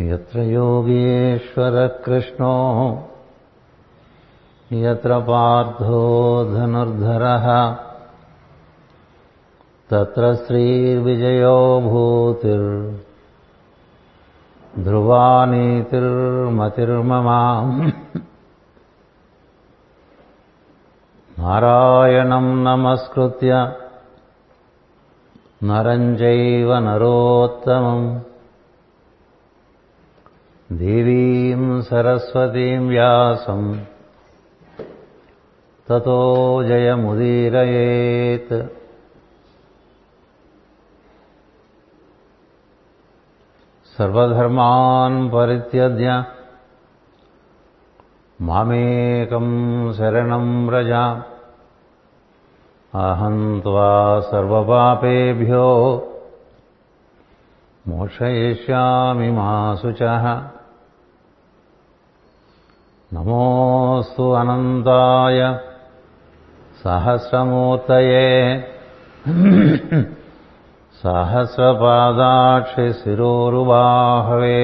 यत्र योगेश्वरः कृष्णो यत्र पार्थो धनुर्धरः तत्र श्रीर्विजयो भूतिर् ध्रुवानीतिर्मतिर्ममाम् नारायणम् नमस्कृत्य नरम् चैव नरोत्तमम् देवीम् सरस्वतीम् व्यासम् ततो जयमुदीरयेत्। सर्वधर्मान् परित्यज्य मामेकम् शरणम् व्रज। अहम् त्वा सर्वपापेभ्यो मोक्षयिष्यामि मा शुचः नमोऽस्तु अनन्ताय सहस्रमूर्तये सहस्रपादाक्षिशिरोरुबाहवे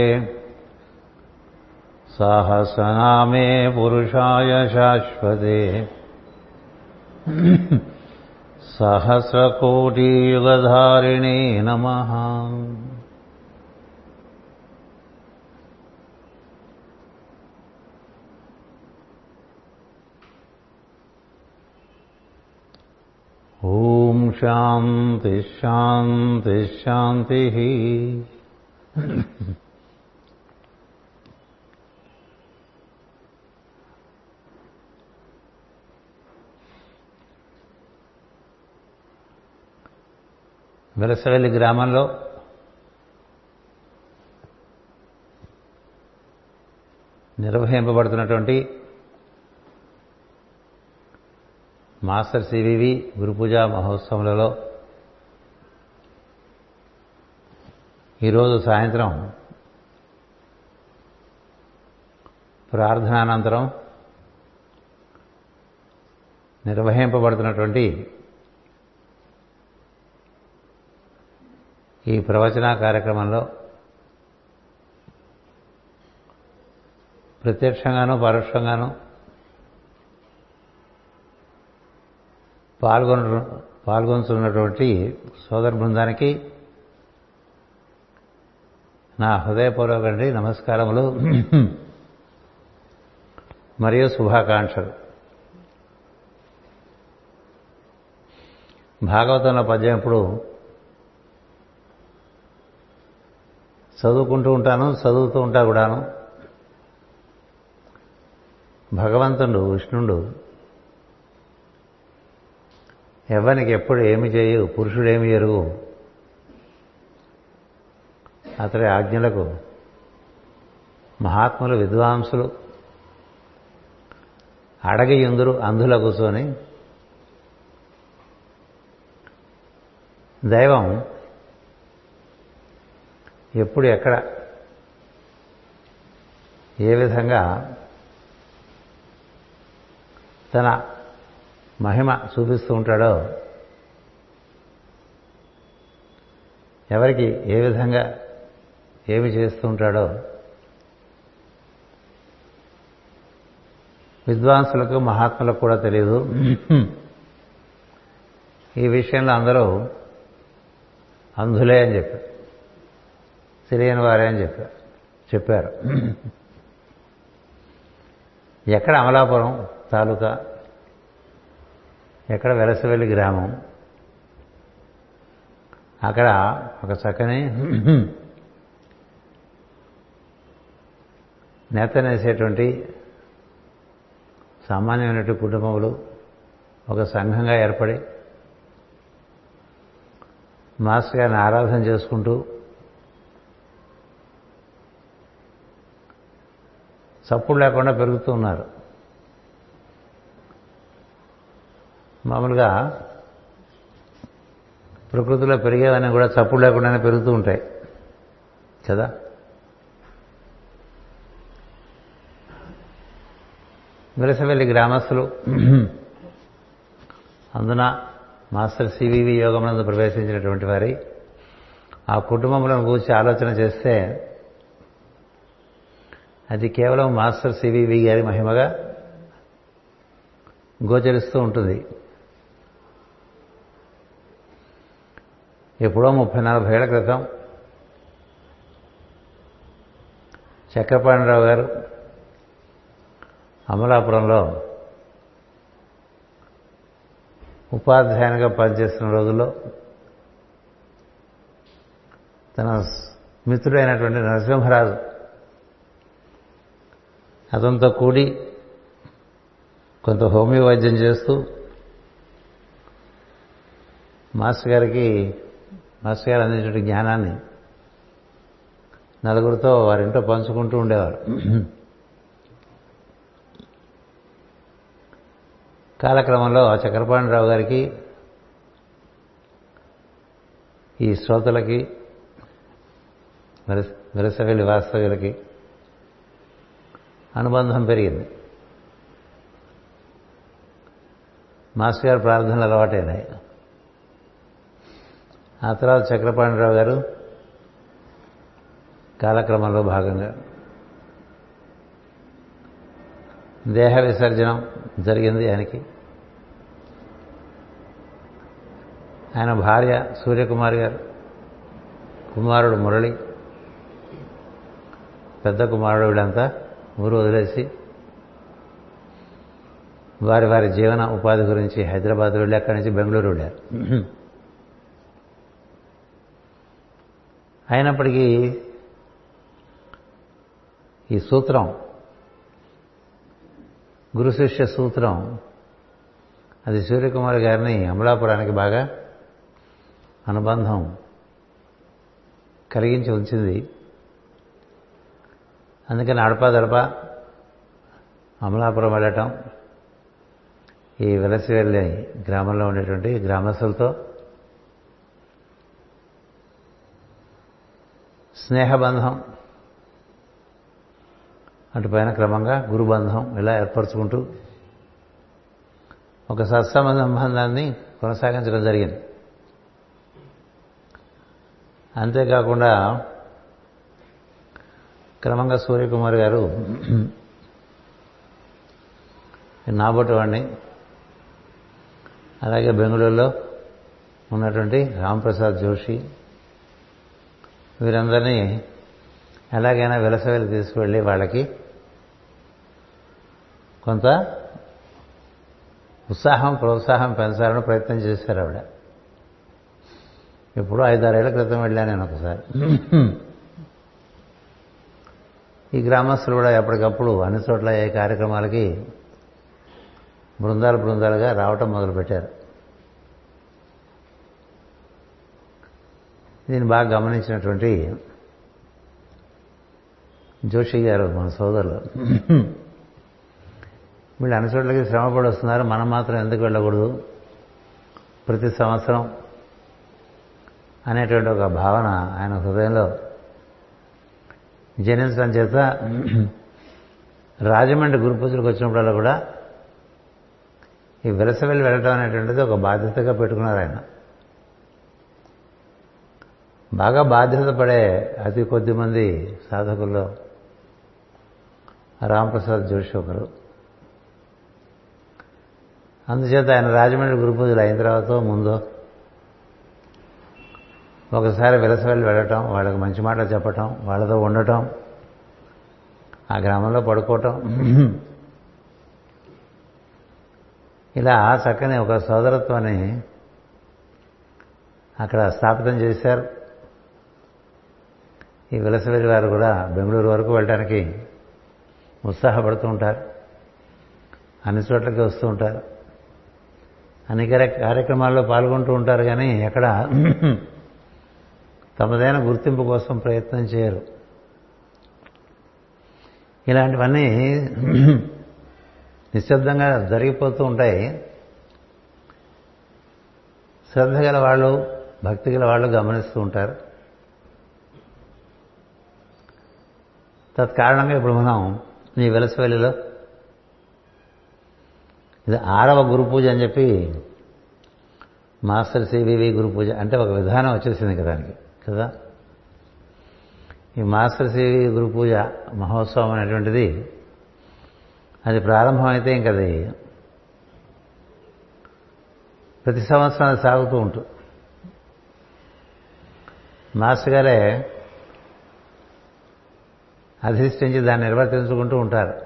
सहस्रनामे पुरुषाय शाश्वते सहस्रकोटियुगधारिणे नमः ॐ शान्ति शान्ति शान्तिः వెలసవెల్లి గ్రామంలో నిర్వహింపబడుతున్నటువంటి మాస్టర్ సివివి గురుపూజ మహోత్సవంలో ఈరోజు సాయంత్రం ప్రార్థనానంతరం నిర్వహింపబడుతున్నటువంటి ఈ ప్రవచన కార్యక్రమంలో ప్రత్యక్షంగాను పరోక్షంగాను పాల్గొన పాల్గొంటున్నటువంటి సోదర బృందానికి నా హృదయపూర్వకండి నమస్కారములు. మరియు శుభాకాంక్షలు. భాగవతంలో పద్యం ఇప్పుడు చదువుకుంటూ ఉంటాను చదువుతూ ఉంటా కూడాను. భగవంతుడు విష్ణుడు ఎవరికి ఎప్పుడు ఏమి చేయు పురుషుడేమి ఎరుగు అతడి ఆజ్ఞలకు మహాత్ములు విద్వాంసులు అడగి ఎందురు అంధుల కూర్చొని దైవం ఎప్పుడు ఎక్కడ ఏ విధంగా తన మహిమ చూపిస్తూ ఉంటాడో? ఎవరికి ఏ విధంగా ఏమి చేస్తూ ఉంటాడో? విద్వాంసులకు మహాత్ములకు కూడా తెలియదు ఈ విషయంలో అందరూ అంధులే అని చెప్పారు. తెలియని వారే అని చెప్పారు. చెప్పారు. ఎక్కడ అమలాపురం తాలూకా ఎక్కడ వెలసవెల్లి గ్రామం? అక్కడ ఒక చక్కని నేతనేసేటువంటి సామాన్యమైనటువంటి కుటుంబములు ఒక సంఘంగా ఏర్పడి మాస్టర్ గారిని ఆరాధన చేసుకుంటూ చప్పుడు లేకుండా పెరుగుతూ ఉన్నారు. మామూలుగా ప్రకృతిలో పెరిగేవన్నీ కూడా చప్పుడు లేకుండానే పెరుగుతూ ఉంటాయి. కదా? విలసవెల్లి గ్రామస్తులు అందున మాస్టర్ సివివి యోగమునందు ప్రవేశించినటువంటి వారి ఆ కుటుంబంలో కూర్చి ఆలోచన చేస్తే అది కేవలం మాస్టర్ సివివి గారి మహిమగా గోచరిస్తూ ఉంటుంది. ఎప్పుడో ముప్పై నలభై ఏళ్ళ క్రితం. చక్రపాణిరావు గారు అమలాపురంలో ఉపాధ్యాయునిగా పనిచేస్తున్న రోజుల్లో తన మిత్రుడైనటువంటి నరసింహరాజు అతనితో కూడి కొంత హోమియో వైద్యం చేస్తూ మాస్టర్ గారికి మాస్టర్ గారు అందించిన జ్ఞానాన్ని నలుగురితో వారింట్లో పంచుకుంటూ ఉండేవారు. కాలక్రమంలో చక్రపాణిరావు గారికి ఈ శ్రోతలకి వెలసవెల్లి వాస్తవ్యులకి అనుబంధం పెరిగింది. మాస్టర్ గారు ప్రార్థనలు అలవాటైనాయి. ఆ తర్వాత చక్రపాణిరావు గారు కాలక్రమంలో భాగంగా దేహ విసర్జనం జరిగింది ఆయనకి. ఆయన భార్య సూర్యకుమారి గారు కుమారుడు మురళి పెద్ద కుమారుడు వీళ్ళంతా ఊరు వదిలేసి వారి వారి జీవన ఉపాధి గురించి హైదరాబాద్ వెళ్ళి అక్కడి నుంచి బెంగళూరు వెళ్ళారు. అయినప్పటికీ ఈ సూత్రం గురు శిష్య సూత్రం అది సూర్యకుమార్ గారిని అమలాపురానికి బాగా అనుబంధం కలిగించి ఉంచింది. అందుకని అడపదడప అమలాపురం వెళ్ళటం ఈ వెలసి వెళ్ళి గ్రామంలో ఉండేటువంటి గ్రామస్తులతో స్నేహబంధం. అటుపైన క్రమంగా గురుబంధం ఇలా ఏర్పరచుకుంటూ ఒక సత్సంబంధ సంబంధాన్ని కొనసాగించడం జరిగింది. అంతేకాకుండా క్రమంగా సూర్యకుమార్ గారు నాబోటి అలాగే బెంగళూరులో ఉన్నటువంటి రాంప్రసాద్ జోషి వీరందరినీ ఎలాగైనా విలసవెలు తీసుకువెళ్ళి వాళ్ళకి కొంత ఉత్సాహం ప్రోత్సాహం పెంచాలని ప్రయత్నం చేశారు ఆవిడ. ఇప్పుడు ఐదారేళ్ళ క్రితం వెళ్ళాను నేను ఒకసారి. ఈ గ్రామస్తులు కూడా ఎప్పటికప్పుడు అన్ని చోట్ల ఏ కార్యక్రమాలకి బృందాలు బృందాలుగా రావటం మొదలుపెట్టారు. దీన్ని బాగా గమనించినటువంటి జోషి గారు మన సోదరులు. వీళ్ళు అన్ని చోట్లకి శ్రమపడి వస్తున్నారు. మనం మాత్రం ఎందుకు వెళ్ళకూడదు? ప్రతి సంవత్సరం అనేటువంటి ఒక భావన ఆయన హృదయంలో జనించడం చేత రాజమండ్రి గురు పూజలకు వచ్చినప్పుడల్లా కూడా ఈ విలసవెల్లి వెళ్ళటం అనేటువంటిది ఒక బాధ్యతగా పెట్టుకున్నారు ఆయన. బాగా బాధ్యత పడే అతి కొద్ది మంది సాధకుల్లో రాంప్రసాద్ జోషి ఒకరు. అందుచేత ఆయన రాజమండ్రి గురు పూజలు అయిన తర్వాత ముందో ఒకసారి విలసవెళ్ళి వెళ్ళటం వాళ్ళకి మంచి మాటలు చెప్పటం వాళ్ళతో ఉండటం ఆ గ్రామంలో పడుకోవటం. ఇలా చక్కని ఒక సోదరత్వాన్ని అక్కడ స్థాపితం చేశారు. ఈ విలసవెల్లి వారు కూడా బెంగళూరు వరకు వెళ్ళడానికి ఉత్సాహపడుతూ ఉంటారు. అన్ని చోట్లకి వస్తూ ఉంటారు. అనేక కార్యక్రమాల్లో పాల్గొంటూ ఉంటారు కానీ ఎక్కడ తమదైన గుర్తింపు కోసం ప్రయత్నం చేయరు. ఇలాంటివన్నీ నిశ్శబ్దంగా జరిగిపోతూ ఉంటాయి. శ్రద్ధ గల వాళ్ళు భక్తి గల వాళ్ళు గమనిస్తూ ఉంటారు. తత్కారణంగా ఇప్పుడు మనం నీ వెలసవెల్లిలో ఇది ఆరవ గురు పూజ అని చెప్పి మాస్టర్ సివివి గురు పూజ అంటే ఒక విధానం వచ్చేసింది కదా దానికి కదా? ఈ మాస్టర్ సివి గురు పూజ మహోత్సవం అనేటువంటిది అది ప్రారంభమైతే ఇంకది ప్రతి సంవత్సరం అది సాగుతూ ఉంటుంది మాస్టర్ గారే అధిష్ఠించి దాన్ని నిర్వర్తించుకుంటూ ఉంటారు.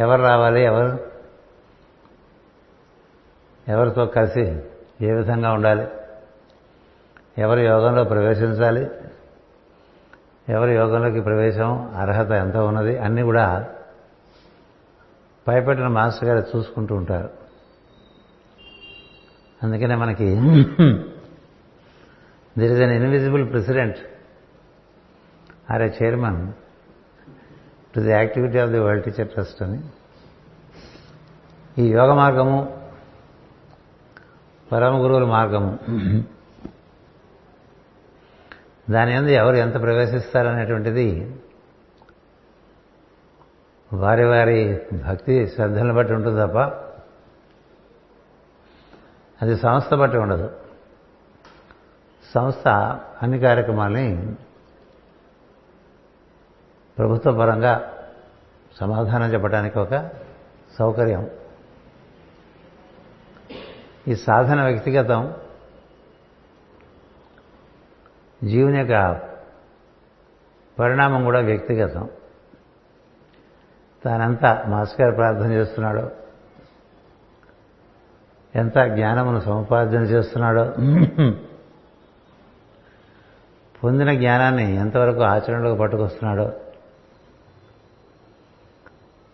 ఎవరు రావాలి? ఎవరు? ఎవరితో కలిసి ఏ విధంగా ఉండాలి? ఎవరు యోగంలో ప్రవేశించాలి? ఎవరి యోగంలోకి ప్రవేశం? అర్హత ఎంత ఉన్నది? అన్నీ కూడా పైపెట్టిన మాస్టర్ గారు చూసుకుంటూ ఉంటారు. అందుకనే మనకి there is an invisible president or a chairman to the activity of the world teacher trust అని. ఈ యోగ మార్గము పరమ గురువుల మార్గము. దాని అందు ఎవరు ఎంత ప్రవేశిస్తారనేటువంటిది వారి వారి భక్తి శ్రద్ధలను బట్టి ఉంటుంది తప్ప అది సంస్థ బట్టి ఉండదు. సంస్థ అన్ని కార్యక్రమాల్ని ప్రభుత్వ పరంగా సమాధానం చెప్పడానికి ఒక సౌకర్యం. ఈ సాధన వ్యక్తిగతం జీవుని యొక్క పరిణామం కూడా వ్యక్తిగతం. తానంతా మాస్టర్ ప్రార్థన చేస్తున్నాడో. ఎంత జ్ఞానమును సముపార్జన చేస్తున్నాడో. పొందిన జ్ఞానాన్ని ఎంతవరకు ఆచరణలోకి పట్టుకొస్తున్నాడో.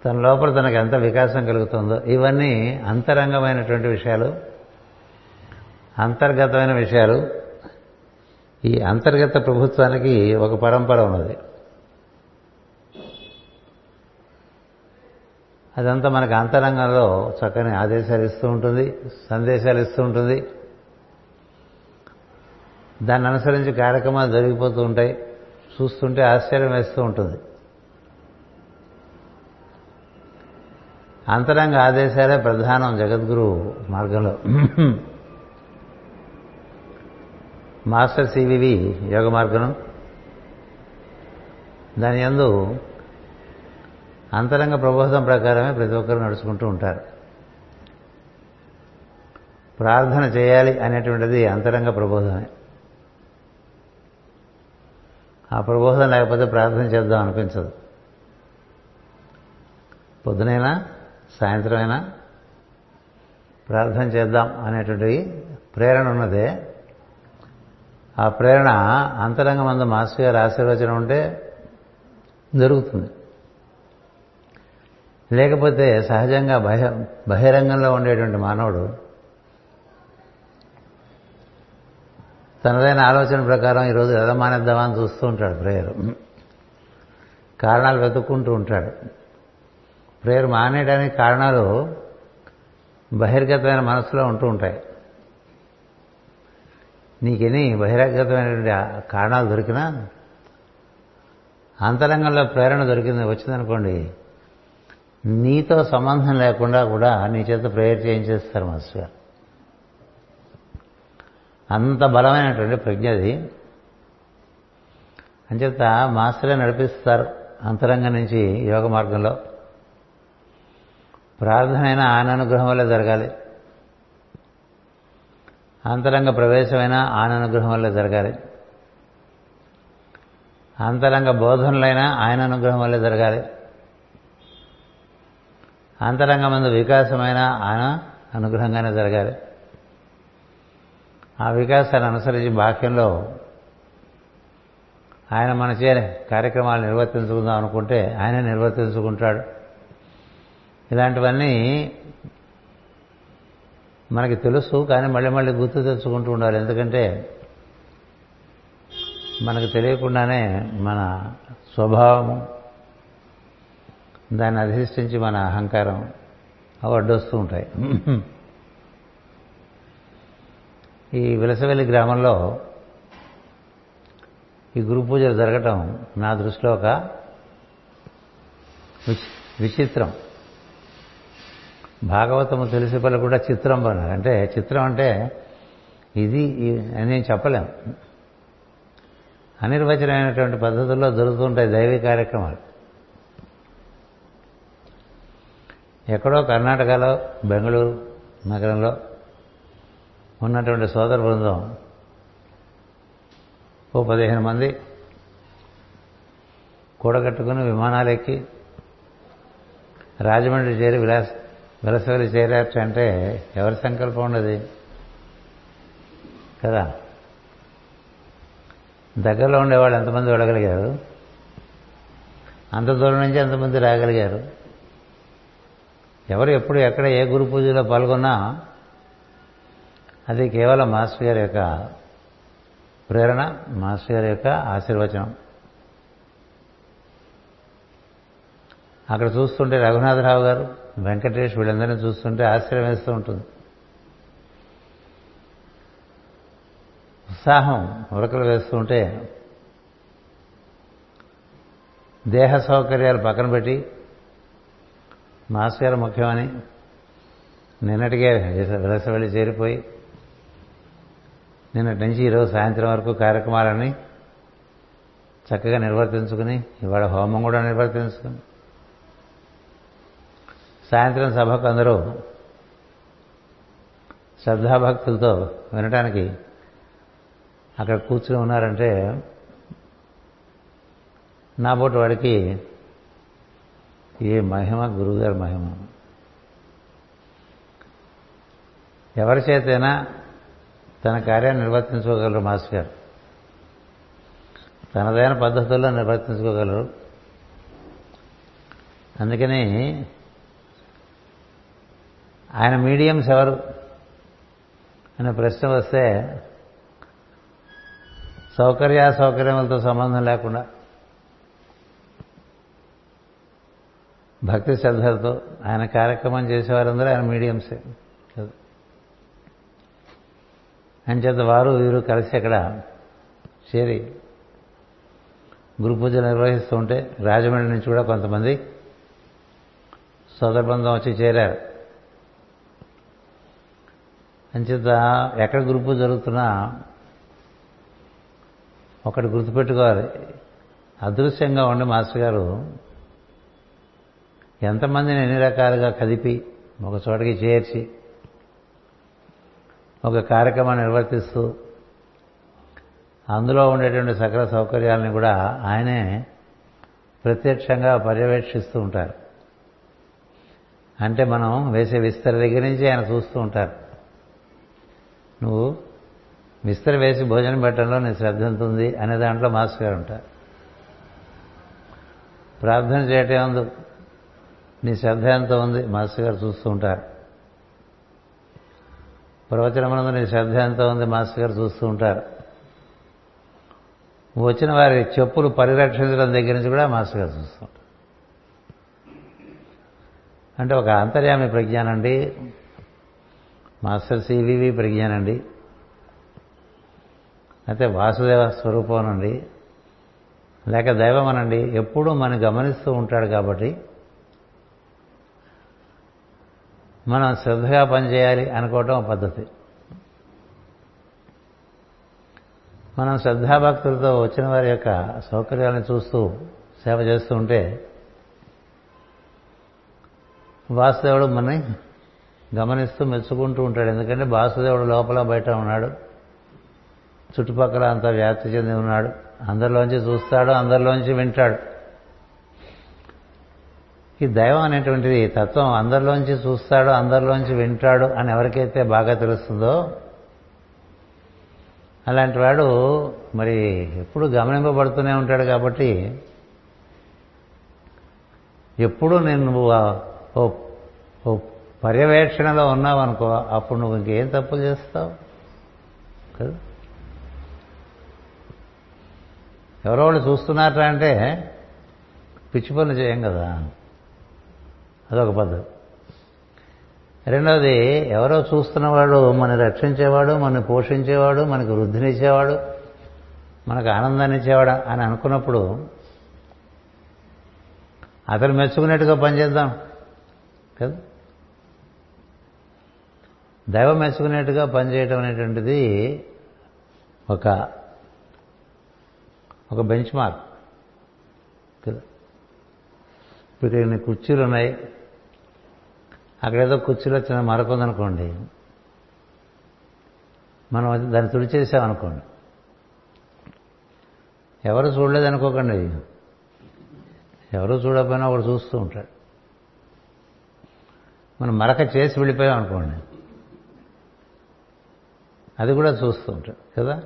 తన లోపల తనకు ఎంత వికాసం కలుగుతుందో ఇవన్నీ అంతరంగమైనటువంటి విషయాలు అంతర్గతమైన విషయాలు. ఈ అంతర్గత ప్రభుత్వానికి ఒక పరంపర ఉన్నది. అదంతా మనకు అంతరంగంలో చక్కని ఆదేశాలు ఇస్తూ ఉంటుంది సందేశాలు ఇస్తూ ఉంటుంది. దాన్ని అనుసరించి కార్యక్రమాలు జరిగిపోతూ ఉంటాయి. చూస్తుంటే ఆశ్చర్యం వేస్తూ ఉంటుంది. అంతరంగ ఆదేశాలే ప్రధానం జగద్గురు మార్గంలో. మాస్టర్ సివివి యోగ మార్గం. దాని ఎందు అంతరంగ ప్రబోధం ప్రకారమే ప్రతి ఒక్కరు నడుచుకుంటూ ఉంటారు. ప్రార్థన చేయాలి అనేటువంటిది అంతరంగ ప్రబోధమే. ఆ ప్రబోధం లేకపోతే ప్రార్థన చేద్దాం అనిపించదు. పొద్దునైనా? సాయంత్రం అయినా ప్రార్థన చేద్దాం అనేటువంటి ప్రేరణ ఉన్నదే. ఆ ప్రేరణ అంతరంగం మందు మాస్టర్ గారి ఆశీర్వచనం ఉంటే జరుగుతుంది. లేకపోతే సహజంగా బహి బహిరంగంలో ఉండేటువంటి మానవుడు తనదైన ఆలోచన ప్రకారం ఈరోజు ఎలా మానేద్దామని చూస్తూ ఉంటాడు ప్రేయర్. కారణాలు వెతుక్కుంటూ ఉంటాడు. ప్రేయర్ మానేయడానికి కారణాలు బహిర్గతమైన మనసులో ఉంటూ ఉంటాయి. నీకెన్ని బహిరంగతమైనటువంటి కారణాలు దొరికినా అంతరంగంలో ప్రేరణ దొరికింది వచ్చిందనుకోండి నీతో సంబంధం లేకుండా కూడా నీ చేత ప్రేయర్ చేయించేస్తారు మాస్టర్ గారు. అంత బలమైనటువంటి ప్రజ్ఞ అది. అంచేత మాస్టరే నడిపిస్తారు అంతరంగం నుంచి యోగ మార్గంలో. ప్రార్థన అయినా ఆయన అనుగ్రహం వల్ల జరగాలి. అంతరంగ ప్రవేశమైనా ఆయన అనుగ్రహం వల్ల జరగాలి. అంతరంగ బోధనలైనా ఆయన అనుగ్రహం వల్ల జరగాలి. అంతరంగ మందు వికాసమైన ఆయన అనుగ్రహంగానే జరగాలి. ఆ వికాసాన్ని అనుసరించి బాక్యంలో ఆయన మన చే కార్యక్రమాలు నిర్వర్తించుకుందాం అనుకుంటే ఆయన నిర్వర్తించుకుంటాడు. ఇలాంటివన్నీ మనకి తెలుసు కానీ మళ్ళీ మళ్ళీ గుర్తు తెచ్చుకుంటూ ఉండాలి. ఎందుకంటే మనకు తెలియకుండానే మన స్వభావము దాన్ని అధిష్ఠించి మన అహంకారం అవి అడ్డొస్తూ ఉంటాయి. ఈ విలసవెల్లి గ్రామంలో ఈ గురు పూజలు జరగటం నా దృష్టిలో ఒక విచిత్రం. భాగవతము తెలిసి పలు కూడా చిత్రం అన్నారు అంటే చిత్రం అంటే ఇది అని చెప్పలేం. అనిర్వచనమైనటువంటి పద్ధతుల్లో దొరుకుతుంటాయి దైవీ కార్యక్రమాలు. ఎక్కడో కర్ణాటకలో బెంగళూరు నగరంలో ఉన్నటువంటి సోదర బృందం ఓ పదిహేను మంది కూడగట్టుకుని విమానాలు ఎక్కి రాజమండ్రి చేరి విలాస్ విలసవెలి చేరారు అంటే ఎవరి సంకల్పం ఉండదు. కదా? దగ్గరలో ఉండేవాళ్ళు ఎంతమంది వెళ్ళగలిగారు అంత దూరం నుంచి ఎంతమంది రాగలిగారు? ఎవరు ఎప్పుడు ఎక్కడ ఏ గురు పూజలో పాల్గొన్నా అది కేవలం మాస్టర్ గారి యొక్క ప్రేరణ మాస్టర్ గారి యొక్క ఆశీర్వచనం. అక్కడ చూస్తుంటే రఘునాథరావు గారు వెంకటేష్ వీళ్ళందరినీ చూస్తుంటే ఆశ్చర్యం వేస్తూ ఉంటుంది. ఉత్సాహం ఉరకలు వేస్తూ ఉంటే దేహ సౌకర్యాలు పక్కన పెట్టి మాస్టర్ గారు ముఖ్యమని నిన్నటికే విలస వెళ్ళి చేరిపోయి నిన్నటి నుంచి ఈరోజు సాయంత్రం వరకు కార్యక్రమాలని చక్కగా నిర్వర్తించుకుని ఇవాళ హోమం కూడా నిర్వర్తించుకుని సాయంత్రం సభకు అందరూ శ్రద్ధాభక్తులతో వినటానికి అక్కడ కూర్చుని ఉన్నారంటే నా బోటు వాడికి ఏ మహిమ గురువుగారి మహిమ? ఎవరి చేతైనా తన కార్యాన్ని నిర్వర్తించుకోగలరు మాస్టర్ గారు. తనదైన పద్ధతుల్లో నిర్వర్తించుకోగలరు. అందుకని ఆయన మీడియంస్ ఎవరు? అనే ప్రశ్న వస్తే సౌకర్య సౌకర్యములతో సంబంధం లేకుండా భక్తి శ్రద్ధలతో ఆయన కార్యక్రమం చేసేవారందరూ ఆయన మీడియంసే అంచేత వారు వీరు కలిసి అక్కడ చేరి గురు పూజ నిర్వహిస్తూ ఉంటే రాజమండ్రి నుంచి కూడా కొంతమంది సోదర వచ్చి చేరారు. అంచేత ఎక్కడ గ్రూపు జరుగుతున్నా ఒకటి గుర్తుపెట్టుకోవాలి. అదృశ్యంగా ఉండి మాస్టర్ గారు ఎంతమందిని ఎన్ని రకాలుగా కదిపి ఒక చోటకి చేర్చి ఒక కార్యక్రమాన్ని నిర్వర్తిస్తూ అందులో ఉండేటువంటి సకల సౌకర్యాలని కూడా ఆయనే ప్రత్యక్షంగా పర్యవేక్షిస్తూ ఉంటారు. అంటే మనం వేసే విస్తర దగ్గర నుంచి ఆయన చూస్తూ ఉంటారు. నువ్వు మిస్త్రి వేసి భోజనం పెట్టడంలో నీ శ్రద్ధ ఎంత ఉంది అనే దాంట్లో మాస్టర్ గారు ఉంటారు. ప్రార్థన చేయటం ఉంది నీ శ్రద్ధ ఎంత ఉంది మాస్టర్ గారు చూస్తూ ఉంటారు. ప్రవచనమునందు నీ శ్రద్ధ ఎంత ఉంది మాస్టర్ గారు చూస్తూ ఉంటారు. వచ్చిన వారి చెప్పులు పరిరక్షించడం దగ్గర నుంచి కూడా మాస్టర్ గారు చూస్తూ ఉంటారు. అంటే ఒక అంతర్యామి ప్రజ్ఞానండి. Master CVV ప్రజ్ఞానండి. అయితే వాసుదేవ స్వరూపం నుండి లేక దైవం అనండి ఎప్పుడూ మనం గమనిస్తూ ఉంటాడు కాబట్టి మనం శ్రద్ధగా పనిచేయాలి అనుకోవటం పద్ధతి. మనం శ్రద్ధాభక్తులతో వచ్చిన వారి యొక్క సౌకర్యాలను చూస్తూ సేవ చేస్తూ ఉంటే వాసుదేవుడు మనని గమనిస్తూ మెచ్చుకుంటూ ఉంటాడు. ఎందుకంటే వాసుదేవుడు లోపల బయట ఉన్నాడు. చుట్టుపక్కల అంతా వ్యాప్తి చెంది ఉన్నాడు. అందరిలోంచి చూస్తాడు అందరిలోంచి వింటాడు. ఈ దైవం అనేటువంటిది తత్వం అందరిలోంచి చూస్తాడు అందరిలోంచి వింటాడు అని ఎవరికైతే బాగా తెలుస్తుందో అలాంటి వాడు మరి ఎప్పుడు గమనింపబడుతూనే ఉంటాడు కాబట్టి ఎప్పుడు నేను నువ్వు ఓ పర్యవేక్షణలో ఉన్నావనుకో అప్పుడు నువ్వు ఇంకేం తప్పులు చేస్తావు? కదా? ఎవరో వాళ్ళు చూస్తున్నారట అంటే పిచ్చి పనులు చేయం కదా. అదొక పద్ధతి. రెండవది ఎవరో చూస్తున్నవాడు మన రక్షించేవాడు మన పోషించేవాడు మనకు వృద్ధినిచ్చేవాడు మనకు ఆనందాన్ని ఇచ్చేవాడు అని అనుకున్నప్పుడు అతను మెచ్చుకునేట్టుగా పనిచేద్దాం. కదా? దైవం మెచ్చుకునేట్టుగా పనిచేయటం అనేటువంటిది ఒక ఒక బెంచ్ మార్క్ కదా ఇప్పుడు ఇన్ని కుర్చీలు ఉన్నాయి? అక్కడేదో కుర్చీలో చిన్న మరొక ఉందనుకోండి. మనం దాన్ని తుడిచేసామనుకోండి. ఎవరు చూడలేదనుకోకండి ఎవరు చూడకపోయినా ఒకడు చూస్తూ ఉంటాడు. మనం మరక చేసి వెళ్ళిపోయాం అనుకోండి అది కూడా చూస్తూ ఉంటాడు కదా?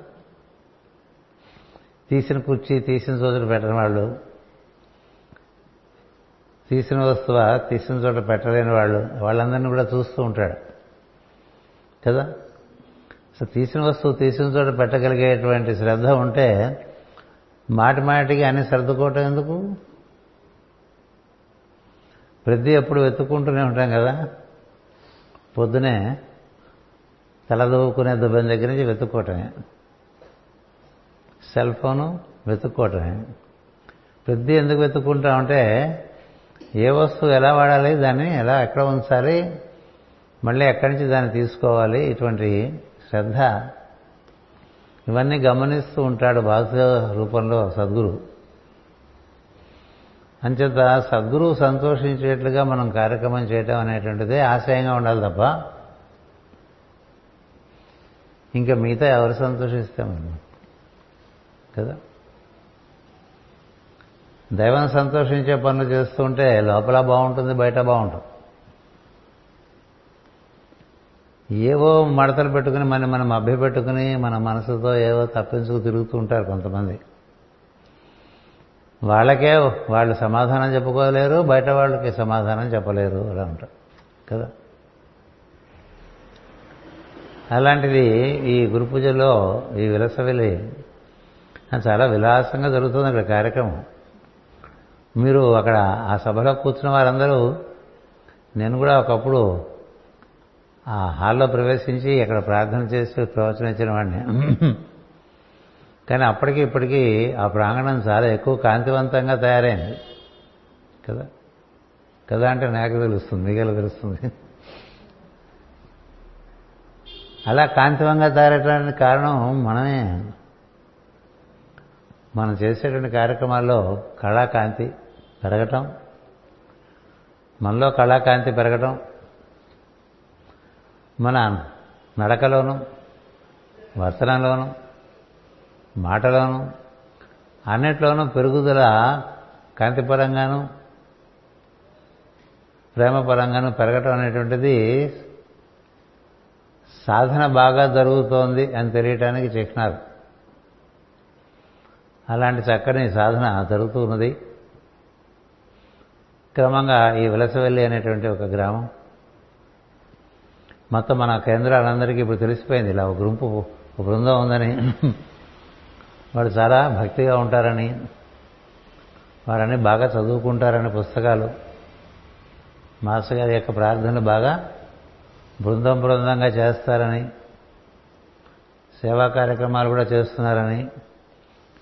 తీసిన కుర్చీ తీసిన చోట పెట్టని వాళ్ళు తీసిన వస్తువ తీసిన చోట పెట్టలేని వాళ్ళు వాళ్ళందరినీ కూడా చూస్తూ ఉంటాడు కదా? అసలు తీసిన వస్తువు తీసిన చోట పెట్టగలిగేటువంటి శ్రద్ధ ఉంటే మాటి మాటికి అన్ని సర్దుకోవటం ఎందుకు? ప్రతి ఎప్పుడు వెతుక్కుంటూనే ఉంటాం కదా? పొద్దునే తలదూకునే దుబ్బని దగ్గర నుంచి వెతుక్కోవటమే సెల్ ఫోను వెతుక్కోవటమే ప్రతి ఎందుకు వెతుక్కుంటామంటే ఏ వస్తువు ఎలా వాడాలి దాన్ని ఎలా ఎక్కడ ఉంచాలి మళ్ళీ ఎక్కడి నుంచి దాన్ని తీసుకోవాలి ఇటువంటి శ్రద్ధ ఇవన్నీ గమనిస్తూ ఉంటాడు బాధ రూపంలో సద్గురు. అంచేత సద్గురువు సంతోషించేట్లుగా మనం కార్యక్రమం చేయటం అనేటువంటిదే ఆశయంగా ఉండాలి తప్ప ఇంకా మిగతా ఎవరు సంతోషిస్తామని కదా? దైవం సంతోషించే పనులు చేస్తుంటే లోపల బాగుంటుంది బయట బాగుంటుంది. ఏవో మడతలు పెట్టుకుని మనం మనం అభ్యపెట్టుకుని మన మనసుతో ఏవో తప్పించుకు తిరుగుతూ ఉంటారు కొంతమంది. వాళ్ళకే వాళ్ళు సమాధానం చెప్పుకోలేరు బయట వాళ్ళకి సమాధానం చెప్పలేరు అలా ఉంటారు కదా? అలాంటిది ఈ గురు పూజలో ఈ విలసవెలి. చాలా విలాసంగా జరుగుతుంది అక్కడ కార్యక్రమం. మీరు అక్కడ ఆ సభలో కూర్చున్న వారందరూ నేను కూడా ఒకప్పుడు ఆ హాల్లో ప్రవేశించి అక్కడ ప్రార్థన చేసి ప్రవచనం ఇచ్చిన వాడిని. కానీ అప్పటికి ఇప్పటికీ ఆ ప్రాంగణం చాలా ఎక్కువ కాంతివంతంగా తయారైంది. కదా? కదా అంటే నాకు తెలుస్తుంది మిగలు తెలుస్తుంది. అలా కాంతివంగా తయారటానికి కారణం మనమే. మనం చేసేటువంటి కార్యక్రమాల్లో కళాకాంతి పెరగటం మనలో కళాకాంతి పెరగటం మన నడకలోను వస్త్రంలోను మాటలోను అన్నిట్లోనూ పెరుగుదల కాంతిపరంగాను ప్రేమపరంగాను పెరగటం అనేటువంటిది సాధన బాగా జరుగుతోంది అని తెలియటానికి చిహ్నాలు అలాంటి చక్కని సాధన జరుగుతూ ఉన్నది. క్రమంగా ఈ విలసవెల్లి అనేటువంటి ఒక గ్రామం. మొత్తం మన కేంద్రాలందరికీ ఇప్పుడు తెలిసిపోయింది. ఇలా ఒక గుంపు ఒక బృందం ఉందని. వాడు చాలా భక్తిగా ఉంటారని. వారని బాగా చదువుకుంటారని పుస్తకాలు. మాస్టర్ గారి యొక్క ప్రార్థనలు బాగా బృందం బృందంగా చేస్తారని సేవా కార్యక్రమాలు కూడా చేస్తున్నారని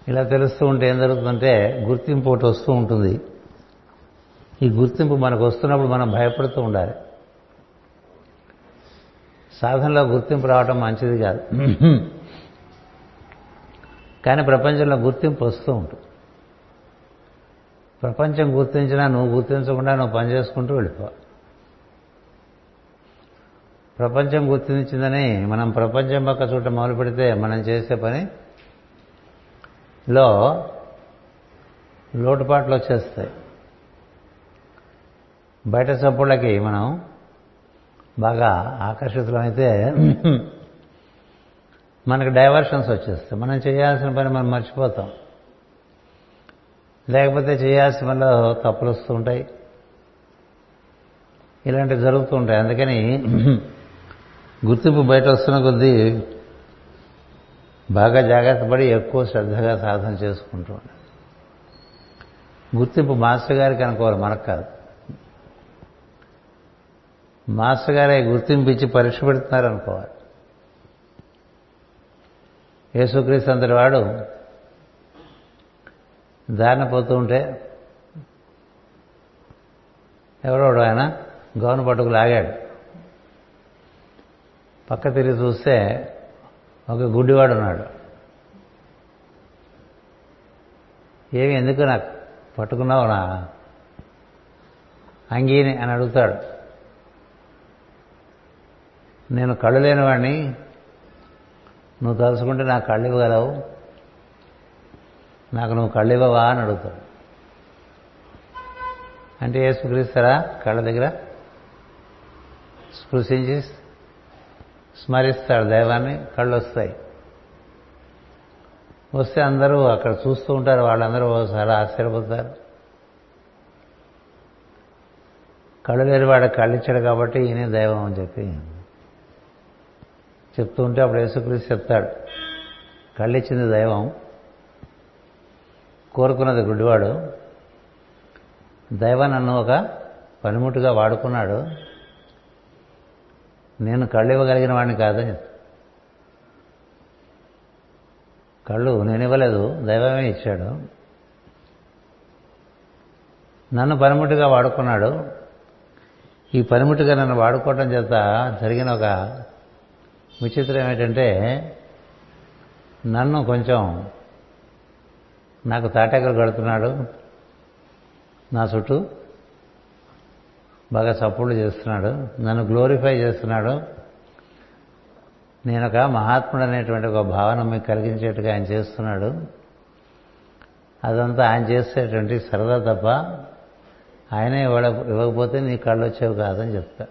ఇలా తెలుస్తూ ఉంటే ఏం జరుగుతుందంటే గుర్తింపు ఒకటి వస్తూ ఉంటుంది. ఈ గుర్తింపు మనకు వస్తున్నప్పుడు మనం భయపడుతూ ఉండాలి. సాధనలో గుర్తింపు రావటం మంచిది కాదు. కానీ ప్రపంచంలో గుర్తింపు వస్తూ ఉంటుంది. ప్రపంచం గుర్తించినా నువ్వు గుర్తించకుండా నువ్వు పనిచేసుకుంటూ వెళ్ళిపో. ప్రపంచం గుర్తించిందని మనం ప్రపంచం పక్క చూట మొదలు పెడితే మనం చేసే పని లో లోటుపాట్లు వచ్చేస్తాయి. బయట సప్పుళ్ళకి మనం బాగా ఆకర్షితులమైతే మనకు డైవర్షన్స్ వచ్చేస్తాయి. మనం చేయాల్సిన పని మనం మర్చిపోతాం. లేకపోతే చేయాల్సిన పనిలో తప్పులు వస్తుంటాయి ఇలాంటివి జరుగుతూ ఉంటాయి. అందుకని గుర్తింపు బయట వస్తున్న కొద్దీ బాగా జాగ్రత్త పడి ఎక్కువ శ్రద్ధగా సాధన చేసుకుంటూ ఉండాలి. గుర్తింపు మాస్టర్ గారికి అనుకోవాలి మనకు కాదు. మాస్టర్ గారే గుర్తింపు ఇచ్చి పరీక్ష పెడుతున్నారు అనుకోవాలి. యేసుక్రీస్తు అంతటి వాడు దారిన పోతూ ఉంటే ఎవరోడు ఆయన గౌను పట్టుకు లాగాడు. పక్క తిరిగి చూస్తే ఒక గుడ్డివాడు ఉన్నాడు ఏమి ఎందుకు నాకు పట్టుకున్నావు నా అంగీని అని అడుగుతాడు. నేను కళ్ళు లేనివాడిని నువ్వు తలుసుకుంటే నాకు కళ్ళు ఇవ్వగలవు నాకు నువ్వు కళ్ళు ఇవ్వవా అని అడుగుతాడు. అంటే ఏ స్పృశిస్తారా కళ్ళ దగ్గర స్పృశించి స్మరిస్తాడు దైవాన్ని కళ్ళు వస్తాయి వస్తే అందరూ అక్కడ చూస్తూ ఉంటారు వాళ్ళందరూ ఒకసారి ఆశ్చర్యపోతారు. కళ్ళు లేని వాడు కళ్ళు ఇచ్చాడు కాబట్టి ఈయనే దైవం అని చెప్పి చెప్తూ ఉంటే అప్పుడు యేసుక్రీస్తు చెప్తాడు కళ్ళు ఇచ్చింది దైవం కోరుకున్నది గుడ్డివాడు దైవ నన్ను ఒక పనిముట్టుగా వాడుకున్నాడు నేను కళ్ళు ఇవ్వగలిగిన వాడిని కాదని కళ్ళు నేను ఇవ్వలేదు దైవమే ఇచ్చాడు. నన్ను పనిముట్టుగా వాడుకున్నాడు. ఈ పనిముట్టుగా నన్ను వాడుకోవటం చేత జరిగిన ఒక విచిత్రం ఏమిటంటే నన్ను కొంచెం నాకు తాటాకులు కడుతున్నాడు నా చుట్టూ. బాగా సపోర్ట్ చేస్తున్నాడు నన్ను గ్లోరిఫై చేస్తున్నాడు. నేను ఒక మహాత్ముడు అనేటువంటి ఒక భావన మీకు కలిగించేట్టుగా ఆయన చేస్తున్నాడు. అదంతా ఆయన చేసేటువంటి సరదా తప్ప ఆయనే ఇవ్వడ ఇవ్వకపోతే నీ కళ్ళు వచ్చేవి కాదని చెప్తా.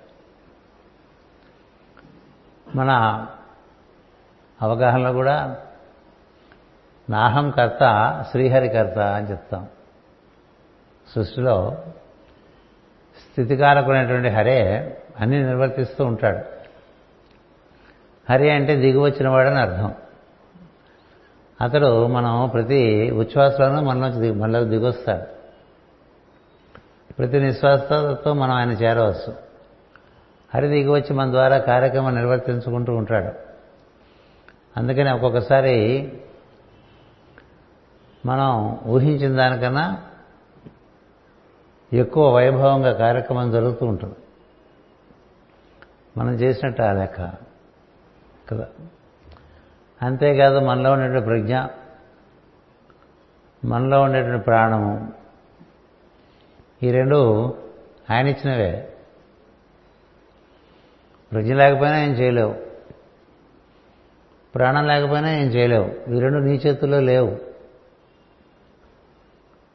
మన అవగాహనలో కూడా నాహం కర్త శ్రీహరికర్త అని చెప్తాం. సృష్టిలో స్థితికారకునేటువంటి హరే అన్ని నిర్వర్తిస్తూ ఉంటాడు. హరి అంటే దిగువచ్చినవాడని అర్థం. అతడు మనం ప్రతి ఉచ్ఛ్వాసలోనూ మనలోంచి దిగు మనలో దిగొస్తాడు. ప్రతి నిశ్వాసతో మనం ఆయన చేరవచ్చు. హరి దిగి వచ్చి మన ద్వారా కార్యక్రమం నిర్వర్తించుకుంటూ ఉంటాడు. అందుకని ఒక్కొక్కసారి మనం ఊహించిన దానికన్నా ఎక్కువ వైభవంగా కార్యక్రమం జరుగుతూ ఉంటుంది. మనం చేసినట్టు ఆ లెక్క. కదా? అంతేకాదు మనలో ఉండేటువంటి ప్రజ్ఞ మనలో ఉండేటువంటి ప్రాణము ఈ రెండు ఆయన ఇచ్చినవే ప్రజ్ఞ లేకపోయినా ఏం చేయలేవు. ప్రాణం లేకపోయినా ఏం చేయలేవు. ఈ రెండు నీ చేతుల్లో లేవు.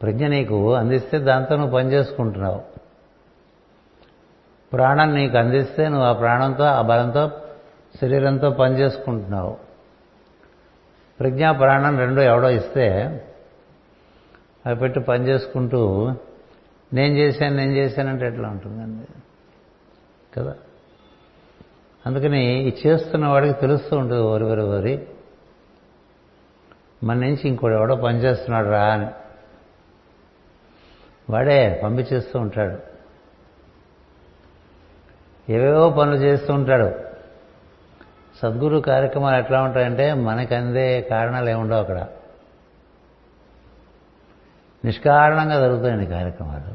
ప్రజ్ఞ నీకు అందిస్తే దాంతో నువ్వు పనిచేసుకుంటున్నావు ప్రాణం నీకు అందిస్తే నువ్వు ఆ ప్రాణంతో ఆ బలంతో శరీరంతో పనిచేసుకుంటున్నావు ప్రజ్ఞా ప్రాణం రెండు ఎవడో ఇస్తే అవి పెట్టి పనిచేసుకుంటూ నేను చేశాను నేను చేశానంటే ఎట్లా ఉంటుందండి? కదా? అందుకని ఈ చేస్తున్న వాడికి తెలుస్తూ ఉంటుంది ఓరి ఓరి ఓరి. మన నుంచి ఇంకోటి ఎవడో పనిచేస్తున్నాడు రా అని. వాడే పంపించేస్తూ ఉంటాడు. ఏవేవో పనులు చేస్తూ ఉంటాడు. సద్గురు కార్యక్రమాలు ఎట్లా ఉంటాయంటే మనకు అందే కారణాలు ఏముండవు అక్కడ. నిష్కారణంగా జరుగుతాయండి కార్యక్రమాలు.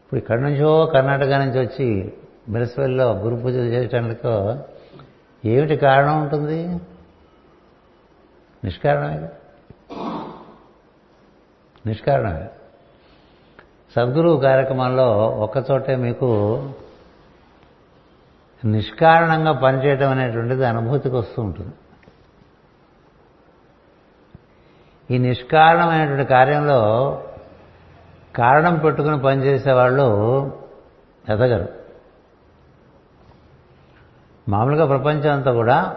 ఇప్పుడు ఇక్కడి నుంచో కర్ణాటక నుంచి వచ్చి మెరసవెల్లో గురు పూజ చేయటానికో ఏమిటి కారణం ఉంటుంది? నిష్కారణమే నిష్కారణమే సద్గురువు కార్యక్రమంలో ఒక్కచోటే మీకు నిష్కారణంగా పనిచేయడం అనేటువంటిది అనుభూతికి వస్తూ ఉంటుంది. ఈ నిష్కారణమైనటువంటి కార్యంలో కారణం పెట్టుకుని పనిచేసే వాళ్ళు ఎదగరు. మామూలుగా ప్రపంచం అంతా కూడా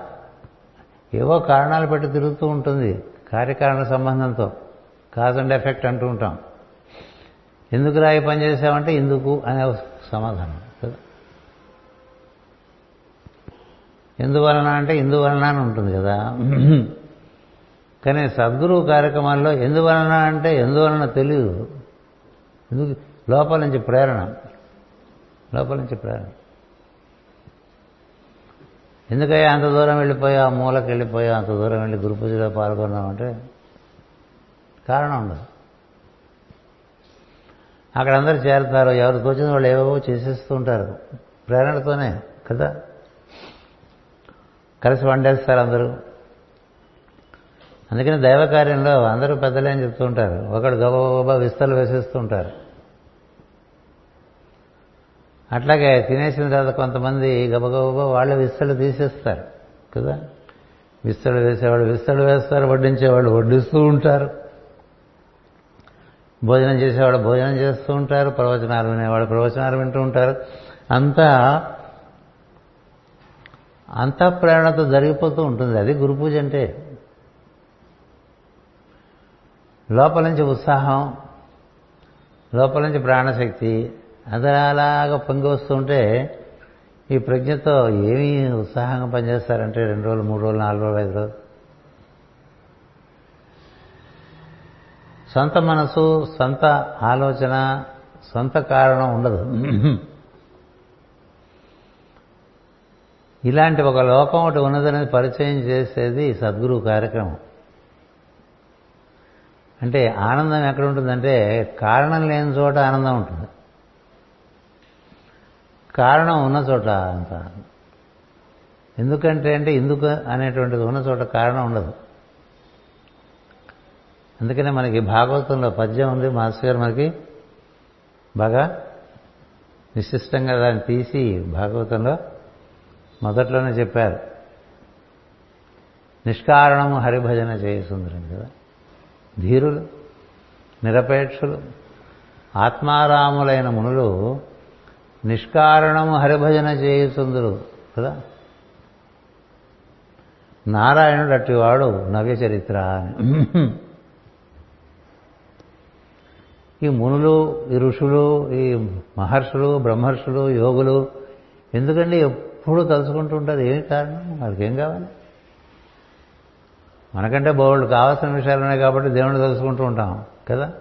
ఏవో కారణాలు పెట్టి తిరుగుతూ ఉంటుంది కార్యకారణ సంబంధంతో. కాజ్ అండ్ ఎఫెక్ట్ అంటూ ఉంటాం. ఎందుకు రాయి పని చేసామంటే ఇందుకు అనే సమాధానం. కదా? ఎందువలన అంటే ఇందువలన అని ఉంటుంది కదా. కానీ సద్గురు కార్యక్రమాల్లో ఎందువలన అంటే ఎందువలన తెలియదు ఎందుకు? లోపల నుంచి ప్రేరణ. లోపల నుంచి ప్రేరణ. ఎందుకయ్యా అంత దూరం వెళ్ళిపోయా ఆ మూలకి వెళ్ళిపోయా అంత దూరం వెళ్ళి గురుపూజలో పాల్గొన్నామంటే కారణం ఉండదు. అక్కడ అందరు చేరుతారు ఎవరు తోచిన వాళ్ళు ఏవేవో చేసేస్తూ ఉంటారు. ప్రేరణతోనే కదా? కలిసి వండేస్తారు అందరూ. అందుకని దైవ కార్యంలో అందరూ పెద్దలే అని చెప్తూ ఉంటారు. ఒకడు గబగబా విస్తలు వేసేస్తూ ఉంటారు. అట్లాగే తినేసిన తర్వాత కొంతమంది గబగబా వాళ్ళు విస్తలు తీసేస్తారు. కదా? విస్తలు వేసేవాళ్ళు విస్తలు వేస్తారు వడ్డించేవాళ్ళు వడ్డిస్తూ ఉంటారు. భోజనం చేసేవాడు భోజనం చేస్తూ ఉంటారు ప్రవచనాలు వినేవాడు ప్రవచనాలు వింటూ ఉంటారు. అంతా అంతా ప్రేరణతో జరిగిపోతూ ఉంటుంది. అది గురు పూజ అంటే. లోపల నుంచి ఉత్సాహం లోపల నుంచి ప్రాణశక్తి అదలాగా అలాగా పొంగి వస్తుంటే ఈ ప్రజ్ఞతో ఏమి ఉత్సాహంగా పనిచేస్తారంటే రెండు రోజులు మూడు రోజులు నాలుగు రోజులు ఐదు రోజులు. సొంత మనసు సొంత ఆలోచన సొంత కారణం ఉండదు. ఇలాంటి ఒక లోకం ఒకటి ఉన్నదనేది పరిచయం చేసేది సద్గురు కార్యక్రమం. అంటే ఆనందం ఎక్కడ ఉంటుందంటే కారణం లేని చోట ఆనందం ఉంటుంది. కారణం ఉన్న చోట అంత. ఎందుకంటే అంటే ఎందుకు అనేటువంటిది ఉన్న చోట కారణం ఉండదు. అందుకనే మనకి భాగవతంలో పద్యం ఉంది మాస్టర్ గారు మనకి బాగా విశిష్టంగా దాన్ని తీసి భాగవతంలో మొదట్లోనే చెప్పారు. నిష్కారణము హరిభజన చేయుసుందరం కదా. ధీరులు నిరపేక్షులు ఆత్మారాములైన మునులు నిష్కారణము హరిభజన చేయుచుందురు కదా. నారాయణుడు అట్టివాడు నవ్య చరిత్ర అని. ఈ మునులు ఈ ఋషులు ఈ మహర్షులు బ్రహ్మర్షులు యోగులు ఎందుకండి ఎప్పుడు తలుచుకుంటూ ఉంటారు? ఏమి కారణం? వాళ్ళకి ఏం కావాలి? మనకంటే బోళ్ళు కావాల్సిన విషయాలు ఉన్నాయి కాబట్టి దేవుణ్ణి తలుచుకుంటూ ఉంటాం కదా?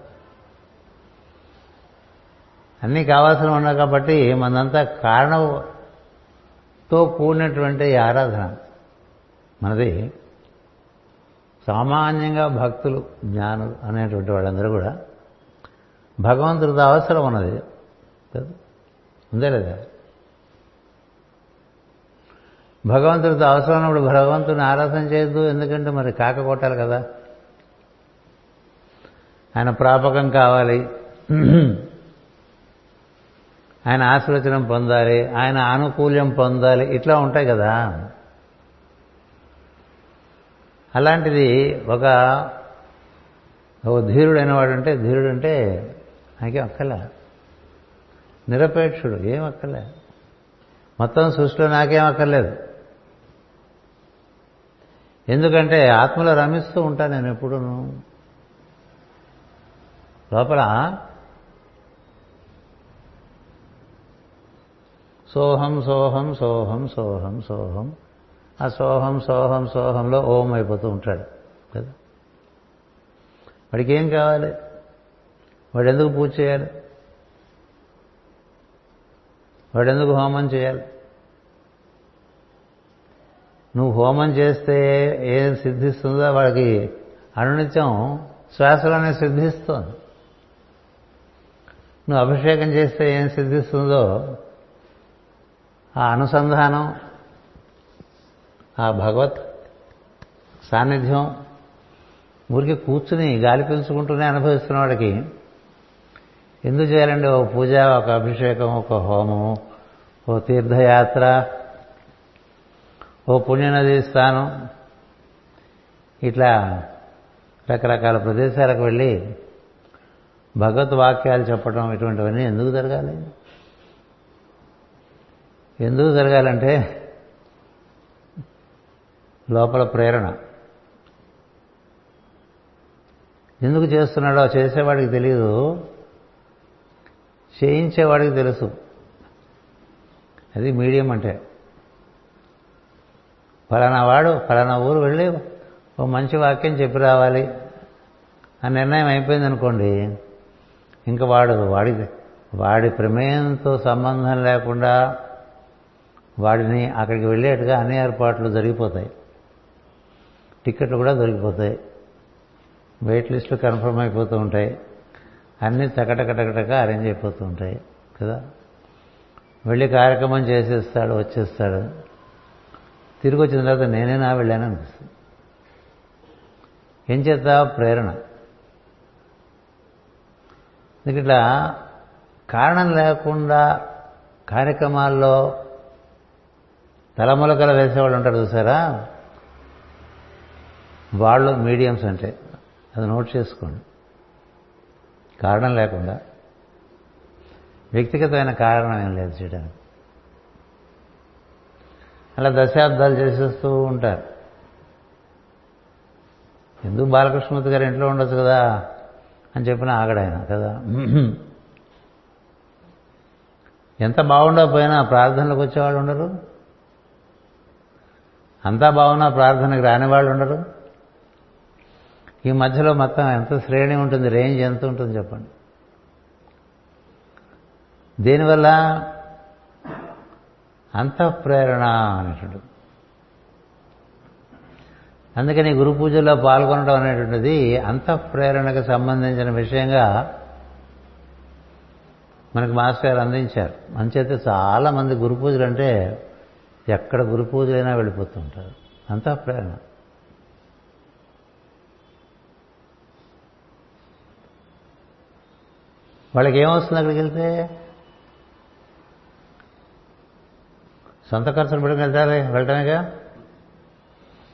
అన్నీ కావాల్సినవి ఉన్నాయి కాబట్టి మనంతా కారణంతో కూడినటువంటి ఆరాధన. మనది సామాన్యంగా భక్తులు జ్ఞానులు అనేటువంటి వాళ్ళందరూ కూడా భగవంతుడితో అవసరం ఉన్నది. ఉందే లేదా భగవంతుడితో అవసరం ఉన్నప్పుడు భగవంతుని ఆరాధన చేయొద్దు ఎందుకంటే మరి కాక కొట్టాలి కదా. ఆయన ప్రాపకం కావాలి. ఆయన ఆశీర్వచనం పొందాలి ఆయన ఆనుకూల్యం పొందాలి ఇట్లా ఉంటాయి కదా. అలాంటిది ఒక ఒక ధీరుడైన వాడు అంటే ధీరుడు అంటే నాకేం అక్కలే నిరపేక్షుడు ఏం అక్కర్లే మొత్తం సృష్టిలో నాకేం అక్కర్లేదు ఎందుకంటే ఆత్మలో రమిస్తూ ఉంటాను నేను ఎప్పుడూను లోపల సోహం సోహం సోహం సోహం సోహం ఆ సోహం సోహం సోహంలో ఓం అయిపోతూ ఉంటాడు. కదా? వాడికి ఏం కావాలి? వాడు ఎందుకు పూజ చేయాలి? వాడు ఎందుకు హోమం చేయాలి? నువ్వు హోమం చేస్తే ఏం సిద్ధిస్తుందో వాడికి అనునిత్యం శ్వాసలోనే సిద్ధిస్తుంది. నువ్వు అభిషేకం చేస్తే ఏం సిద్ధిస్తుందో ఆ అనుసంధానం ఆ భగవత్ సాన్నిధ్యం ఊరికి కూర్చుని గాలి పీల్చుకుంటూనే అనుభవిస్తున్న వాడికి ఎందుకు చేయాలండి? ఒక పూజ ఒక అభిషేకం ఒక హోమము ఓ తీర్థయాత్ర ఓ పుణ్యనది స్థానం ఇట్లా రకరకాల ప్రదేశాలకు వెళ్ళి భగవత్ వాక్యాలు చెప్పడం ఇటువంటివన్నీ ఎందుకు జరగాలి? ఎందుకు జరగాలంటే లోపల ప్రేరణ. ఎందుకు చేస్తున్నాడో చేసేవాడికి తెలియదు చేయించేవాడికి తెలుసు. అది మీడియం అంటే. ఫలానా వాడు ఫలానా ఊరు వెళ్ళి ఓ మంచి వాక్యం చెప్పి రావాలి. ఆ నిర్ణయం అయిపోయింది అనుకోండి ఇంకా వాడు వాడి వాడి ప్రమేయంతో సంబంధం లేకుండా వాడిని అక్కడికి వెళ్ళేట్టుగా అన్ని ఏర్పాట్లు జరిగిపోతాయి. టికెట్లు కూడా దొరికిపోతాయి. వెయిట్ లిస్టులు కన్ఫర్మ్ అయిపోతూ ఉంటాయి. అన్నీ టకటకటకటక అరేంజ్ అయిపోతూ ఉంటాయి కదా? వెళ్ళి కార్యక్రమం చేసేస్తాడు వచ్చేస్తాడు. తిరిగి వచ్చిన తర్వాత నేనేనా వెళ్ళాను అనిపిస్తుంది. ఏం చేత ప్రేరణ. ఇట్లా కారణం లేకుండా కార్యక్రమాల్లో తలములకలు వేసేవాళ్ళు ఉంటారు చూసారా? వాళ్ళు మీడియంస్ అంటే అది నోట్ చేసుకోండి. కారణం లేకుండా వ్యక్తిగతమైన కారణం ఏం లేదు చేయడానికి. అలా దశాబ్దాలు చేసేస్తూ ఉంటారు. ఎందుకు బాలకృష్ణమూర్తి గారు ఇంట్లో ఉండొచ్చు కదా అని చెప్పిన ఆగడాయన కదా? ఎంత బాగుండకపోయినా ప్రార్థనలకు వచ్చేవాళ్ళు ఉండరు. అంతా బాగున్నా ప్రార్థనకు రాని వాళ్ళు ఉండరు. ఈ మధ్యలో మొత్తం ఎంత శ్రేణి ఉంటుంది రేంజ్ ఎంత ఉంటుంది చెప్పండి. దీనివల్ల అంతఃప్రేరణ అనేటువంటిది. అందుకని గురు పూజల్లో పాల్గొనడం అనేటువంటిది అంతఃప్రేరణకు సంబంధించిన విషయంగా మనకు మాస్టర్ గారు అందించారు. అంచేతే చాలా మంది గురు పూజలు అంటే ఎక్కడ గురు పూజలైనా వెళ్ళిపోతుంటారు అంతఃప్రేరణ వాళ్ళకి ఏమొస్తుంది అక్కడికి వెళ్తే సొంత ఖర్చులు పెట్టుకుని వెళ్తారు వెళ్ళటమేగా?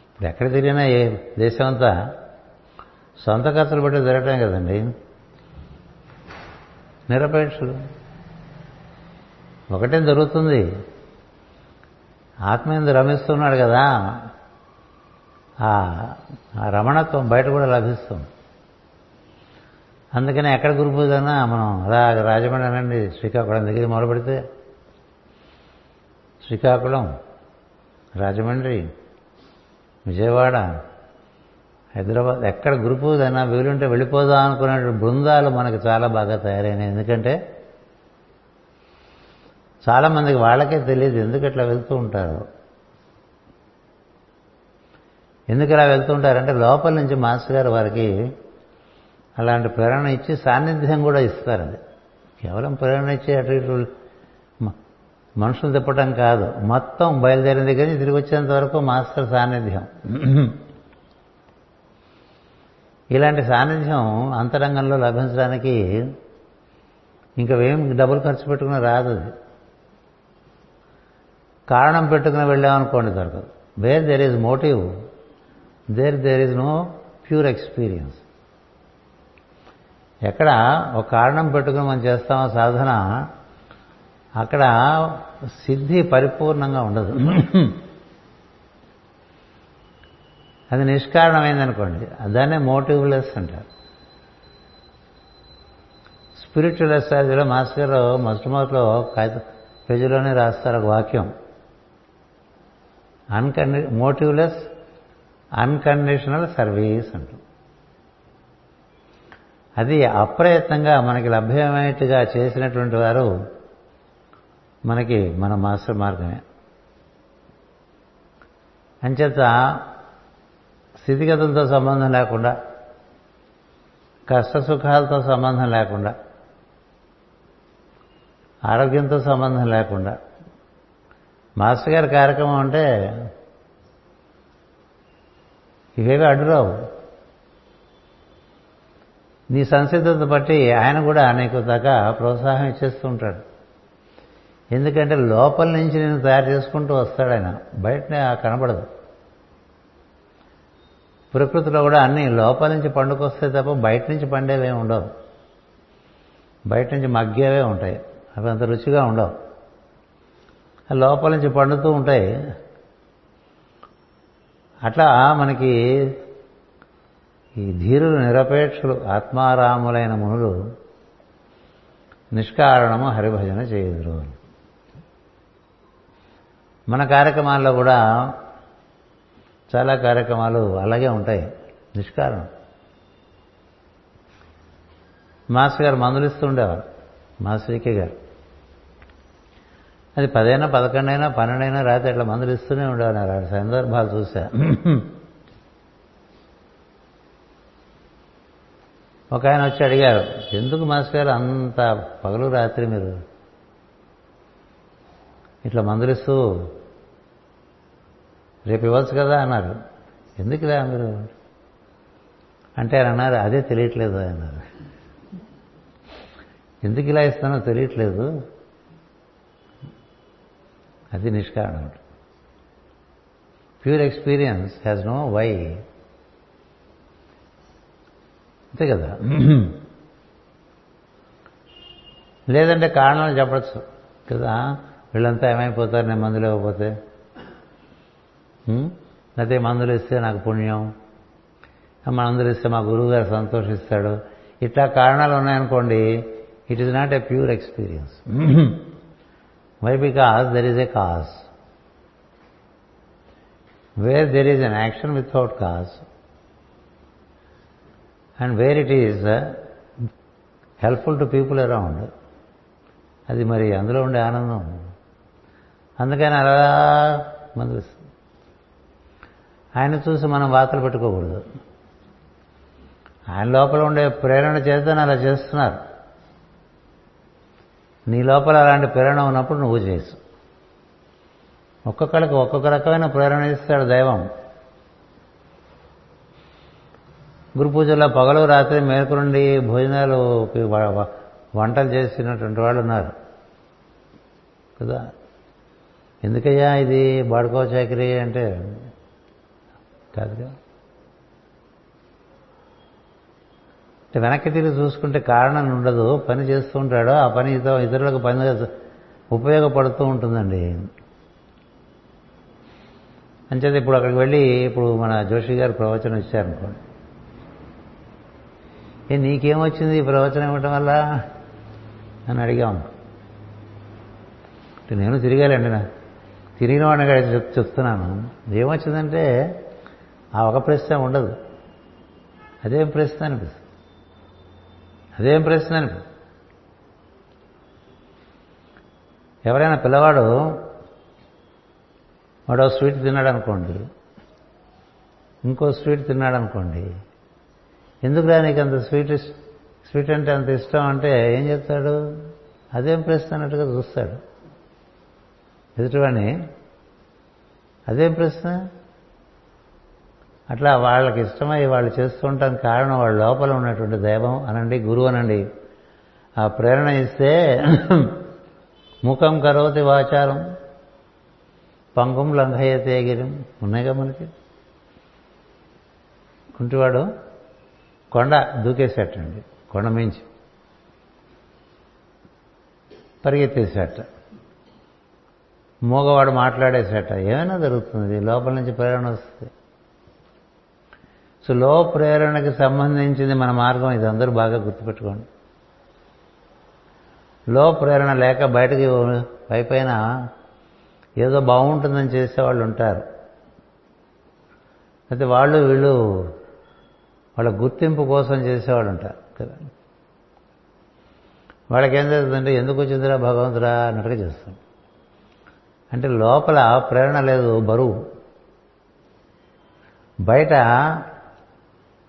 ఇప్పుడు ఎక్కడ తిరిగినా ఏ దేశం అంతా సొంత ఖర్చులు పెట్టి తిరగటమే కదండి. నిరపేక్షలు. ఒకటే దొరుకుతుంది ఆత్మీయందు రమిస్తున్నాడు కదా. ఆ రమణత్వం బయట కూడా లభిస్తుంది. అందుకని ఎక్కడ గురు పూజనా మనం అలా రాజమండ్రి అనండి శ్రీకాకుళం దగ్గర మొదలు పెడితే శ్రీకాకుళం రాజమండ్రి విజయవాడ హైదరాబాద్ ఎక్కడ గురు పూజ అయినా వీలుంటే వెళ్ళిపోదాం అనుకునే బృందాలు మనకు చాలా బాగా తయారైనాయి. ఎందుకంటే చాలామందికి వాళ్ళకే తెలియదు ఎందుకు అట్లా వెళ్తూ ఉంటారు. ఎందుకు ఇలా వెళ్తూ ఉంటారంటే లోపల నుంచి మాస్టర్ గారు వారికి అలాంటి ప్రేరణ ఇచ్చి సాన్నిధ్యం కూడా ఇస్తారండి కేవలం ప్రేరణ ఇచ్చి అటు ఇటు మనుషులు తిప్పటం కాదు. మొత్తం బయలుదేరిన దగ్గర నుంచి తిరిగి వచ్చేంత వరకు మాస్టర్ సాన్నిధ్యం. ఇలాంటి సాన్నిధ్యం అంతరంగంలో లభించడానికి ఇంకా ఏం డబ్బులు ఖర్చు పెట్టుకుని రాదు అది. కారణం పెట్టుకుని వెళ్ళామనుకోండి దొరకదు. Where there is motive there there is no pure experience ఎక్కడ ఒక కారణం పెట్టుకుని మనం చేస్తామో సాధన అక్కడ సిద్ధి పరిపూర్ణంగా ఉండదు. అది నిష్కారణమైందనుకోండి. దాన్నే మోటివ్లెస్ అంటారు. స్పిరిచువల్ ఎస్ట్రాలజీలో మాస్టర్ గారు మొట్టమొదటిలో కాగిత పేజీలోనే రాస్తారు ఒక వాక్యం. అన్కండి మోటివ్లెస్ అన్కండిషనల్ సర్వీస్ అంటాం అది అప్రయత్నంగా మనకి లభ్యమయ్యేట్టుగా చేసినటువంటి వారు మనకి మన మాస్టర్ మార్గమే. అంచేత స్థితిగతులతో సంబంధం లేకుండా కష్ట సుఖాలతో సంబంధం లేకుండా ఆరోగ్యంతో సంబంధం లేకుండా మాస్టర్ గారి కార్యక్రమం అంటే ఇవేవి అడ్డురావు. నీ సంసిద్ధత బట్టి ఆయన కూడా నీకు దాకా ప్రోత్సాహం ఇచ్చేస్తూ ఉంటాడు. ఎందుకంటే లోపల నుంచి నేను తయారు చేసుకుంటూ వస్తాడు ఆయన. బయటనే కనబడదు. ప్రకృతిలో కూడా అన్ని లోపల నుంచి పండుకొస్తే తప్ప బయట నుంచి పండేవే ఉండవు. బయట నుంచి మగ్గేవే ఉంటాయి. అవి అంత రుచిగా ఉండవు. లోపల నుంచి పండుతూ ఉంటాయి. అట్లా మనకి ఈ ధీరులు నిరపేక్షలు ఆత్మారాములైన మునులు నిష్కారణము హరిభజన చేయుదురు. మన కార్యక్రమాల్లో కూడా చాలా కార్యక్రమాలు అలాగే ఉంటాయి. నిష్కారణం. మాస్టర్ గారు మందులు ఇస్తూ ఉండేవారు. మాస్టర్కే గారు. అది పదైనా పదకొండైనా పన్నెండైనా రాత్రి అట్లా మందులు ఇస్తూనే ఉండేవారు. ఆ సందర్భాలు చూశా ఒక ఆయన వచ్చి అడిగారు ఎందుకు మాస్ గారు అంత పగలు రాత్రి మీరు? ఇట్లా మందులిస్తూ రేపు ఇవ్వచ్చు కదా అన్నారు. ఎందుకులే మీరు? అంటే ఆయన అన్నారు అదే తెలియట్లేదు అన్నారు. ఎందుకు ఇలా ఇస్తానో తెలియట్లేదు. అది నిష్కారణం. Pure experience has no why అంతే కదా? లేదంటే కారణాలు చెప్పచ్చు కదా? వీళ్ళంతా ఏమైపోతారు? నేను మందులు ఇవ్వకపోతే లేకపోతే మందులు ఇస్తే నాకు పుణ్యం? మందులు ఇస్తే మా గురువు గారు సంతోషిస్తాడు? ఇట్లా కారణాలు ఉన్నాయనుకోండి it is not a pure experience why because there is a cause where there is an action without cause and where it is helpful to people around అది మరి అందులో ఉండే ఆనందం. అందుకని అలా మందిస్తుంది ఆయన చూసి మనం వాతలు పెట్టుకోకూడదు. ఆయన లోపల ఉండే ప్రేరణ చేతని అలా చేస్తున్నారు. నీ లోపల అలాంటి ప్రేరణ ఉన్నప్పుడు నువ్వు చేసు ఒక్కొక్కరికి ఒక్కొక్క రకమైన ప్రేరణ ఇస్తాడు దైవం. గురు పూజల్లో పగలు రాత్రి మేల్కొండి భోజనాలు వంటలు చేసినటువంటి వాళ్ళు ఉన్నారు. కదా? ఎందుకయ్యా ఇది బాడుకో చాకరీ అంటే? కాదుగా? అంటే వెనక్కి తిరిగి చూసుకుంటే కారణం ఉండదు. పని చేస్తూ ఉంటాడో. ఆ పని ఇతరులకు పని ఉపయోగపడుతూ ఉంటుందండి. అంచేది ఇప్పుడు అక్కడికి వెళ్ళి ఇప్పుడు మన జోషి గారు ప్రవచనం ఇచ్చారనుకోండి. నీకేమొచ్చింది ఈ ప్రవచనం ఇవ్వటం వల్ల? అని అడిగాం నేను తిరిగాలండి నా తిరిగిన వాడిని చెప్ చెప్తున్నాను. ఏమొచ్చిందంటే ఆ ఒక ప్రశ్న ఉండదు. అదేం ప్రశ్న అనిపిస్తుంది? అదేం ప్రశ్న అనిపిస్తుంది? ఎవరైనా పిల్లవాడు వాడు స్వీట్ తిన్నాడు అనుకోండి ఇంకో స్వీట్ తిన్నాడు అనుకోండి ఎందుకురా నీకు అంత స్వీట్ స్వీట్ అంటే అంత ఇష్టం అంటే ఏం చెప్తాడు? అదేం ప్రశ్న అన్నట్టుగా చూస్తాడు. ఎదుటివాణి అదేం ప్రశ్న? అట్లా వాళ్ళకి ఇష్టమై వాళ్ళు చేస్తూ కారణం వాళ్ళ లోపల ఉన్నటువంటి దైవం అనండి గురువు అనండి. ఆ ప్రేరణ ఇస్తే ముఖం కరోతి వాచారం పంగం లంఘయ్య తేగిరం ఉన్నాయిగా మనకి? కుంటివాడు కొండ దూకేసేటండి. కొండ మించి. పరిగెత్తేసేట. మూగవాడు మాట్లాడేసేట. ఏమైనా జరుగుతుంది? లోపల నుంచి ప్రేరణ వస్తుంది. సో లో ప్రేరణకి సంబంధించింది మన మార్గం ఇది. అందరూ బాగా గుర్తుపెట్టుకోండి. లో ప్రేరణ లేక బయటకి పైపైన ఏదో బాగుంటుందని చేసేవాళ్ళు ఉంటారు. అయితే వాళ్ళు వీళ్ళు వాళ్ళ గుర్తింపు కోసం చేసేవాడు ఉంటారు కదా వాళ్ళకి ఏం జరుగుతుందంటే ఎందుకు వచ్చిందిరా భగవంతురా అన్నట్టుగా చేస్తాం. అంటే లోపల ప్రేరణ లేదు బరువు. బయట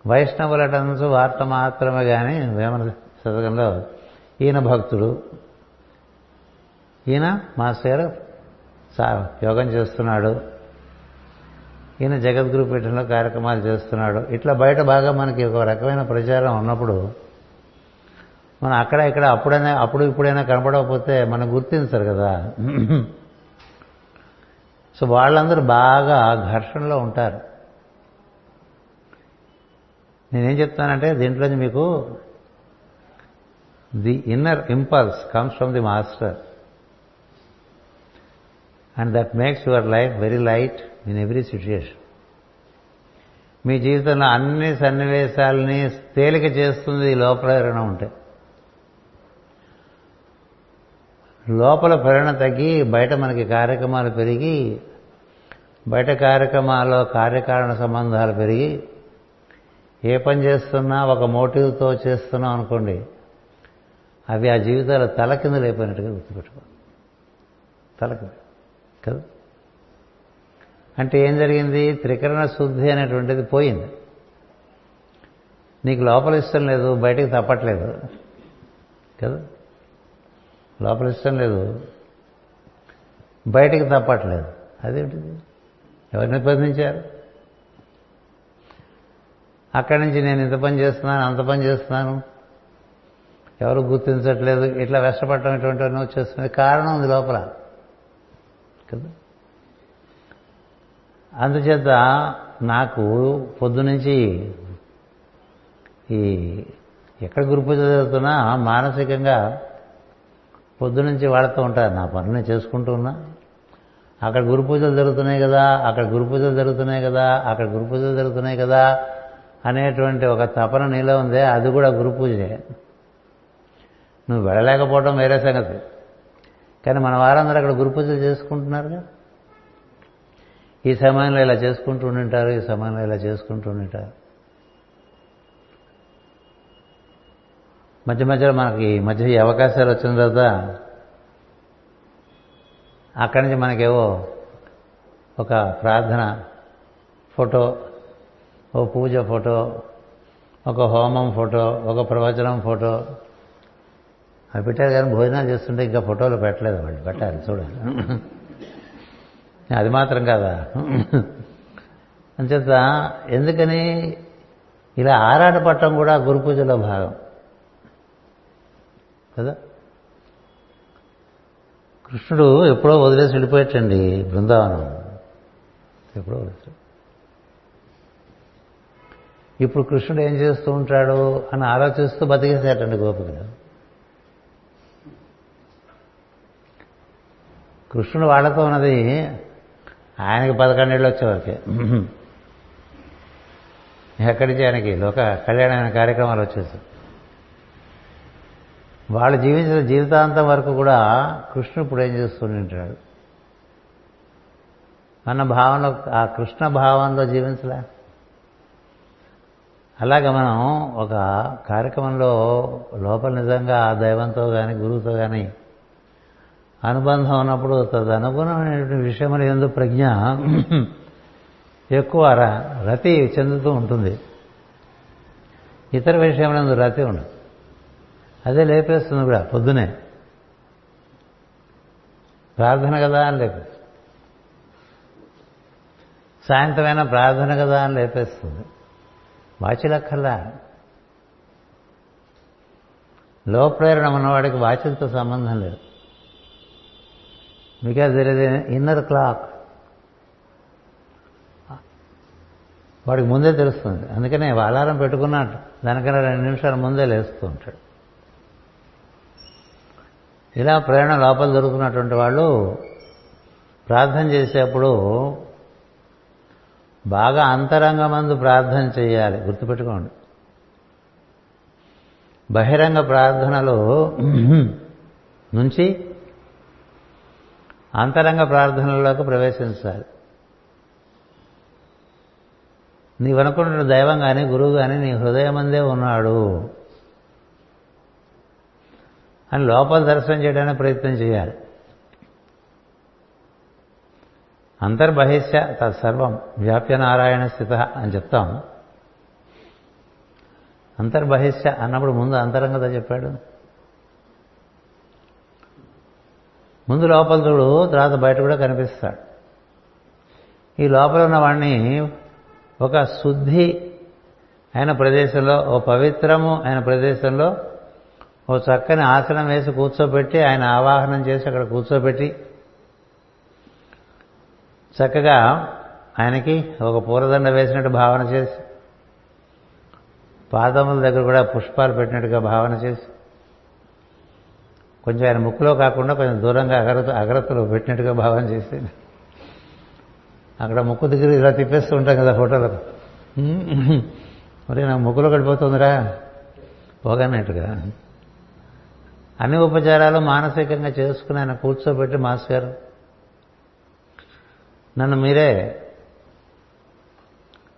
వైష్ణవులటంచు వార్త మాత్రమే కానీ వేమన శతకంలో ఈయన భక్తుడు ఈయన మాస్టర్ యోగం చేస్తున్నాడు. ఈయన జగద్గురు పీఠంలో కార్యక్రమాలు చేస్తున్నాడు. ఇట్లా బయట బాగా మనకి ఒక రకమైన ప్రచారం ఉన్నప్పుడు మనం అక్కడ ఇక్కడ అప్పుడైనా అప్పుడు ఇప్పుడైనా కనపడకపోతే మనం గుర్తించరు కదా. సో వాళ్ళందరూ బాగా ఘర్షణలో ఉంటారు. నేనేం చెప్తానంటే దీంట్లో మీకు the inner impulse comes from the master. And that makes your life very light in every situation మీ జీవితంలో అన్ని సన్నివేశాలని తేలిక చేస్తుంది ఈ లోపల ఉంటే. లోపల ప్రేరణ తగ్గి బయట మనకి కార్యక్రమాలు పెరిగి బయట కార్యక్రమాల్లో కార్యకారణ సంబంధాలు పెరిగి ఏ పని చేస్తున్నా ఒక మోటివ్తో చేస్తున్నాం అనుకోండి అవి ఆ జీవితాలు తల కింద లేపోయినట్టుగా గుర్తుపెట్టుకో తల కింద కదా? అంటే ఏం జరిగింది? త్రికరణ శుద్ధి అనేటువంటిది పోయింది. నీకు లోపల ఇష్టం లేదు బయటికి తప్పట్లేదు. కదా? లోపల ఇష్టం లేదు బయటికి తప్పట్లేదు. అదేంటిది? ఎవరిని నిర్బంధించారు అక్కడి నుంచి నేను ఇంత పని చేస్తున్నాను అంత పని చేస్తున్నాను. ఎవరు గుర్తించట్లేదు. ఇట్లా వెష్టపడటం ఇటువంటివన్నీ వచ్చేస్తుంది కారణం ఉంది లోపల. కదా? అందుచేత నాకు పొద్దునుంచి ఈ ఎక్కడ గురు పూజ జరుగుతున్నా మానసికంగా పొద్దునుంచి వాడుతూ ఉంటారు నా పనులు చేసుకుంటూ ఉన్నా. అక్కడ గురు పూజలు జరుగుతున్నాయి కదా అక్కడ గురు పూజలు జరుగుతున్నాయి కదా అక్కడ గురు పూజలు జరుగుతున్నాయి కదా అనేటువంటి ఒక తపన నీలో ఉందే అది కూడా గురు పూజే. నువ్వు వెళ్ళలేకపోవడం వేరే సంగతి. కానీ మన వారందరూ అక్కడ గురు పూజలు చేసుకుంటున్నారుగా. ఈ సమయంలో ఇలా చేసుకుంటూ ఉండింటారు ఈ సమయంలో ఇలా చేసుకుంటూ ఉండింటారు. మధ్య మధ్యలో మనకి మధ్య ఈ అవకాశాలు వచ్చిన తర్వాత అక్కడి నుంచి మనకేవో ఒక ప్రార్థన ఫోటో ఓ పూజ ఫోటో ఒక హోమం ఫోటో ఒక ప్రవచనం ఫోటో. అవి పెట్టారు కానీ భోజనాలు చేస్తుంటే ఇంకా ఫోటోలు పెట్టలేదు వాళ్ళు పెట్టాలి చూడాలి. అది మాత్రం కదా? అంచేత ఎందుకని ఇలా ఆరాటపట్టం కూడా గురు పూజలో భాగం. కదా? కృష్ణుడు ఎప్పుడో వదిలేసి వెళ్ళిపోయేటండి బృందావనం. ఎప్పుడో వదిలేసి ఇప్పుడు కృష్ణుడు ఏం చేస్తూ ఉంటాడు అని ఆలోచిస్తూ బతికేసేటండి గోపికలు కృష్ణుడు వాళ్ళతో ఉన్నది ఆయనకి పదకొండేళ్ళు వచ్చేవరకే ఎక్కడి నుంచి ఆయనకి? లోక కళ్యాణమైన కార్యక్రమాలు వచ్చేసాయి వాళ్ళు జీవించిన జీవితాంతం వరకు కూడా కృష్ణుడు ఇప్పుడు ఏం చేస్తుంటాడు మన భావంలో ఆ కృష్ణ భావంలో జీవించలే? అలాగే మనం ఒక కార్యక్రమంలో లోపల నిజంగా ఆ దైవంతో కానీ గురువుతో కానీ అనుబంధం ఉన్నప్పుడు తదనుగుణమైనటువంటి విషయముల ఎందు ప్రజ్ఞ? ఎక్కువ రతి చెందుతూ ఉంటుంది. ఇతర విషయములందు రతి ఉండదు అదే లేపేస్తుంది కూడా పొద్దునే. ప్రార్థన కదా అని లేపేస్తుంది. సాయంత్రమైనా ప్రార్థన కదా అని లేపేస్తుంది. వాచిలక్కల్లా లో ప్రేరణ ఉన్నవాడికి వాచిలతో సంబంధం లేదు. Because there is inner clock వాడికి ముందే తెలుస్తుంది. అందుకనే అలారం పెట్టుకున్నాడు. దానికన్నా రెండు నిమిషాల ముందే లేస్తూ ఉంటాడు. ఇలా ప్రేరణ లోపల దొరుకుతున్నటువంటి వాళ్ళు ప్రార్థన చేసేప్పుడు బాగా అంతరంగమందు ప్రార్థన చేయాలి. గుర్తుపెట్టుకోండి. బహిరంగ ప్రార్థనలు నుంచి అంతరంగ ప్రార్థనలోకి ప్రవేశించాలి. నీవనుకుంటున్న దైవం కానీ గురువు కానీ నీ హృదయమందే ఉన్నాడు అని లోపల దర్శనం చేయడానికి ప్రయత్నం చేయాలి. అంతర్బహిష్య తత్సర్వం వ్యాప్య నారాయణ స్థిత అని చెప్తాం. అంతర్బహిష్య అన్నప్పుడు ముందు అంతరంగత చెప్పాడు. ముందు లోపల చూడు తర్వాత బయట కూడా కనిపిస్తాడు. ఈ లోపల ఉన్నవాడిని ఒక శుద్ధి అయిన ప్రదేశంలో ఓ పవిత్రము అయిన ప్రదేశంలో ఓ చక్కని ఆసనం వేసి కూర్చోబెట్టి ఆయన ఆవాహనం చేసి అక్కడ కూర్చోబెట్టి చక్కగా ఆయనకి ఒక పూలదండ వేసినట్టు భావన చేసి పాదముల దగ్గర కూడా పుష్పాలు పెట్టినట్టుగా భావన చేసి కొంచెం ఆయన ముక్కులో కాకుండా కొంచెం దూరంగా అగరత అగరతలో పెట్టినట్టుగా భావన చేసి అక్కడ ముక్కు దగ్గర ఇలా తిప్పేస్తూ ఉంటాం కదా ఫోటోలకు మరి నా ముక్కులో గడిపోతుందిరా. పోగానట్టుగా. అన్ని ఉపచారాలు మానసికంగా చేసుకుని ఆయన కూర్చోబెట్టి మాస్టర్ గారు నన్ను మీరే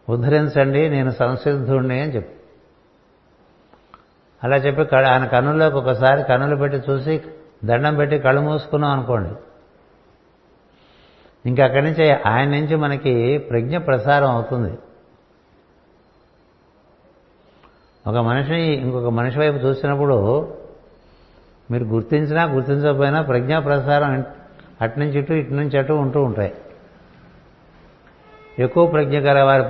ఉద్ధరించండి నేను సంసిద్ధుణ్ణి అని చెప్పు అలా చెప్పి ఆయన కన్నుల్లోకి ఒకసారి కన్నులు పెట్టి చూసి దండం పెట్టి కళ్ళు మూసుకున్నాం అనుకోండి. ఇంకా అక్కడి నుంచి ఆయన నుంచి మనకి ప్రజ్ఞ ప్రసారం అవుతుంది. ఒక మనిషిని ఇంకొక మనిషి వైపు చూసినప్పుడు మీరు గుర్తించినా గుర్తించకపోయినా ప్రజ్ఞా ప్రసారం అటు నుంచి ఇటు ఇటు నుంచి అటు ఉంటూ ఉంటాయి. ఎక్కువ ప్రజ్ఞ గల వారి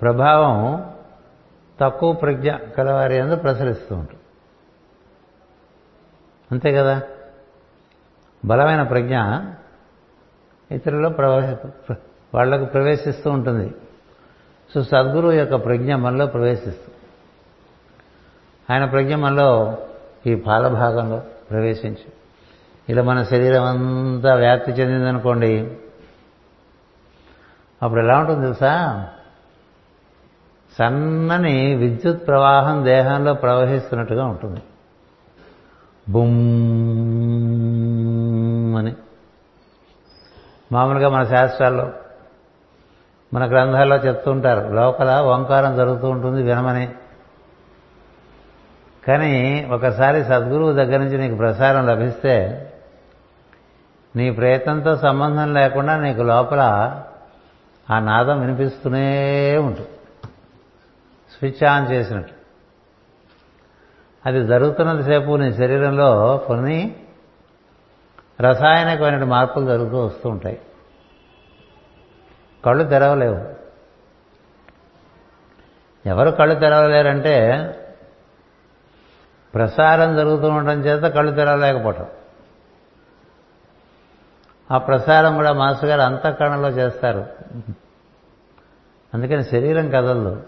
ప్రభావం తక్కువ ప్రజ్ఞ కలవారి అందు ప్రసరిస్తూ ఉంటుంది అంతే కదా? బలమైన ప్రజ్ఞ ఇతరుల్లో ప్రవేశ వాళ్ళకు ప్రవేశిస్తూ ఉంటుంది. సో సద్గురువు యొక్క ప్రజ్ఞ మనలో ప్రవేశిస్తుంది ఆయన ప్రజ్ఞ మనలో ఈ పాలభాగంలో ప్రవేశించి. ఇలా మన శరీరం అంతా వ్యాప్తి చెందిందనుకోండి అప్పుడు ఎలా ఉంటుంది తెలుసా? సన్నని విద్యుత్ ప్రవాహం దేహంలో ప్రవహిస్తున్నట్టుగా ఉంటుంది. బుమ్ అని. మామూలుగా మన శాస్త్రాల్లో మన గ్రంథాల్లో చెప్తూ ఉంటారు లోపల ఓంకారం జరుగుతూ ఉంటుంది వినమని. కానీ ఒకసారి సద్గురువు దగ్గర నుంచి నీకు ప్రసారం లభిస్తే నీ ప్రయత్నంతో సంబంధం లేకుండా నీకు లోపల ఆ నాదం వినిపిస్తూనే ఉంటుంది. స్విచ్ ఆన్ చేసినట్టు. అది జరుగుతున్నంతసేపు నీ శరీరంలో కొన్ని రసాయనికమైన మార్పులు జరుగుతూ వస్తూ ఉంటాయి. కళ్ళు తెరవలేవు. ఎవరు కళ్ళు తెరవలేరంటే ప్రసారం జరుగుతూ ఉండటం చేత కళ్ళు తెరవలేకపోవటం. ఆ ప్రసారం కూడా మాస్టర్ గారు అంతఃకరణలో చేస్తారు. అందుకని శరీరం కదలదు.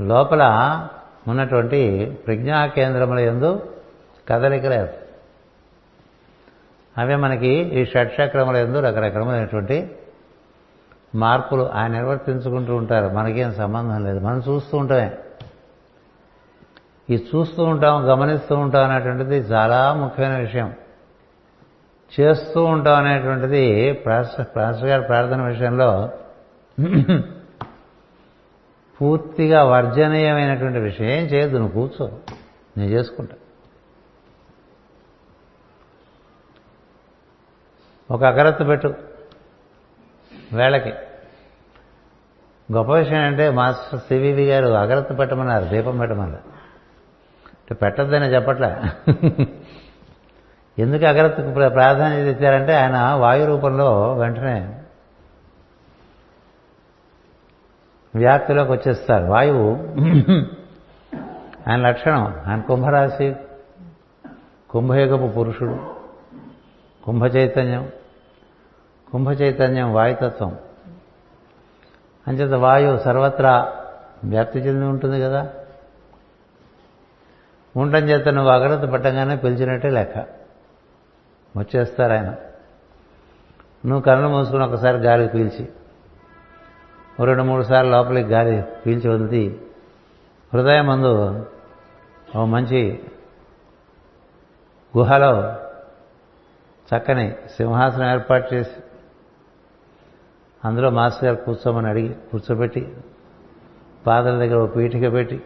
లోపల ఉన్నటువంటి ప్రజ్ఞా కేంద్రముల ఎందు కదలిక లేదు. అవే మనకి ఈ షట్చక్రముల ఎందు రకరకమైనటువంటి మార్పులు ఆయన నిర్వర్తించుకుంటూ ఉంటారు. మనకేం సంబంధం లేదు. మనం చూస్తూ ఉంటామే. ఈ చూస్తూ ఉంటాం గమనిస్తూ ఉంటాం అనేటువంటిది చాలా ముఖ్యమైన విషయం. చేస్తూ ఉంటాం అనేటువంటిది ప్రాస్టర్ గారి ప్రార్థన విషయంలో పూర్తిగా వర్జనీయమైనటువంటి విషయం ఏం చేయొద్దు నువ్వు కూర్చో. నేను చేసుకుంటా. ఒక అగరత్తు పెట్టు. వేళకి. గొప్ప విషయం అంటే మాస్టర్ సివివి గారు అగరత్తు పెట్టమన్నారు దీపం పెట్టమన్నారు. అంటే పెట్టద్దని చెప్పట్లే? ఎందుకు అగరత్తుకు ప్రాధాన్యత ఇచ్చారంటే ఆయన వాయు రూపంలో వెంటనే వ్యాప్తిలోకి వచ్చేస్తారు. వాయువు ఆయన లక్షణం. ఆయన కుంభరాశి కుంభయుగపు పురుషుడు కుంభ చైతన్యం కుంభ చైతన్యం వాయుతత్వం. అంచేత వాయువు సర్వత్రా వ్యాప్తి చెంది ఉంటుంది కదా. ఉండటం చేత నువ్వు అగ్రత పట్టంగానే పిలిచినట్టే లెక్క. వచ్చేస్తారు ఆయన. నువ్వు కళ్ళు మూసుకుని ఒకసారి గాలికి పీల్చి. రెండు మూడు సార్లు లోపలికి గాలి పీల్చి వదిలి హృదయం మందు ఓ మంచి గుహలో చక్కని సింహాసనం ఏర్పాటు చేసి అందులో మాస్టర్ గారు కూర్చోమని అడిగి కూర్చోబెట్టి పాదల దగ్గర ఒక పీఠిక పెట్టి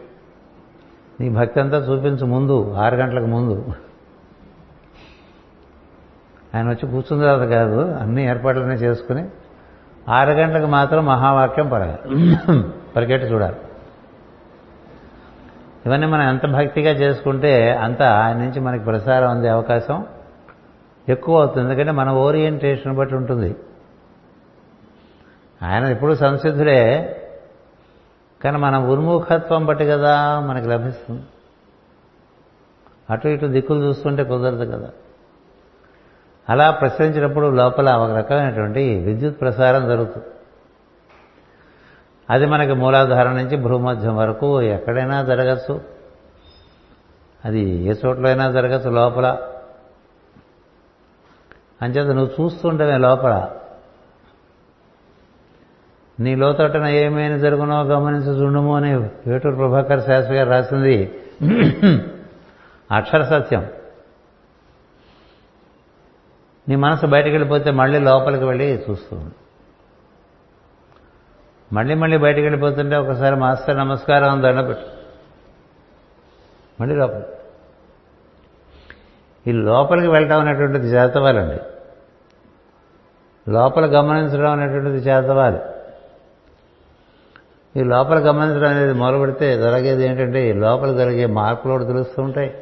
నీ భక్తి అంతా చూపించు ముందు ఆరు గంటలకు ముందు. ఆయన వచ్చి కూర్చున్న తర్వాత కాదు అన్ని ఏర్పాట్లన్నీ చేసుకుని ఆరు గంటలకు మాత్రం మహావాక్యం పడగ పరిగెట్టి చూడాలి. ఇవన్నీ మనం ఎంత భక్తిగా చేసుకుంటే అంత ఆయన నుంచి మనకి ప్రసారం అందే అవకాశం ఎక్కువ అవుతుంది. ఎందుకంటే మన ఓరియంటేషన్ బట్టి ఉంటుంది. ఆయన ఎప్పుడు సంసిద్ధుడే. కానీ మన ఉన్ముఖత్వం బట్టి కదా మనకి లభిస్తుంది. అటు ఇటు దిక్కులు చూస్తుంటే కుదరదు కదా. అలా ప్రసరించినప్పుడు లోపల ఒక రకమైనటువంటి విద్యుత్ ప్రసారం జరుగుతుంది. అది మనకి మూలాధారం నుంచి భూమధ్యం వరకు ఎక్కడైనా జరగచ్చు. అది ఏ చోట్లైనా జరగచ్చు లోపల. అంచేత నువ్వు చూస్తుండవే లోపల. నీ లోతటన ఏమైనా జరుగునో గమనించి చూడము అని వేటూరు ప్రభాకర్ శాస్త్రి గారు రాసింది అక్షర సత్యం. నీ మనసు బయటకు వెళ్ళిపోతే మళ్ళీ లోపలికి వెళ్ళి చూస్తుంది మళ్ళీ మళ్ళీ బయటకు వెళ్ళిపోతుంటే ఒకసారి మాస్టర్ నమస్కారం దండపెట్టు మళ్ళీ లోపల ఈ లోపలికి వెళ్ళటం అనేటువంటిది చేతవాలండి. లోపల గమనించడం అనేటువంటిది చేతవాలి. ఈ లోపల గమనించడం అనేది మొదలుపెడితే జరిగేది ఏంటంటే ఈ లోపల జరిగే మార్పులు కూడా తెలుస్తూ ఉంటాయి.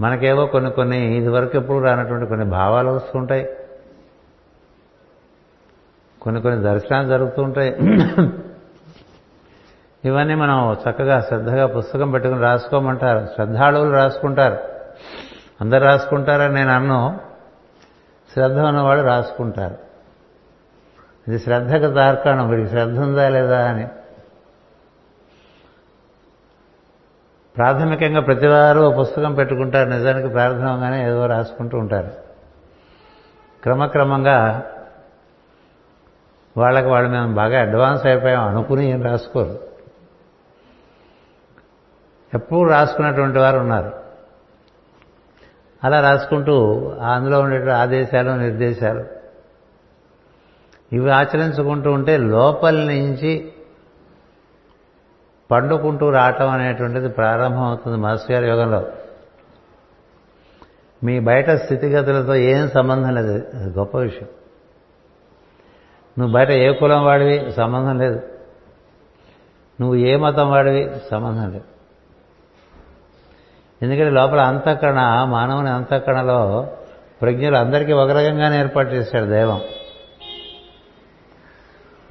మనకేవో కొన్ని కొన్ని ఇదివరకు ఎప్పుడు రానటువంటి కొన్ని భావాలు వస్తుంటాయి కొన్ని కొన్ని దర్శనాలు జరుగుతూ ఉంటాయి. ఇవన్నీ మనం చక్కగా శ్రద్ధగా పుస్తకం పెట్టుకుని రాసుకోమంటారు. శ్రద్ధాళువులు రాసుకుంటారు. అందరు రాసుకుంటారని నేను అన్ను. శ్రద్ధ ఉన్నవాడు రాసుకుంటారు. ఇది శ్రద్ధకు తార్కాణం. వీడికి శ్రద్ధ ఉందా లేదా అని. ప్రాథమికంగా ప్రతివారు ఓ పుస్తకం పెట్టుకుంటారు. నిజానికి ప్రార్థనగానే ఏదో రాసుకుంటూ ఉంటారు. క్రమక్రమంగా వాళ్ళకి వాళ్ళు మేము బాగా అడ్వాన్స్ అయిపోయాం. అనుకుని ఏం రాసుకోరు. ఎప్పుడు రాసుకున్నటువంటి వారు ఉన్నారు. అలా రాసుకుంటూ అందులో ఉండే ఆదేశాలు నిర్దేశాలు. ఇవి ఆచరించుకుంటూ ఉంటే లోపల నుంచి పండుకుంటూ రావటం అనేటువంటిది ప్రారంభం అవుతుంది మాస్టర్ గారి యోగంలో. మీ బయట స్థితిగతులతో ఏం సంబంధం లేదు. అది గొప్ప విషయం. నువ్వు బయట ఏ కులం వాడివి? సంబంధం లేదు. నువ్వు ఏ మతం వాడివి? సంబంధం లేదు. ఎందుకంటే లోపల అంతఃకరణ మానవుని అంతఃకరణలో ప్రజ్ఞలు అందరికీ ఒక రకంగానే ఏర్పాటు చేశాడు దైవం.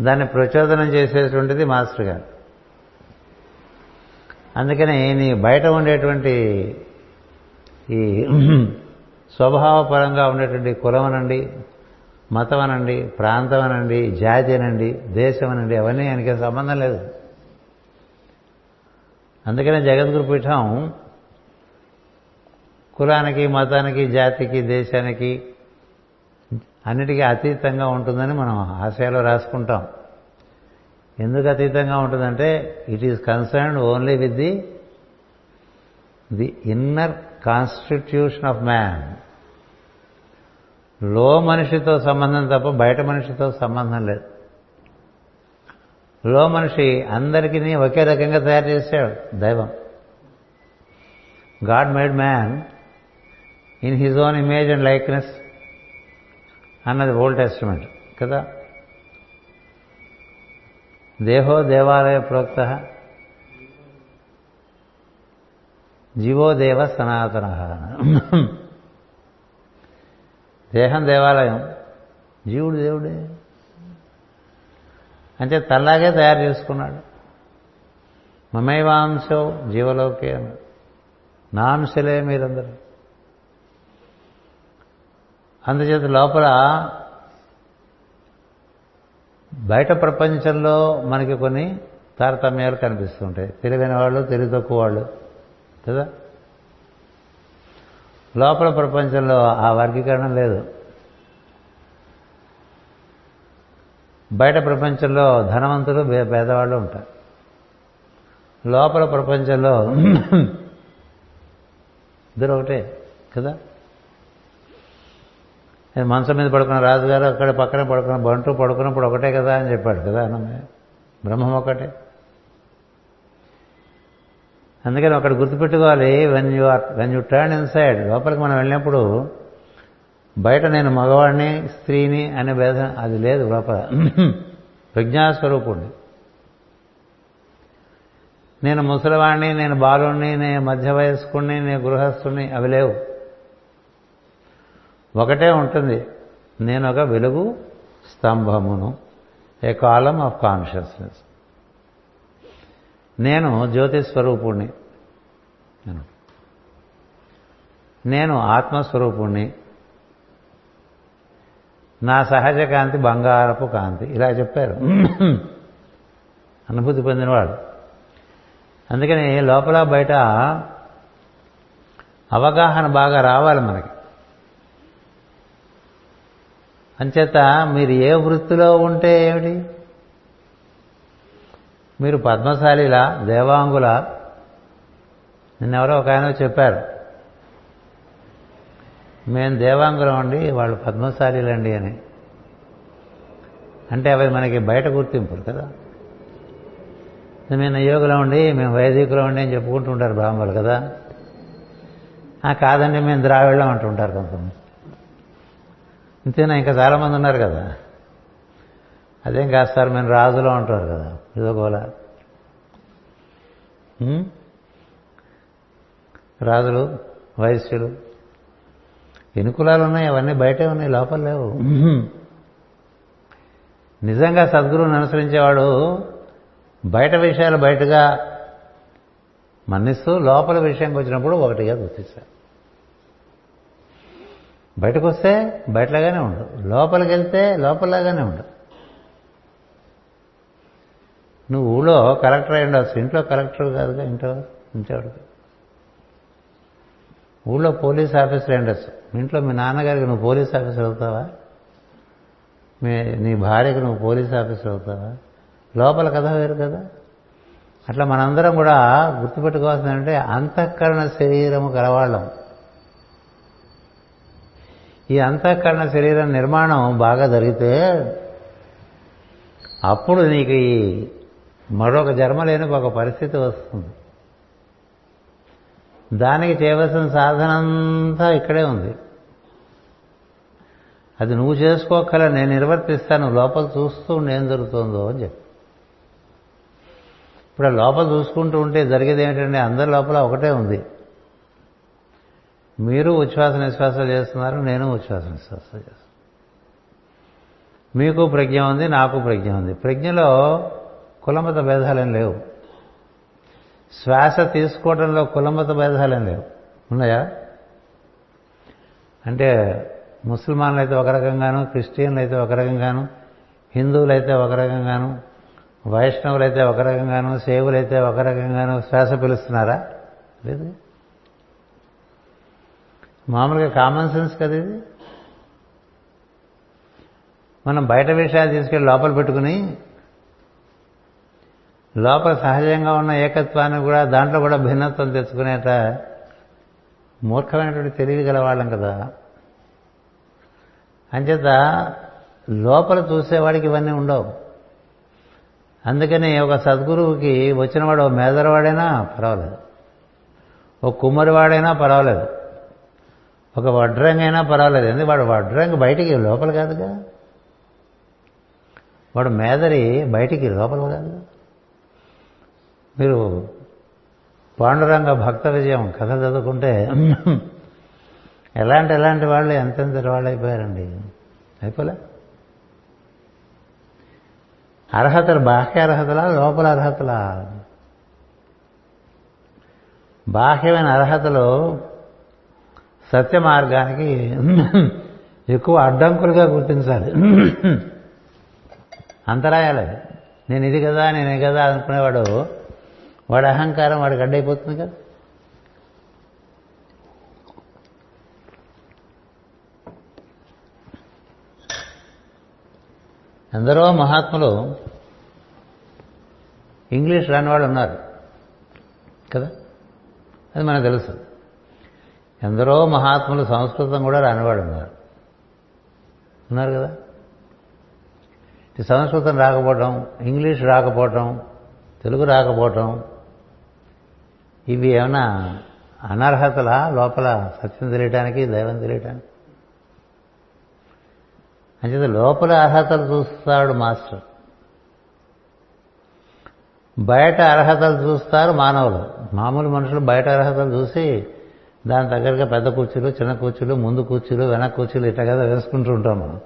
దాన్ని ప్రచోదనం చేసేటువంటిది మాస్టర్ గారు. అందుకని నీ బయట ఉండేటువంటి ఈ స్వభావపరంగా ఉండేటువంటి కులం అనండి మతం అనండి ప్రాంతం అనండి జాతి అనండి దేశం అనండి అవన్నీ ఆయనకి సంబంధం లేదు. అందుకనే జగద్గురు పీఠం కులానికి మతానికి జాతికి దేశానికి అన్నిటికీ అతీతంగా ఉంటుందని మనం ఆశయాలో రాసుకుంటాం. ఎందుకు అతీతంగా ఉంటుందంటే it is concerned only with the the inner constitution of మ్యాన్లో మనిషితో సంబంధం తప్ప బయట మనిషితో సంబంధం లేదు. లో మనిషి అందరికీ ఒకే రకంగా తయారు చేశాడు దైవం. God made man in his own image and likeness అన్నది ఓల్డ్ టెస్టిమెంట్ కదా? దేహో దేవాలయ ప్రోక్త జీవో దేవ సనాతన. దేహం దేవాలయం. జీవుడు దేవుడే. అంటే తల్లాగే తయారు చేసుకున్నాడు. మమైవాంశో జీవలోకే నాంశలే మీరందరూ. అందుచేత లోపల బయట ప్రపంచంలో మనకి కొన్ని తారతమ్యాలు కనిపిస్తుంటాయి. తెలివైన వాళ్ళు తెలివి తక్కువ వాళ్ళు. కదా? లోపల ప్రపంచంలో ఆ వర్గీకరణ లేదు. బయట ప్రపంచంలో ధనవంతులు పేదవాళ్ళు ఉంటారు. లోపల ప్రపంచంలో ఇద్దరు ఒకటే కదా? మంచం మీద పడుకున్న రాజుగారు అక్కడ పక్కన పడుకున్న బంటు పడుకున్నప్పుడు ఒకటే కదా అని చెప్పాడు కదా అన్నమే బ్రహ్మం ఒకటే. అందుకని ఒకటి గుర్తుపెట్టుకోవాలి when you are when you turn inside లోపలికి మనం వెళ్ళినప్పుడు బయట నేను మగవాడిని స్త్రీని అనే భేదం అది లేదు లోపల. ప్రజ్ఞాస్వరూపుణ్ణి నేను ముసలివాణ్ణి నేను బాలుణ్ణి నేను మధ్య వయస్కుణ్ణి నేను గృహస్థుణ్ణి అవి లేవు. ఒకటే ఉంటుంది. నేను ఒక వెలుగు స్తంభమును ఏ కాలం ఆఫ్ కాన్షియస్నెస్. నేను జ్యోతి స్వరూపుణ్ణి. నేను ఆత్మస్వరూపుణ్ణి. నా సహజ కాంతి బంగారపు కాంతి ఇలా చెప్పారు. అనుభూతి పొందినవాడు. అందుకని లోపల బయట అవగాహన బాగా రావాలి మనకి. అంచేత మీరు ఏ వృత్తిలో ఉంటే ఏమిటి? మీరు పద్మశాలిలా దేవాంగుల? నిన్నెవరో ఒక ఆయన చెప్పారు. మేము దేవాంగులం అండి వాళ్ళు పద్మశాలిలండి అని. అంటే అవి మనకి బయట గుర్తింపులు కదా. మేము యోగులం ఉండి మేము వైదికులం ఉండి అని చెప్పుకుంటూ ఉంటారు బ్రాహ్మణులు కదా. కాదండి మేము ద్రావిళ్ళం అంటుంటారు కొంతమంది. ఇంతేనా? ఇంకా చాలామంది ఉన్నారు కదా. అదేం కాదు సార్ మేము రాజులో అంటారు కదా. ఇదోగోలా రాజులు వైశ్యులు ఎన్ని కులాలు ఉన్నాయి అవన్నీ బయటే ఉన్నాయి లోపల లేవు. నిజంగా సద్గురువుని అనుసరించేవాడు బయట విషయాలు బయటగా మన్నిస్తూ లోపల విషయంకి వచ్చినప్పుడు ఒకటిగా గుర్తిస్తారు బయటకు వస్తే బయటలాగానే ఉండు. లోపలికి వెళ్తే లోపలలాగానే ఉండు. నువ్వు ఊళ్ళో కలెక్టర్ అయి ఉండవచ్చు ఇంట్లో కలెక్టర్ కాదుగా ఇంట్లో? ఇంట్లో ఊళ్ళో పోలీస్ ఆఫీసర్ ఉండొచ్చు. ఇంట్లో మీ నాన్నగారికి నువ్వు పోలీస్ ఆఫీసర్ అవుతావా? మీ నీ భార్యకు నువ్వు పోలీస్ ఆఫీసర్ అవుతావా? లోపల కథ వేరు కదా? అట్లా మనందరం కూడా గుర్తుపెట్టుకోవాల్సిందంటే అంతఃకరణ శరీరము కలవాళ్ళం ఈ అంతఃకరణ శరీరం నిర్మాణం బాగా జరిగితే అప్పుడు నీకు ఈ మరొక జన్మ లేని ఒక పరిస్థితి వస్తుంది. దానికి చేయవలసిన సాధన అంతా ఇక్కడే ఉంది. అది నువ్వు చేసుకోగల నేను నిర్వర్తిస్తాను లోపల చూస్తూ ఏం జరుగుతుందో అని చెప్పి. ఇప్పుడు ఆ లోపల చూసుకుంటూ ఉంటే జరిగేది ఏమిటంటే అందరి లోపల ఒకటే ఉంది. మీరు ఉచ్ఛ్వాస నిశ్వాసాలు చేస్తున్నారు నేను ఉచ్ఛ్వాస నిశ్వాసాలు చేస్తున్నాను మీకు ప్రజ్ఞ ఉంది నాకు ప్రజ్ఞ ఉంది. ప్రజ్ఞలో కులమత భేదాలేం లేవు. శ్వాస తీసుకోవడంలో కులమత భేదాలేం లేవు. ఉన్నాయా? అంటే ముస్లిమానులు అయితే ఒక రకంగాను క్రిస్టియన్లు అయితే ఒక రకంగాను హిందువులు అయితే ఒక రకంగాను వైష్ణవులు అయితే ఒక రకంగాను సేవులు అయితే ఒక రకంగాను శ్వాస పిలుస్తున్నారా? లేదు. మామూలుగా కామన్ సెన్స్ కదా ఇది? మనం బయట విషయాలు తీసుకెళ్ళి లోపల పెట్టుకుని లోపల సహజంగా ఉన్న ఏకత్వాన్ని కూడా దాంట్లో కూడా భిన్నత్వం తెచ్చుకునేట మూర్ఖమైనటువంటి తెలివి గల వాళ్ళం కదా. అంచేత లోపల చూసేవాడికి ఇవన్నీ ఉండవు. అందుకని ఒక సద్గురువుకి వచ్చినవాడు ఓ మేదరవాడైనా పర్వాలేదు. ఓ కుమ్మరివాడైనా పర్వాలేదు. ఒక వడ్రంగి అయినా పర్వాలేదు. ఎందుకు? వాడు వడ్రంగి బయటికి లోపల కాదుగా. వాడు మేదరి బయటికి లోపల కాదుగా మీరు పాండురంగ భక్త విజయం కథ చదువుకుంటే ఎలాంటి ఎలాంటి వాళ్ళు ఎంతెంత వాళ్ళు అయిపోయారండి అయిపోలే. అర్హతలు బాహ్య అర్హతలా లోపల అర్హతలా? బాహ్యమైన అర్హతలు సత్య మార్గానికి ఎక్కువ అడ్డంకులుగా గుర్తించాలి. అంతరాయాలి. నేను ఇది కదా నేను ఇది కదా అనుకునేవాడు వాడి అహంకారం వాడికి అడ్డైపోతుంది కదా. ఎందరో మహాత్ములు ఇంగ్లీష్ రాని వాళ్ళు ఉన్నారు కదా. అది మనకు తెలుసు. ఎందరో మహాత్ములు సంస్కృతం కూడా రానివాడు ఉన్నారు. ఉన్నారు కదా? సంస్కృతం రాకపోవటం ఇంగ్లీష్ రాకపోవటం తెలుగు రాకపోవటం ఇవి ఏమైనా అనర్హతల లోపల సత్యం తెలియటానికి దైవం తెలియటానికి? అంచేత లోపల అర్హతలు చూస్తాడు మాస్టర్. బయట అర్హతలు చూస్తారు మానవులు. మామూలు మనుషులు బయట అర్హతలు చూసి దాని దగ్గరగా పెద్ద కుర్చీలు చిన్న కుర్చీలు ముందు కుర్చీలు వెనక కుర్చీలు ఇట్లా కదా వేసుకుంటూ ఉంటాం మనం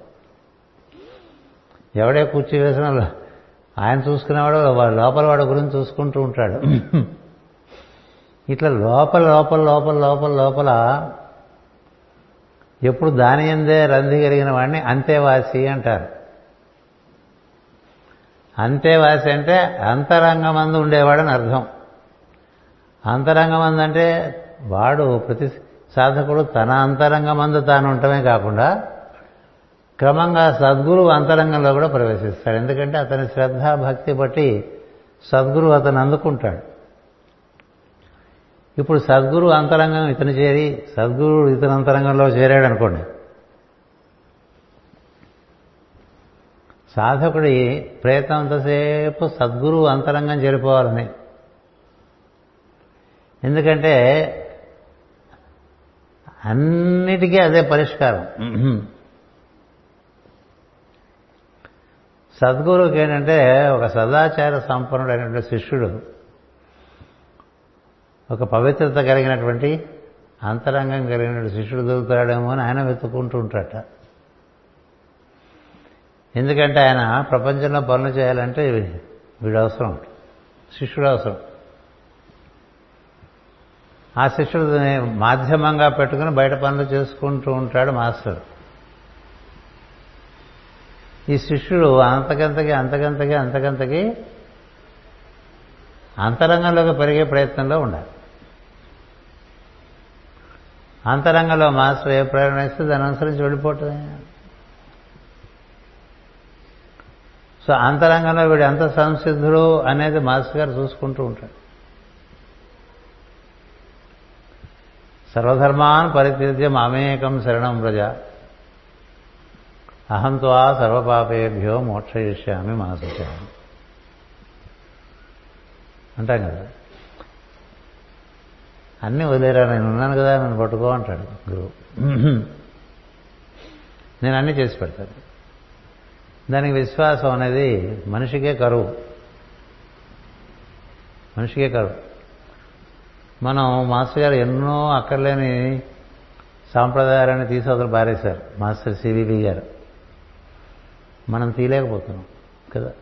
ఎవడే కుర్చీ వేసినా ఆయన చూసుకునేవాడు వాడు లోపల వాడి గురించి చూసుకుంటూ ఉంటాడు. ఇట్లా లోపల లోపల లోపల లోపల లోపల ఎప్పుడు దాని ఎందే రంది కలిగిన వాడిని అంతేవాసి అంటారు. అంతేవాసి అంటే అంతరంగమందు ఉండేవాడని అర్థం. అంతరంగమందు అంటే వాడు ప్రతి సాధకుడు తన అంతరంగమందు తాను ఉండటమే కాకుండా క్రమంగా సద్గురువు అంతరంగంలో కూడా ప్రవేశిస్తాడు. ఎందుకంటే అతని శ్రద్ధ భక్తి బట్టి సద్గురువు అతను అందుకుంటాడు. ఇప్పుడు సద్గురు అంతరంగం ఇతను చేరి సద్గురుడు ఇతని అంతరంగంలో చేరాడు అనుకోండి సాధకుడి ప్రయత్నం అంతసేపు సద్గురు అంతరంగం చేరిపోవాలని. ఎందుకంటే అన్నిటికీ అదే పరిష్కారం. సద్గురువుకి ఏంటంటే ఒక సదాచార సంపన్నుడైనటువంటి శిష్యుడు ఒక పవిత్రత కలిగినటువంటి అంతరంగం కలిగినటువంటి శిష్యుడు దొరుకుతాడేమో అని ఆయన వెతుక్కుంటూ ఉంటాట ఎందుకంటే ఆయన ప్రపంచంలో పనులు చేయాలంటే వీడు అవసరం. శిష్యుడు అవసరం. ఆ శిష్యుడిని మాధ్యమంగా పెట్టుకుని బయట పనులు చేసుకుంటూ ఉంటాడు మాస్టర్. ఈ శిష్యుడు అంతకంతకి అంతకంతకి అంతకంతకి అంతరంగంలోకి పెరిగే ప్రయత్నంలో ఉండాలి. అంతరంగంలో మాస్టర్ ఏ ప్రేరణ ఇస్తే దాని అనుసరించి వెళ్ళిపోతుంది సో అంతరంగంలో వీడు ఎంత సంసిద్ధుడు అనేది మాస్టర్ గారు చూసుకుంటూ ఉంటాడు. సర్వధర్మాన్ పరిత్యజ్య మామేకం శరణం వ్రజ. అహంత్వా సర్వపాపేభ్యో మోక్షయిష్యామి మాసుచామి అంటాం కదా. అన్నీ వదిలేరా? నేను ఉన్నాను కదా నన్ను పట్టుకో అంటాడు గురువు. నేను అన్నీ చేసి పెడతాను. దానికి విశ్వాసం అనేది మనిషికే కరువు. మనిషికే కరువు. మనం మాస్టర్ గారు ఎన్నో అక్కర్లేని సాంప్రదాయాలని తీసి అవతల పారేశారు. మాస్టర్ సివివి గారు. మనం తీయలేకపోతున్నాం కదా?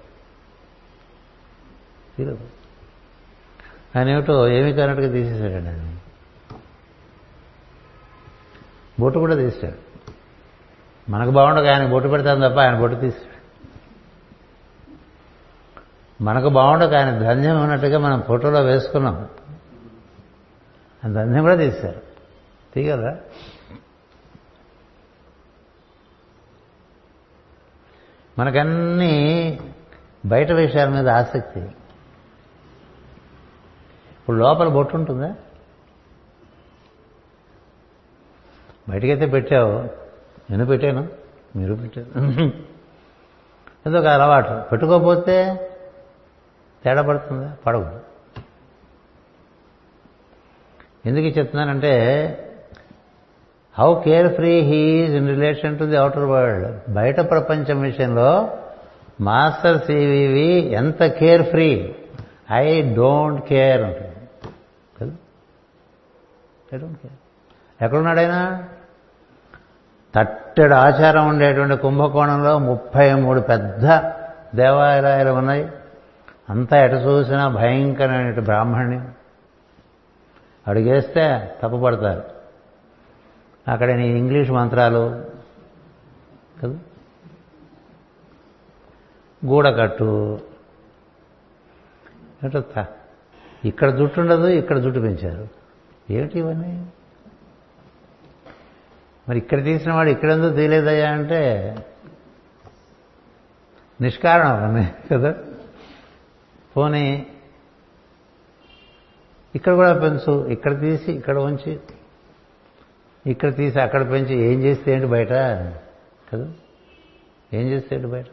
తీయలేకపోతున్నాం. ఆయన ఏమిటో ఏమి కానట్టుగా తీసేశాడండి ఆయన. బొట్టు కూడా తీశాడు. మనకు బాగుండక ఆయన బొట్టు పెడతాను తప్ప ఆయన బొట్టు తీశాడు. మనకు బాగుండక ఆయన ధన్యం ఉన్నట్టుగా మనం ఫోటోలో వేసుకున్నాం. ఆ కూడా తీశారు తీయగలరా మనకన్నీ బయట విషయాల మీద ఆసక్తి. ఇప్పుడు లోపల బొట్టు ఉంటుందా? బయటకైతే పెట్టావు. నేను పెట్టాను. మీరు పెట్టారు. ఏదో ఒక అలవాటు. పెట్టుకోకపోతే తేడా పడుతుందా? పడవు ఎందుకు చెప్తున్నానంటే how carefree he is in relation to the outer world బయట ప్రపంచం విషయంలో మాస్టర్ సివివి ఎంత carefree I don't care ఉంటుంది కదా ఐ డోంట్ కేర్ ఎక్కడున్నాడైనా తట్టెడు ఆచారం ఉండేటువంటి కుంభకోణంలో ముప్పై మూడు పెద్ద దేవాలయాలు ఉన్నాయి. అంతా ఎటు చూసినా భయంకరమైన బ్రాహ్మణ్యం అడిగేస్తే తప్పుపడతారు. అక్కడ నీ ఇంగ్లీష్ మంత్రాలు కదా? గూడకట్టు. ఏంటో ఇక్కడ జుట్టు ఉండదు ఇక్కడ జుట్టు పెంచారు. ఏమిటి ఇవన్నీ? మరి ఇక్కడ తీసిన వాడు ఇక్కడెందుకు తీయలేదయ్యా అంటే నిష్కారణం అవన్నీ కదా? పోనీ ఇక్కడ కూడా పెంచు ఇక్కడ తీసి ఇక్కడ ఉంచి. ఇక్కడ తీసి అక్కడ పెంచి ఏం చేస్తే ఏంటి బయట? కదా? ఏం చేస్తే ఏంటి బయట?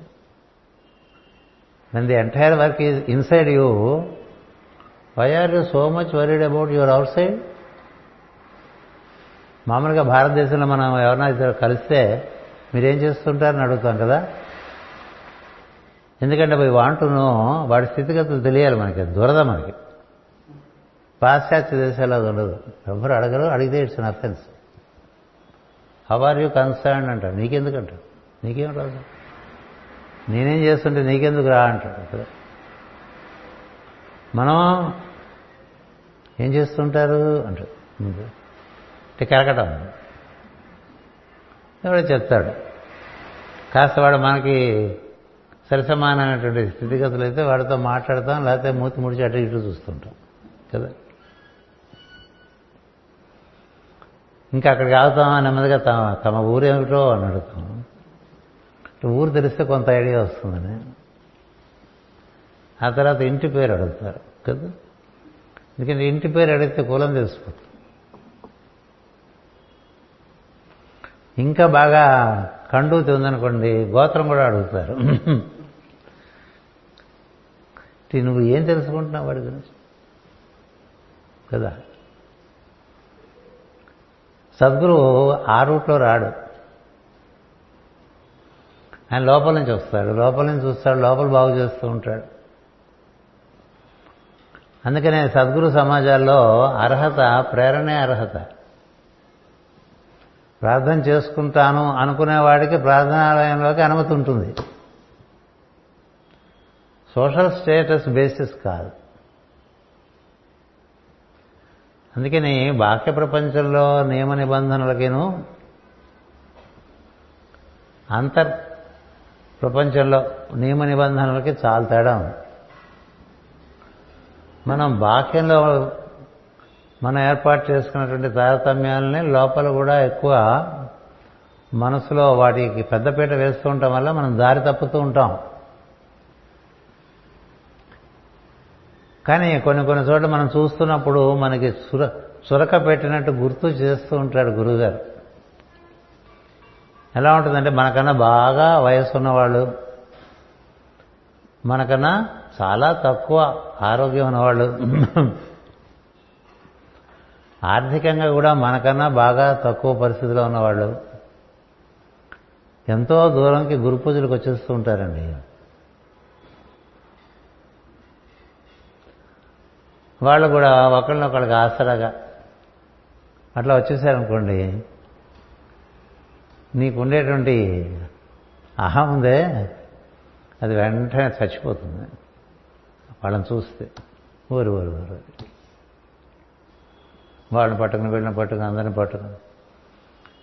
And the entire work is inside you why are you so much worried about your outside మామూలుగా భారతదేశంలో మనం ఎవరైనా కలిస్తే మీరేం చేస్తుంటారని అడుగుతాం కదా? ఎందుకంటే పోయి వాంటును వాడి స్థితిగతులు తెలియాలి మనకి దురద మనకి. పాశ్చాత్య దేశాల్లో అది ఉండదు. ఎవరు అడగరు అడిగితే it's an offence how are you concern అంటాడు. నీకెందుకు అంటారు నీకేం రాదు నేనేం చేస్తుంటే నీకెందుకు రా అంటాడు. కదా మనం ఏం చేస్తుంటారు? అంటాడు. అంటే కరకటం. ఎవడో చెప్తాడు. కాస్త వాడు మనకి సరిసమానమైనటువంటి స్థితిగతులు అయితే వాడితో మాట్లాడతాం లేకపోతే మూతి ముడిచి అటు ఇటు చూస్తుంటాం. కదా? ఇంకా అక్కడికి ఆగుతాం నెమ్మదిగా తమ తమ ఊరేమిటో అని అడుగుతాం. ఊరు తెలిస్తే కొంత ఐడియా వస్తుందని. ఆ తర్వాత ఇంటి పేరు అడుగుతారు కదా? ఎందుకంటే ఇంటి పేరు అడిగితే కులం తెలిసిపోతుంది. ఇంకా బాగా కండూతి ఉందనుకోండి గోత్రం కూడా అడుగుతారు. నువ్వు ఏం తెలుసుకుంటున్నావు వాడి గురించి? కదా? సద్గురు ఆ రూట్లో రాడు. ఆయన లోపల నుంచి వస్తాడు. లోపల నుంచి చూస్తాడు. లోపల బాగు చేస్తూ ఉంటాడు. అందుకనే సద్గురు సమాజాల్లో అర్హత ప్రేరణే అర్హత. ప్రార్థన చేసుకుంటాను అనుకునేవాడికి ప్రార్థనాలయంలోకి అనుమతి ఉంటుంది. సోషల్ స్టేటస్ బేసిస్ కాదు. అందుకని బాహ్య ప్రపంచంలో నియమ నిబంధనలకిను అంతర్ ప్రపంచంలో నియమ నిబంధనలకి చాలా తేడా ఉంది. మనం బాహ్యంలో మనం ఏర్పాటు చేసుకున్నటువంటి తారతమ్యాలని లోపల కూడా ఎక్కువ మనసులో వాటికి పెద్దపీట వేస్తూ ఉండటం వల్ల మనం దారి తప్పుతూ ఉంటాం. కానీ కొన్ని కొన్ని చోట్ల మనం చూస్తున్నప్పుడు మనకి సుర చురక పెట్టినట్టు గుర్తు చేస్తూ ఉంటాడు గురువుగారు ఎలా ఉంటుందంటే మనకన్నా బాగా వయసు ఉన్నవాళ్ళు మనకన్నా చాలా తక్కువ ఆరోగ్యం ఉన్నవాళ్ళు ఆర్థికంగా కూడా మనకన్నా బాగా తక్కువ పరిస్థితిలో ఉన్నవాళ్ళు ఎంతో దూరంకి గురు పూజలకు వచ్చేస్తూ ఉంటారండి. వాళ్ళు కూడా ఒకళ్ళనొకళ్ళకి ఆసరాగా. అట్లా వచ్చేసారనుకోండి నీకుండేటువంటి అహం ఉందే అది వెంటనే చచ్చిపోతుంది. వాళ్ళని చూస్తే ఊరు ఊరు ఊరు వాళ్ళని పట్టుకుని వీళ్ళని పట్టుకుని అందరిని పట్టుకుని.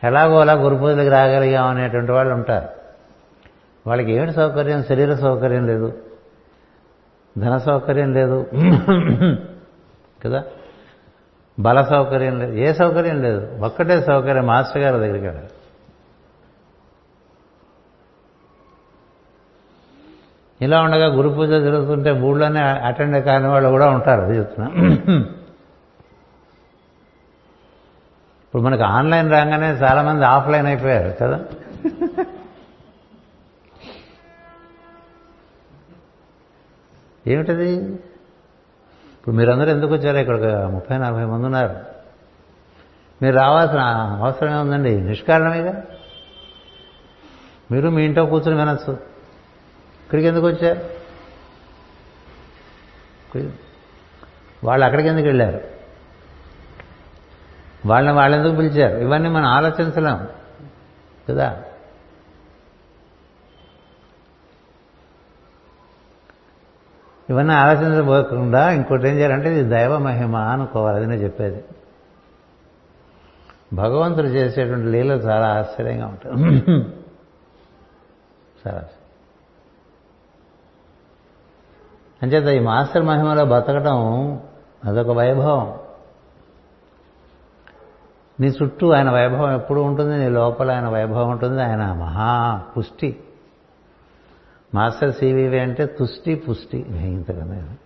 ఎలాగో అలా గురు పూజలకు రాగలిగాం అనేటువంటి వాళ్ళు ఉంటారు. వాళ్ళకి ఏమిటి సౌకర్యం శరీర సౌకర్యం లేదు. ధన సౌకర్యం లేదు. కదా? బల సౌకర్యం లేదు. ఏ సౌకర్యం లేదు? ఒక్కటే సౌకర్యం మాస్టర్ గారి దగ్గరికి వెళ్ళాలి. ఇలా ఉండగా గురు పూజ జరుగుతుంటే ఊళ్ళోనే అటెండ్ కాని వాళ్ళు కూడా ఉంటారు అది చెప్తున్నా. ఇప్పుడు మనకు ఆన్లైన్ రాగానే చాలామంది ఆఫ్లైన్ అయిపోయారు కదా? ఏమిటది? ఇప్పుడు మీరందరూ ఎందుకు వచ్చారు ఇక్కడ ముప్పై నలభై మంది ఉన్నారు. మీరు రావాల్సిన అవసరం ఏముందండి? నిష్కారణమేగా? మీరు మీ ఇంట్లో కూర్చొని వినొచ్చు. ఇక్కడికి ఎందుకు వచ్చారు? వాళ్ళు అక్కడికి ఎందుకు వెళ్ళారు? వాళ్ళని వాళ్ళెందుకు పిలిచారు? ఇవన్నీ మనం ఆలోచించలేం. కదా? ఇవన్నీ ఆలోచించబోకుండా ఇంకోటి ఏం చేయాలంటే ఇది దైవ మహిమ అనుకోవాలి అది నేను చెప్పేది. భగవంతుడు చేసేటువంటి లీలలు చాలా ఆశ్చర్యంగా ఉంటాయి. చాలా అంచేత ఈ మాస్టర్ మహిమలో బతకడం అదొక వైభవం. నీ చుట్టూ ఆయన వైభవం ఎప్పుడు ఉంటుంది నీ లోపల ఆయన వైభవం ఉంటుంది ఆయన మహా పుష్టి. మాస్టర్ సివివి అంటే తుష్టి పుష్టి ఇంతకన్నా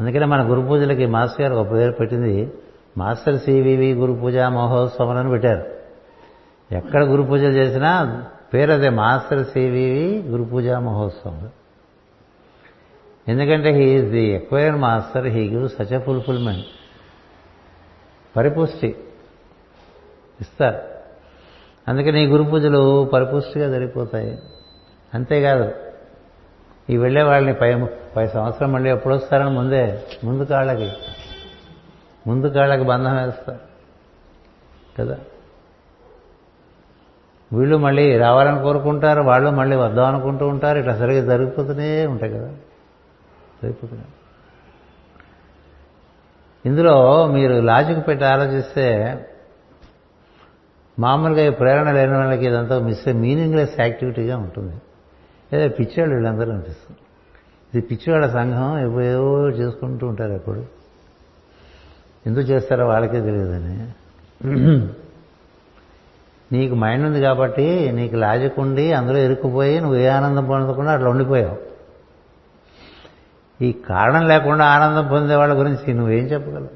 అందుకనే మన గురు పూజలకి మాస్టర్ గారు ఒక పేరు పెట్టింది మాస్టర్ సివివి గురు పూజ మహోత్సవం అని పెట్టారు. ఎక్కడ గురు పూజలు చేసినా పేరు అదే మాస్టర్ సివివి గురు పూజ మహోత్సవం. ఎందుకంటే he's the acquire master he give such a fulfilment పరిపుష్టి ఇస్తారు. అందుకని ఈ గురు పూజలు పరిపుష్టిగా జరిగిపోతాయి. అంతేకాదు. ఈ వెళ్ళే వాళ్ళని పై పై సంవత్సరం మళ్ళీ ఎప్పుడు వస్తారని ముందే ముందు కాళ్ళకి. ముందు కాళ్ళకి బంధం వేస్తారు. కదా? వీళ్ళు మళ్ళీ రావాలని కోరుకుంటారు వాళ్ళు మళ్ళీ వద్దాం అనుకుంటూ ఉంటారు ఇట్లా సరిగ్గా జరిగిపోతూనే ఉంటాయి కదా? జరిగిపోతున్నాయి ఇందులో మీరు లాజిక్ పెట్టి ఆలోచిస్తే మామూలుగా ఈ ప్రేరణ లేని వాళ్ళకి ఇదంతా మిస్ మీనింగ్లెస్ యాక్టివిటీగా ఉంటుంది. ఏదో పిచ్చివాళ్ళు వీళ్ళందరూ అనిపిస్తుంది ఇది పిచ్చివాళ్ళ సంఘం ఏవో చేసుకుంటూ ఉంటారు ఎప్పుడు ఎందుకు చేస్తారో వాళ్ళకే తెలియదని. నీకు మైండ్ ఉంది కాబట్టి నీకు లాజిక్ ఉండి అందులో ఇరుక్కుపోయి నువ్వు ఏ ఆనందం పొందకుండా అట్లా ఉండిపోయావు. ఈ కారణం లేకుండా ఆనందం పొందే వాళ్ళ గురించి నువ్వేం చెప్పగలవు?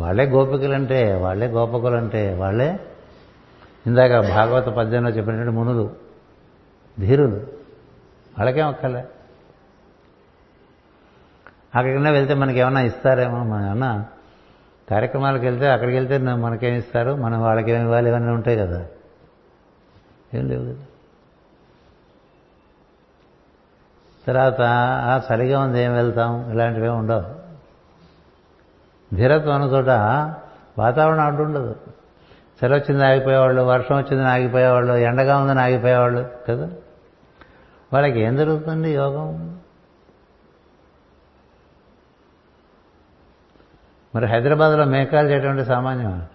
వాళ్ళే గోపికలంటే వాళ్ళే గోపకులంటే వాళ్ళే ఇందాక భాగవత పద్యంలో చెప్పినటువంటి మునులు ధీరులు. వాళ్ళకేం ఒక్కలే అక్కడికన్నా వెళ్తే మనకి ఏమైనా ఇస్తారేమో మన ఏమన్నా కార్యక్రమాలకు వెళ్తే అక్కడికి వెళ్తే మనకేం ఇస్తారు? మనం వాళ్ళకి ఏమి ఇవ్వాలి? ఇవన్నీ ఉంటాయి కదా. ఏం లేవు కదా. తర్వాత ఆ చలిగా ఉంది ఏం వెళ్తాం? ఇలాంటివి ఉండవు. ధీరత్వం అన్న చోట వాతావరణం అడ్డుండదు చలి వచ్చింది ఆగిపోయేవాళ్ళు వర్షం వచ్చిందని ఆగిపోయేవాళ్ళు ఎండగా ఉందని ఆగిపోయేవాళ్ళు కదా. వాళ్ళకి ఏం జరుగుతుంది యోగం? మరి హైదరాబాద్లో మేకాలు చేయటువంటి సామాన్యం.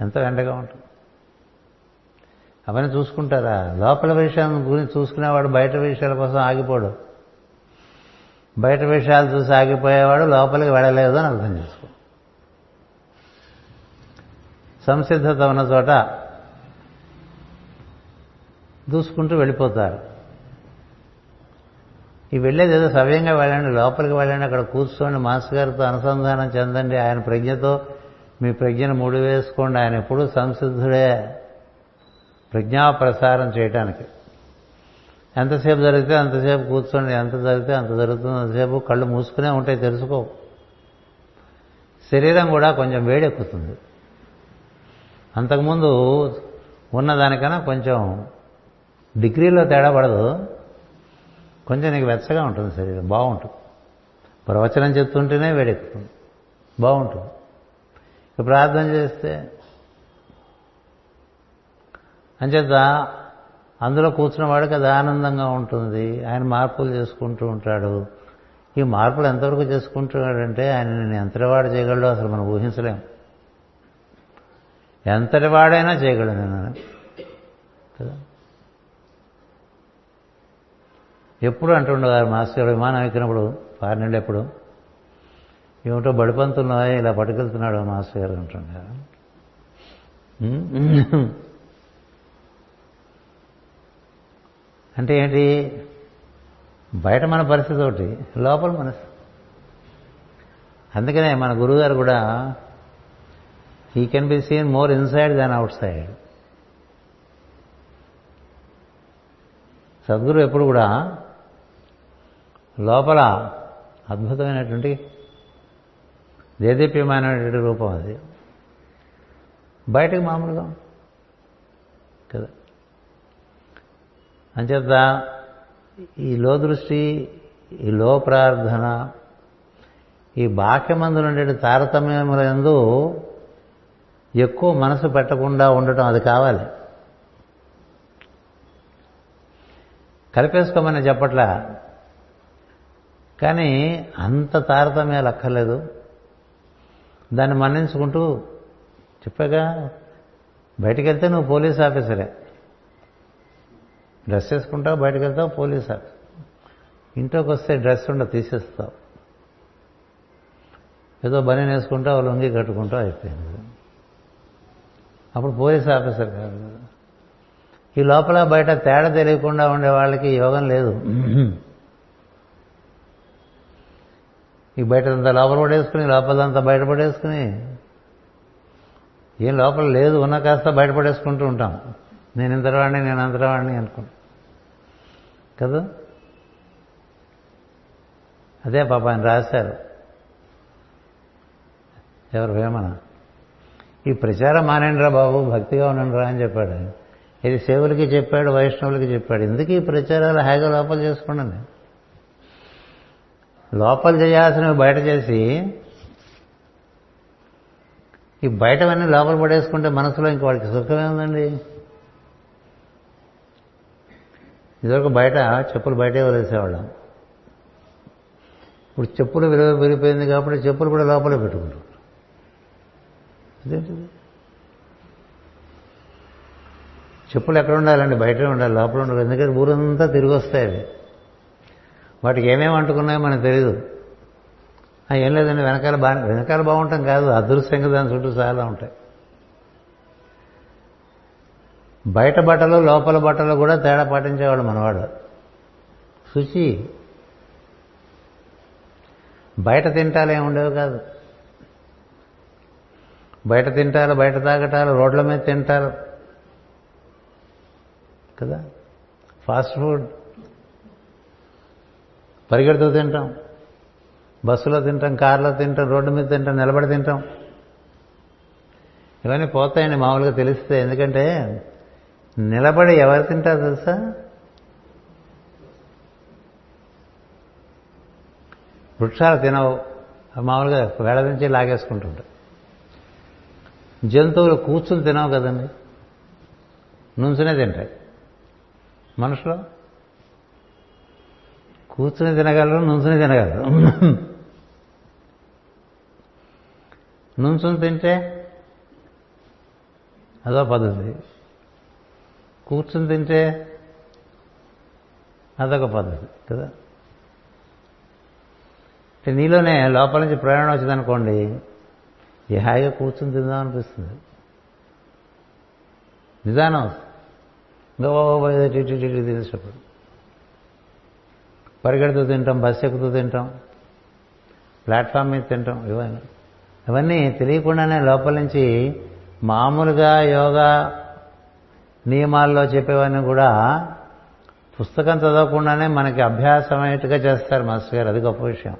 ఎంత ఎండగా ఉంటుంది. అవన్నీ చూసుకుంటారా? లోపల విషయం గురించి చూసుకునేవాడు బయట విషయాల కోసం ఆగిపోడు. బయట విషయాలు చూసి ఆగిపోయేవాడు లోపలికి వెళ్ళలేదు అని అర్థం చేసుకో. సంసిద్ధత ఉన్న చోట దూసుకుంటూ వెళ్ళిపోతారు. ఈ వెళ్ళేది ఏదో సవ్యంగా వెళ్ళండి లోపలికి వెళ్ళండి అక్కడ కూర్చోండి మాస్టర్ గారితో అనుసంధానం చెందండి. ఆయన ప్రజ్ఞతో మీ ప్రజ్ఞను ముడి వేసుకోండి ఆయన ఎప్పుడూ సంసిద్ధుడే. ప్రజ్ఞా ప్రసారం చేయటానికి. ఎంతసేపు జరిగితే అంతసేపు కూర్చోండి ఎంత జరిగితే అంత జరుగుతుంది అంతసేపు కళ్ళు మూసుకునే ఉంటాయి తెలుసుకో. శరీరం కూడా కొంచెం వేడెక్కుతుంది. అంతకుముందు ఉన్నదానికన్నా కొంచెం డిగ్రీలో తేడా పడదు. కొంచెం నీకు వెచ్చగా ఉంటుంది శరీరం బాగుంటుంది. ప్రవచనం చెప్తుంటేనే వేడెక్కుతుంది. బాగుంటుంది. ప్రార్థన చేస్తే అంచేత అందులో కూర్చున్న వాడికి అది ఆనందంగా ఉంటుంది. ఆయన మార్పులు చేసుకుంటూ ఉంటాడు. ఈ మార్పులు ఎంతవరకు చేసుకుంటున్నాడంటే ఆయన నేను ఎంతటి వాడు చేయగలడో అసలు మనం ఊహించలేము ఎంతటి వాడైనా చేయగలడు నేను. ఎప్పుడు అంటుండేవారు మాస్టర్ గారు విమానం ఎక్కినప్పుడు ఫారిన్ ఎప్పుడు? ఏమిటో బడిపంతున్నా ఇలా పట్టుకెళ్తున్నాడు మాస్టర్ గారు అంటుండారు అంటే ఏంటి? బయట మన పరిస్థితి ఒకటి లోపల మనసు అందుకనే మన గురువుగారు కూడా he can be seen more inside than outside Sadguru ఎప్పుడు కూడా లోపల అద్భుతమైనటువంటి దేదీప్యమైనటువంటి రూపం అది. బయటకు మామూలుగా కదా. అంచేత ఈ లో దృష్టి ఈ లో ప్రార్థన ఈ బాహ్యమందులు ఉండే తారతమ్యములందు ఎక్కువ మనసు పెట్టకుండా ఉండటం అది కావాలి. కలిపేసుకోమని చెప్పట్లా కానీ అంత తారతమ్యాలు అక్కర్లేదు దాన్ని మన్నించుకుంటూ చెప్పాగా బయటికి వెళ్తే నువ్వు పోలీస్ ఆఫీసరే. డ్రెస్ వేసుకుంటావు బయటకు వెళ్తావు పోలీస్ ఆఫీసర్ ఇంట్లోకి వస్తే డ్రెస్ ఉండవు తీసేస్తావు. ఏదో బనీ వేసుకుంటావు లొంగి కట్టుకుంటావు అయిపోయింది. అప్పుడు పోలీస్ ఆఫీసర్ కాదు. ఈ లోపల బయట తేడా తెలియకుండా ఉండే వాళ్ళకి యోగం లేదు. ఈ బయటంతా లోపల పడేసుకుని లోపలంతా బయట పడేసుకుని. ఏం లోపల లేదు ఉన్న కాస్త బయటపడేసుకుంటూ ఉంటాం. నేను ఇంతవాడిని నేను అంతవాడిని అనుకుంటా. కదా? అదే పాప ఆయన రాశారు. ఎవరు వేమన ఈ ప్రచారం మానేండ్రా బాబు భక్తిగా ఉండండిరా అని చెప్పాడు ఇది సేవులకి చెప్పాడు వైష్ణవులకి చెప్పాడు. ఎందుకు ఈ ప్రచారాలు హాయిగా లోపల చేసుకోండి లోపల చేయాల్సినవి బయట చేసి ఈ బయటవన్నీ లోపల పడేసుకుంటే మనసులో ఇంక వాడికి సుఖమే ఉందండి ఇదివరకు బయట చెప్పులు బయటే వదిలేసేవాళ్ళం. ఇప్పుడు చెప్పులు విలువ పెరిగిపోయింది కాబట్టి చెప్పులు కూడా లోపలే పెట్టుకుంటారు. అదేంటిది? చెప్పులు ఎక్కడ ఉండాలండి? బయటే ఉండాలి లోపల ఉండాలి. ఎందుకంటే ఊరంతా తిరిగి వస్తాయి అవి. వాటికి ఏమేమి అంటుకున్నాయో మనకు తెలియదు ఏం లేదండి వెనకాల బా వెనకాల బాగుంటాం కాదు అదృశ్యంగా దాని చుట్టూ చాలా ఉంటాయి. బయట బట్టలు లోపల బట్టలు కూడా తేడా పాటించేవాడు మనవాడు శుచి బయట తింటాలు ఏమి ఉండేవి కాదు. బయట తింటారు బయట తాగటాలు రోడ్ల మీద తింటారు కదా? Fast food. పరిగెడుతూ తింటాం. బస్సులో తింటాం కార్లో తింటాం రోడ్డు మీద తింటాం నిలబడి తింటాం. ఇవన్నీ పోతాయండి మామూలుగా తెలిస్తే ఎందుకంటే నిలబడి ఎవరు తింటారు తెలుసా? వృక్షాలు తినవు. మామూలుగా వేళ నుంచి లాగేసుకుంటుంటాయి జంతువులు కూర్చుని తినవు కదండి. నుంచునే తింటాయి. మనుషులు కూర్చుని తినగలరు నుంచుని తినగలరు నుంచుని తింటే అదో పద్ధతి కూర్చుని తింటే అదొక పద్ధతి కదా అంటే నీలోనే లోపల నుంచి ప్రయాణం వచ్చిందనుకోండి ఈ హాయిగా కూర్చుని తిందాం అనిపిస్తుంది నిదానం ఇంకా తినేటప్పుడు పరిగెడుతూ తింటాం బస్సు ఎక్కుతూ తింటాం ప్లాట్ఫామ్ మీద తింటాం ఇవన్నీ. ఇవన్నీ తెలియకుండానే లోపల నుంచి మామూలుగా యోగా నియమాల్లో చెప్పేవన్నీ కూడా పుస్తకం చదవకుండానే మనకి అభ్యాసమయ్యేట్టుగా చేస్తారు మాస్టర్ గారు. అది గొప్ప విషయం.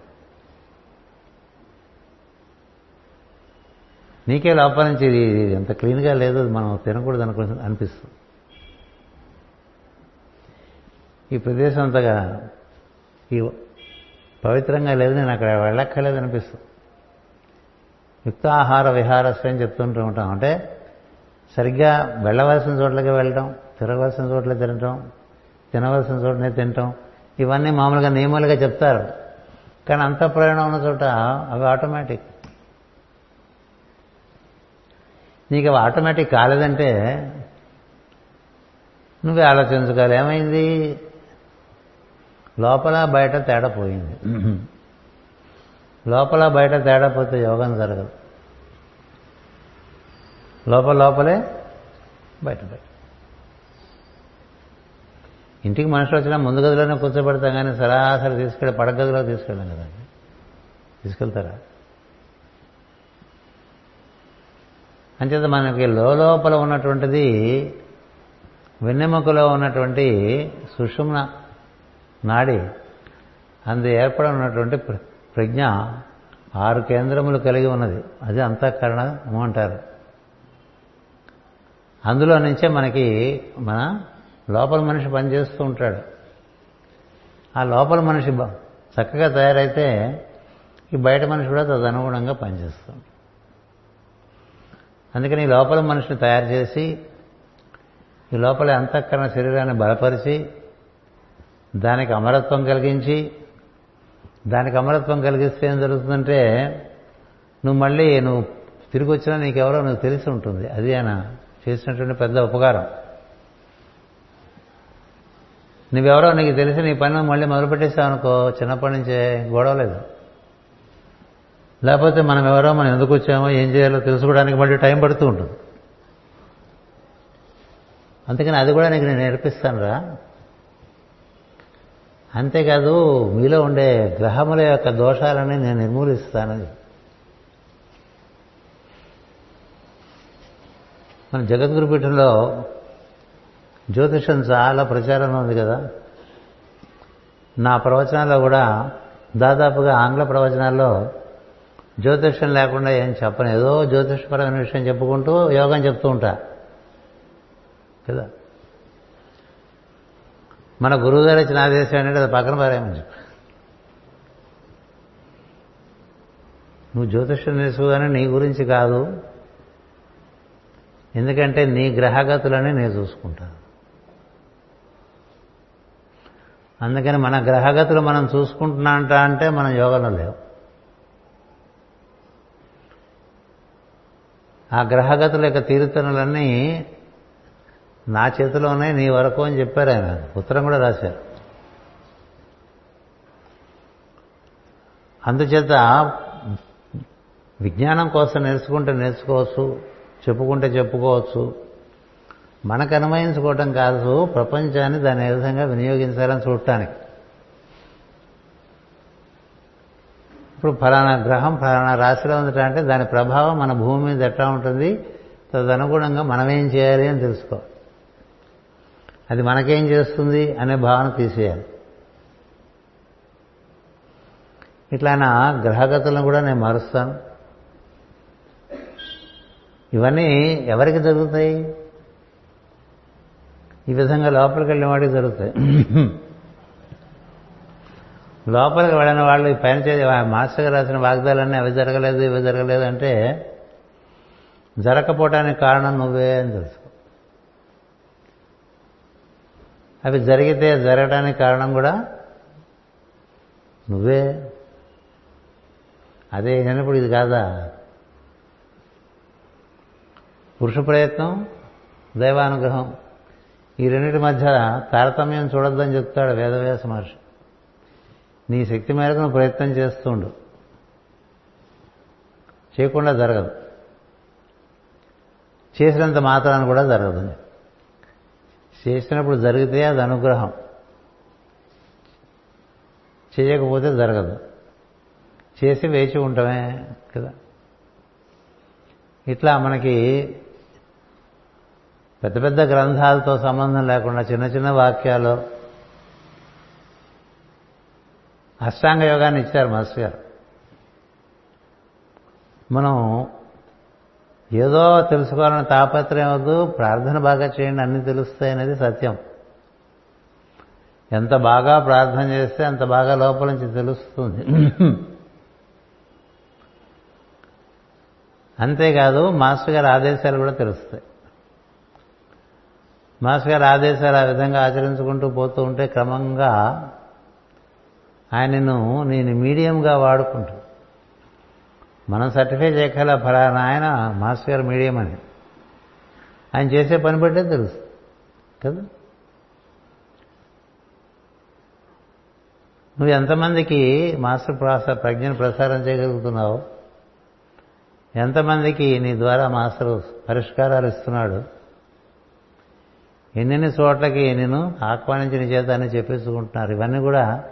నీకే లోపల నుంచి ఇది ఎంత క్లీన్గా లేదు మనం తినకూడదు అనుకు అనిపిస్తుంది. ఈ ప్రదేశం అంతగా ఈ పవిత్రంగా లేదు నేను అక్కడ వెళ్ళక్కర్లేదు అనిపిస్తుంది. యుక్తాహార విహారస్య అని చెప్తుంటూ ఉంటాం. అంటే సరిగ్గా వెళ్ళవలసిన చోట్లకి వెళ్ళటం తిరగవలసిన చోట్ల తినటం తినవలసిన చోటనే తినటం ఇవన్నీ మామూలుగా నియమాలుగా చెప్తారు. కానీ అంత ప్రయాణం ఉన్న చోట అవి ఆటోమేటిక్ నీకు అవి ఆటోమేటిక్ కాలేదంటే నువ్వే ఆలోచించుకోవాలి. ఏమైంది? లోపల బయట తేడా పోయింది. లోపల బయట తేడా పోతే యోగం జరగదు. లోపల లోపలే బయట బయట. ఇంటికి మనుషులు వచ్చినా ముందు గదిలోనే కూర్చోబెడతాం కానీ సరాసరి తీసుకెళ్ళి పడగదిలో తీసుకెళ్ళాం కదండి తీసుకెళ్తారా? అంచేత మనకి లోపల ఉన్నటువంటిది వెన్నెముకలో ఉన్నటువంటి సుషుమ్న నాడి అందు ఏర్పడి ఉన్నటువంటి ప్రజ్ఞ ఆరు కేంద్రములు కలిగి ఉన్నది. అది అంతఃకరణము అంటారు అందులో నుంచే మనకి మన లోపల మనిషి పనిచేస్తూ ఉంటాడు. ఆ లోపల మనిషి చక్కగా తయారైతే ఈ బయట మనిషి కూడా తదనుగుణంగా పనిచేస్తుంది అందుకని ఈ లోపల మనిషిని తయారు చేసి ఈ లోపల అంతఃకరణ శరీరాన్ని బలపరిచి దానికి అమరత్వం కలిగించి దానికి అమరత్వం కలిగిస్తే ఏం జరుగుతుందంటే నువ్వు మళ్ళీ నువ్వు తిరిగి వచ్చినా నీకెవరో నువ్వు తెలిసి ఉంటుంది. అది ఆయన చేసినటువంటి పెద్ద ఉపకారం. నువ్వెవరో నీకు తెలిసి నీ పని మళ్ళీ మొదలుపెట్టేసావు అనుకో చిన్నప్పటి నుంచే గొడవలేదు లేకపోతే మనం ఎవరో మనం ఎందుకు వచ్చామో ఏం చేయాలో తెలుసుకోవడానికి మళ్ళీ టైం పడుతూ ఉంటుంది. అందుకని అది కూడా నీకు నేను నేర్పిస్తాను రా అంతేకాదు మీలో ఉండే గ్రహముల యొక్క దోషాలని నేను నిర్మూలిస్తానని మన జగద్గురుపీఠంలో జ్యోతిషం చాలా ప్రచారంలో ఉంది కదా. నా ప్రవచనాల్లో కూడా దాదాపుగా ఆంగ్ల ప్రవచనాల్లో జ్యోతిషం లేకుండా ఏం చెప్పను. ఏదో జ్యోతిషపరమైన విషయం చెప్పుకుంటూ యోగం చెప్తూ ఉంటా. కదా? మన గురువు గారు ఇచ్చిన ఆదేశం అంటే అది పక్కన పారేయమని చెప్పి. నువ్వు జ్యోతిష్యం నేర్చుకోగానే నీ గురించి కాదు. ఎందుకంటే నీ గ్రహగతులని నేను చూసుకుంటాను అందుకని మన గ్రహగతులు మనం చూసుకుంటున్నాంట అంటే మనం యోగంలో లేవు. ఆ గ్రహగతుల యొక్క తీరుతనులన్నీ నా చేతిలోనే నీ వరకు అని చెప్పారు ఆయన. ఉత్తరం కూడా రాశారు. అందుచేత విజ్ఞానం కోసం నేర్చుకుంటే నేర్చుకోవచ్చు చెప్పుకుంటే చెప్పుకోవచ్చు. మనకు అనుమయించుకోవటం కాదు ప్రపంచాన్ని దాని ఏ విధంగా వినియోగించాలని చూడటానికి. ఇప్పుడు ఫలానా గ్రహం ఫలానా రాశిలో ఉందంటే దాని ప్రభావం మన భూమి మీద ఎట్లా ఉంటుంది తదనుగుణంగా మనం ఏం చేయాలి అని తెలుసుకో అది మనకేం చేస్తుంది అనే భావన తీసేయాలి. ఇట్లా నా గ్రహగతులను కూడా నేను మారుస్తాను. ఇవన్నీ ఎవరికి జరుగుతాయి? ఈ విధంగా లోపలికి వెళ్ళిన వాడికి జరుగుతాయి. లోపలికి వెళ్ళిన వాళ్ళు ఈ పైన మాస్టర్గా మాస్టర్ రాసిన వాగ్దాలన్నీ అవి జరగలేదు ఇవి జరగలేదు అంటే జరగకపోవటానికి కారణం నువ్వే అని తెలుసు. అవి జరిగితే జరగడానికి కారణం కూడా నువ్వే. అదే అయినప్పుడు ఇది కాదా? పురుష ప్రయత్నం దైవానుగ్రహం. ఈ రెండింటి మధ్య తారతమ్యం చూడొద్దని చెప్తాడు వేదవ్యాస మహర్షి. నీ శక్తి మేరకు నువ్వు ప్రయత్నం చేస్తుండు చేయకుండా జరగదు. చేసినంత మాత్రాన్ని కూడా జరగదు చేసినప్పుడు జరిగితే అది అనుగ్రహం. చేయకపోతే జరగదు. చేసి వేచి ఉండటమే కదా. ఇట్లా మనకి పెద్ద పెద్ద గ్రంథాలతో సంబంధం లేకుండా చిన్న చిన్న వాక్యాలు అష్టాంగ యోగాన్ని ఇచ్చారు మాస్టర్ గారు. మనం ఏదో తెలుసుకోవాలని తాపత్రయం వద్దు ప్రార్థన బాగా చేయండి అన్ని తెలుస్తాయి అనేది సత్యం. ఎంత బాగా ప్రార్థన చేస్తే అంత బాగా లోపల నుంచి తెలుస్తుంది. అంతేకాదు మాస్టర్ గారి ఆదేశాలు కూడా తెలుస్తాయి. మాస్టర్ గారి ఆదేశాలు ఆ విధంగా ఆచరించుకుంటూ పోతూ ఉంటే క్రమంగా ఆయనను నేను మీడియంగా వాడుకుంటాను. మనం సర్టిఫై చేయగల ఫలానా ఆయన మాస్టర్ గారు మీడియం అని. ఆయన చేసే పని బట్టే తెలుసు. కదా? నువ్వు ఎంతమందికి మాస్టర్ ప్రాస ప్రజ్ఞను ప్రసారం చేయగలుగుతున్నావు? ఎంతమందికి నీ ద్వారా మాస్టర్ పరిష్కారాలు ఇస్తున్నాడు? ఎన్నెన్ని చోట్లకి నేను ఆహ్వానించిన చేత అని చెప్పేసుకుంటున్నారు. ఇవన్నీ కూడా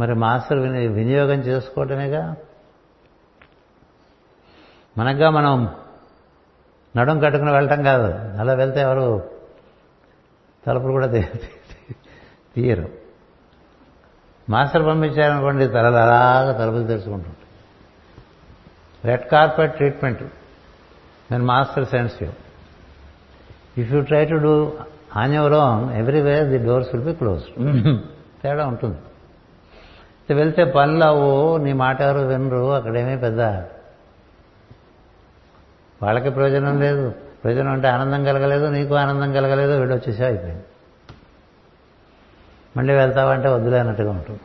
మరి మాస్టర్ వినియోగం చేసుకోవటమేగా? మనగా మనం నడుం కట్టుకుని వెళ్ళటం కాదు. అలా వెళ్తే ఎవరు తలుపులు కూడా తీయరు. మాస్టర్ పంపించారనుకోండి తలలు అలాగా తలుపులు తెరుచుకుంటుంటాయి. Red carpet treatment. నేను master sense you if you try to do on your own everywhere the doors will be closed తేడా ఉంటుంది. వెళ్తే పనులు అవు నీ మాట ఎవరు వినరు అక్కడేమీ పెద్ద వాళ్ళకి ప్రయోజనం లేదు. ప్రయోజనం అంటే ఆనందం కలగలేదు నీకు ఆనందం కలగలేదు వీడు వచ్చేసా అయిపోయింది. మళ్ళీ వెళ్తావంటే వద్దులే అన్నట్టుగా ఉంటుంది.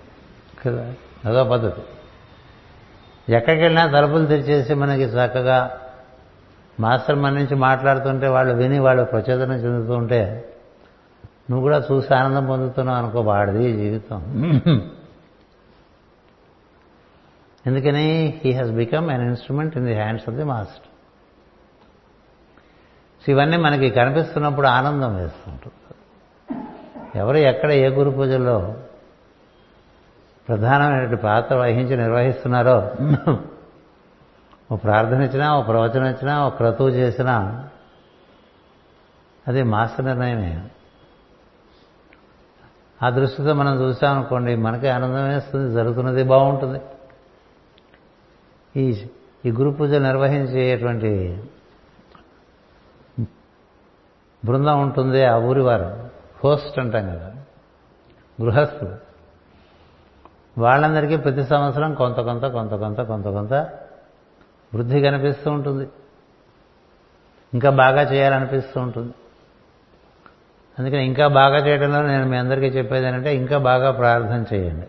కదా? అదో పద్ధతి. ఎక్కడికి వెళ్ళినా తలుపులు తెరిచేసి మనకి చక్కగా మాస్టర్ మన నుంచి మాట్లాడుతుంటే వాళ్ళు విని వాళ్ళు ప్రచోదనం చెందుతూ ఉంటే నువ్వు కూడా చూసి ఆనందం పొందుతున్నావు అనుకో వాడిది జీవితం. ఎందుకని? He has become an instrument in the hands of the master so ఇవన్నీ మనకి కనిపిస్తున్నప్పుడు ఆనందం వేస్తుంటుంది. ఎవరు ఎక్కడ ఏ గురు పూజల్లో ప్రధానమైనటువంటి పాత్ర వహించి నిర్వహిస్తున్నారో ఓ ప్రార్థన ఇచ్చినా ఓ ప్రవచనం ఇచ్చినా ఓ క్రతువు చేసినా అది మాస్టర్ నిర్ణయమే. ఆ దృష్టితో మనం చూసామనుకోండి మనకి ఆనందం వేస్తుంది జరుగుతున్నది బాగుంటుంది. ఈ ఈ గురు పూజ నిర్వహించేటువంటి బృందం ఉంటుంది ఆ ఊరి వారు. హోస్ట్ అంటాం కదా. గృహస్థులు. వాళ్ళందరికీ ప్రతి సంవత్సరం కొంత కొంత కొంత కొంత కొంత కొంత వృద్ధి కనిపిస్తూ ఉంటుంది. ఇంకా బాగా చేయాలనిపిస్తూ ఉంటుంది. అందుకని ఇంకా బాగా చేయడంలో నేను మీ అందరికీ చెప్పేది ఏంటంటే ఇంకా బాగా ప్రార్థన చేయండి.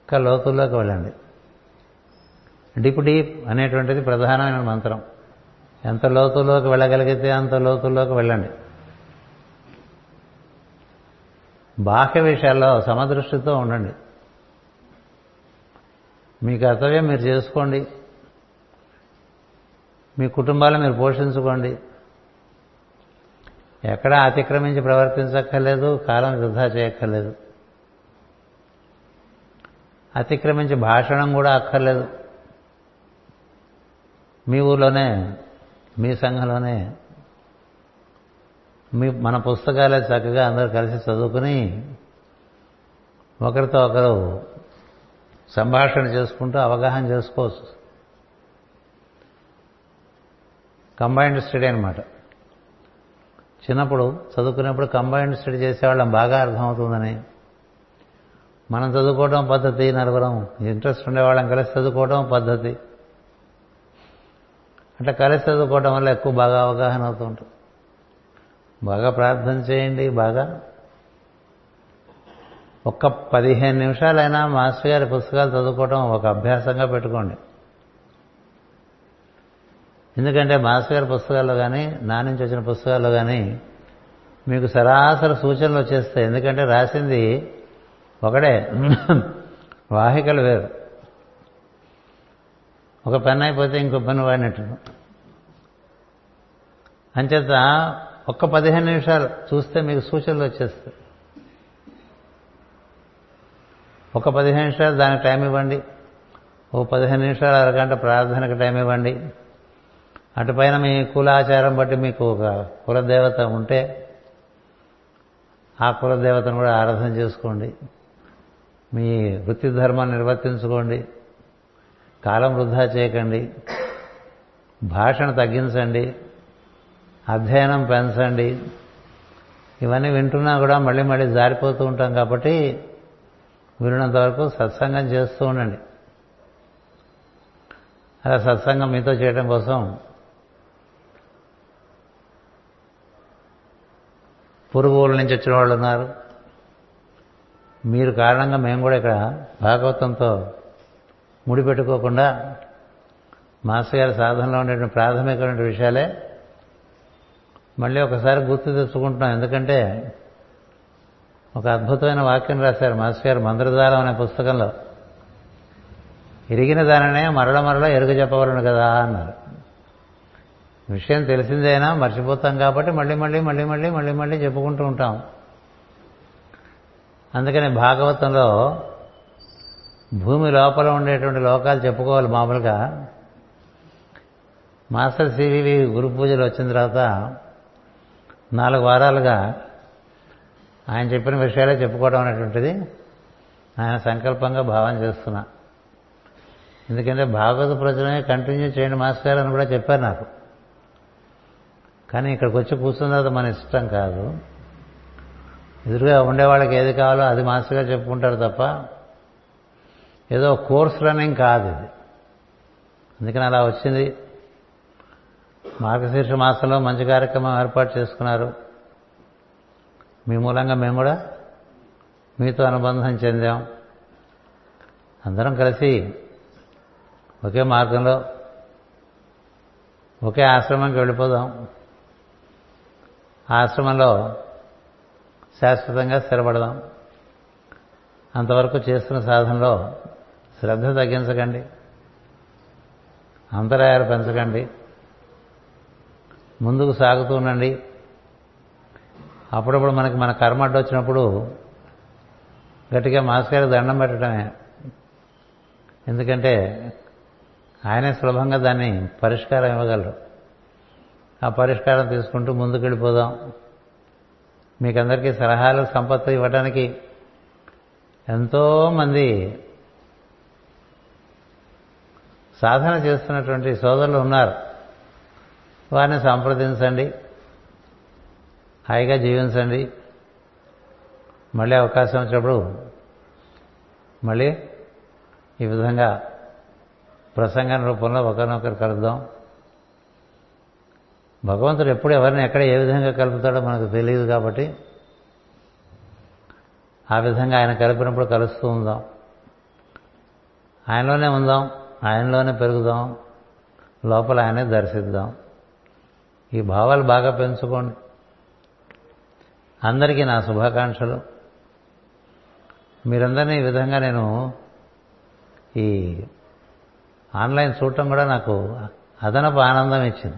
ఇంకా లోతుల్లోకి వెళ్ళండి. డిప్ డీప్ అనేటువంటిది ప్రధానమైన మంత్రం. ఎంత లోతుల్లోకి వెళ్ళగలిగితే అంత లోతుల్లోకి వెళ్ళండి. బాహ్య విషయాల్లో సమదృష్టితో ఉండండి. మీ కర్తవ్యం మీరు చేసుకోండి. మీ కుటుంబాలను మీరు పోషించుకోండి. ఎక్కడా అతిక్రమించి ప్రవర్తించక్కర్లేదు కాలం వృధా చేయక్కర్లేదు. అతిక్రమించి భాషణం కూడా అక్కర్లేదు. మీ ఊర్లోనే మీ సంఘంలోనే మీ మన పుస్తకాలే చక్కగా అందరూ కలిసి చదువుకుని ఒకరితో ఒకరు సంభాషణ చేసుకుంటూ అవగాహన చేసుకోవచ్చు. కంబైన్డ్ స్టడీ అనమాట చిన్నప్పుడు చదువుకునేప్పుడు కంబైన్డ్ స్టడీ చేసేవాళ్ళం బాగా అర్థమవుతుందని మనం చదువుకోవడం పద్ధతి నలుగురం ఇంట్రెస్ట్ ఉండేవాళ్ళం కలిసి చదువుకోవడం పద్ధతి. అట్లా కలిసి చదువుకోవడం వల్ల ఎక్కువ బాగా అవగాహన అవుతూ ఉంటుంది. బాగా ప్రార్థన చేయండి బాగా. ఒక్క పదిహేను నిమిషాలైనా మాస్టర్ గారి పుస్తకాలు చదువుకోవడం ఒక అభ్యాసంగా పెట్టుకోండి. ఎందుకంటే మాస్టర్ గారి పుస్తకాల్లో కానీ నా నుంచి వచ్చిన పుస్తకాల్లో కానీ మీకు సరాసరి సూచనలు వచ్చేస్తాయి. ఎందుకంటే రాసింది ఒకడే వాహికలు వేరు. ఒక పెన్ అయిపోతే ఇంకో పెన్ వాడినట్టు. అంచేత ఒక్క పదిహేను నిమిషాలు చూస్తే మీకు సూచనలు వచ్చేస్తాయి. ఒక పదిహేను నిమిషాలు దానికి టైం ఇవ్వండి. ఓ పదిహేను నిమిషాలు అరగంట ప్రార్థనకు టైం ఇవ్వండి. అటుపైన మీ కులాచారం బట్టి మీకు ఒక కులదేవత ఉంటే ఆ కులదేవతను కూడా ఆరాధన చేసుకోండి. మీ వృత్తి ధర్మాన్ని నిర్వర్తించుకోండి. కాలం వృధా చేయకండి. భాషను తగ్గించండి. అధ్యయనం పెంచండి. ఇవన్నీ వింటున్నా కూడా మళ్ళీ మళ్ళీ జారిపోతూ ఉంటాం కాబట్టి వినంత వరకు సత్సంగం చేస్తూ ఉండండి. అలా సత్సంగం మీతో చేయడం కోసం పురుగుల నుంచి వచ్చిన వాళ్ళు ఉన్నారు. మీరు కారణంగా మేము కూడా ఇక్కడ భాగవతంతో ముడిపెట్టుకోకుండా మాస్టర్ గారి సాధనలో ఉండేటువంటి ప్రాథమికమైన విషయాలే మళ్ళీ ఒకసారి గుర్తు తెచ్చుకుంటున్నాం. ఎందుకంటే ఒక అద్భుతమైన వాక్యం రాశారు మాస్టర్ గారు మంత్రదారం అనే పుస్తకంలో. ఎరిగిన దానినే మరల మరల ఎరుగ చెప్పవలను కదా అన్నారు. విషయం తెలిసిందైనా మర్చిపోతాం కాబట్టి మళ్ళీ మళ్ళీ మళ్ళీ మళ్ళీ మళ్ళీ మళ్ళీ చెప్పుకుంటూ ఉంటాం. అందుకని భాగవతంలో భూమి లోపల ఉండేటువంటి లోకాలు చెప్పుకోవాలి మామూలుగా. మాస్టర్ సివివి గురు పూజలు వచ్చిన తర్వాత నాలుగు వారాలుగా ఆయన చెప్పిన విషయాలే చెప్పుకోవడం అనేటువంటిది ఆయన సంకల్పంగా భావన చేస్తున్నా. ఎందుకంటే భాగవత ప్రజలనే కంటిన్యూ చేయండి మాస్టర్ గారు అని కూడా చెప్పారు నాకు. కానీ ఇక్కడికి వచ్చి కూర్చున్న తర్వాత మన ఇష్టం కాదు. ఎదురుగా ఉండేవాళ్ళకి ఏది కావాలో అది మాస్టర్ గారు చెప్పుకుంటారు తప్ప ఏదో కోర్స్ రన్నింగ్ కాదు ఇది. అందుకని అలా వచ్చింది. మార్గశీర్ష మాసంలో మంచి కార్యక్రమం ఏర్పాటు చేసుకున్నారు. మీ మూలంగా మేము కూడా మీతో అనుబంధం చెందాం. అందరం కలిసి ఒకే మార్గంలో ఒకే ఆశ్రమంకి వెళ్ళిపోదాం. ఆశ్రమంలో శాశ్వతంగా స్థిరపడదాం. అంతవరకు చేస్తున్న సాధనలో శ్రద్ధ తగ్గించకండి. అంతరాయాలు పెంచకండి. ముందుకు సాగుతూ ఉండండి. అప్పుడప్పుడు మనకి మన కర్మ అడ్డొచ్చినప్పుడు గట్టిగా మాస్కారి దండం పెట్టడమే. ఎందుకంటే ఆయనే సులభంగా దాన్ని పరిష్కారం ఇవ్వగలరు. ఆ పరిష్కారం తీసుకుంటూ ముందుకు వెళ్ళిపోదాం మీకందరికీ సలహాలు సంపత్తు ఇవ్వడానికి ఎంతోమంది సాధన చేస్తున్నటువంటి సోదరులు ఉన్నారు. వారిని సంప్రదించండి. హాయిగా జీవించండి. మళ్ళీ అవకాశం వచ్చినప్పుడు మళ్ళీ ఈ విధంగా ప్రసంగం రూపంలో ఒకరినొకరు కలుద్దాం. భగవంతుడు ఎప్పుడు ఎవరిని ఎక్కడ ఏ విధంగా కలుపుతాడో మనకు తెలియదు కాబట్టి ఆ విధంగా ఆయన కలిపినప్పుడు కలుస్తూ ఉందాం. ఆయనలోనే ఉందాం. ఆయనలోనే పెరుగుదాం లోపల ఆయనే దర్శిద్దాం. ఈ భావాలు బాగా పెంచుకోండి. అందరికీ నా శుభాకాంక్షలు. మీరందరినీ ఈ విధంగా నేను ఈ ఆన్లైన్ చూడటం కూడా నాకు అదనపు ఆనందం ఇచ్చింది.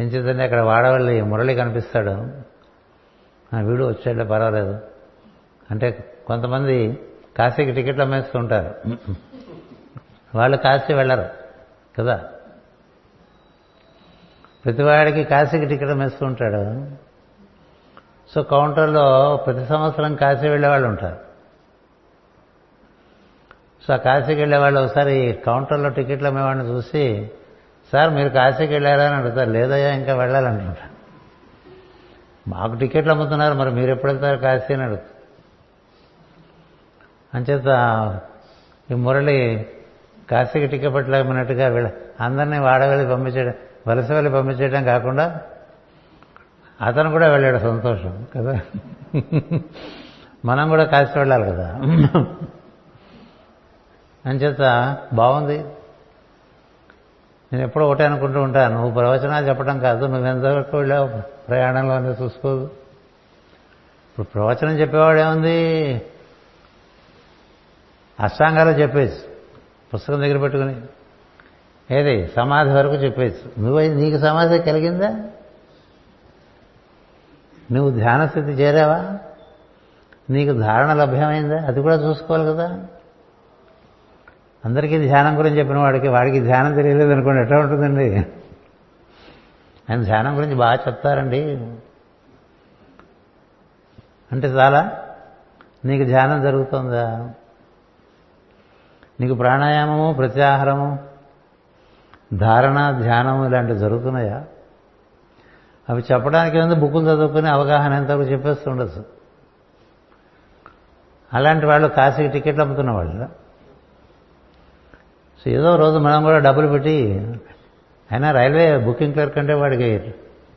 ఏం చేద్దంటే అక్కడ వాడవల్లి మురళి కనిపిస్తాడు. వీడు వచ్చాడే పర్వాలేదు. అంటే కొంతమంది కాశీకి టికెట్లు అమ్మేస్తూ ఉంటారు వాళ్ళు కాశీ వెళ్ళరు కదా? ప్రతివాడికి కాశీకి టికెట్ అమ్మేస్తూ ఉంటాడు సో కౌంటర్లో ప్రతి సంవత్సరం కాశీ వెళ్ళేవాళ్ళు ఉంటారు. సో ఆ కాశీకి వెళ్ళేవాళ్ళు ఒకసారి కౌంటర్లో టికెట్లు అమ్మేవాడిని చూసి సార్ మీరు కాశీకి వెళ్ళారా? అని అడుగుతారు. లేదయ్యా ఇంకా వెళ్ళాలంటుంటారు మాకు టికెట్లు అమ్ముతున్నారు మరి మీరు ఎప్పుడు వెళ్తారు కాశీ? అని అడుగుతారు. అంచేత ఈ మురళి కాశీకి టికెట్ వీళ్ళ అందరినీ వాడవెళ్ళి పంపించడం వలస వెళ్ళి పంపించడం కాకుండా అతను కూడా వెళ్ళాడు సంతోషం కదా? మనం కూడా కాశీ వెళ్ళాలి కదా? అంచేత బాగుంది. నేను ఎప్పుడో ఒకటే అనుకుంటూ ఉంటాను నువ్వు ప్రవచనాలు చెప్పడం కాదు నువ్వు ఎంతవరకు వెళ్ళావు ప్రయాణంలోనే చూసుకోదు. ఇప్పుడు ప్రవచనం చెప్పేవాడు ఏముంది? అష్టాంగాలు చెప్పేసి పుస్తకం దగ్గర పెట్టుకుని. ఏది? సమాధి వరకు చెప్పేచ్చు నువ్వు నీకు సమాధి కలిగిందా? నువ్వు ధ్యాన స్థితి చేరావా? నీకు ధారణ లభ్యమైందా? అది కూడా చూసుకోవాలి కదా. అందరికీ ధ్యానం గురించి చెప్పిన వాడికి వాడికి ధ్యానం తెలియలేదు అనుకోండి ఎట్లా ఉంటుందండి? ఆయన ధ్యానం గురించి బాగా చెప్తారండి. అంటే చాలా. నీకు ధ్యానం జరుగుతుందా? నీకు ప్రాణాయామము ప్రత్యాహారము ధారణ ధ్యానము ఇలాంటివి జరుగుతున్నాయా? అవి చెప్పడానికి ముందు బుక్కులు చదువుకుని అవగాహన ఎంతవరకు చెప్పేస్తూ ఉండొచ్చు. అలాంటి వాళ్ళు కాశీకి టికెట్లు అమ్ముతున్న వాళ్ళు. సో ఏదో రోజు మనం కూడా డబ్బులు పెట్టి అయినా రైల్వే బుకింగ్ క్లర్క్ అంటే వాడికి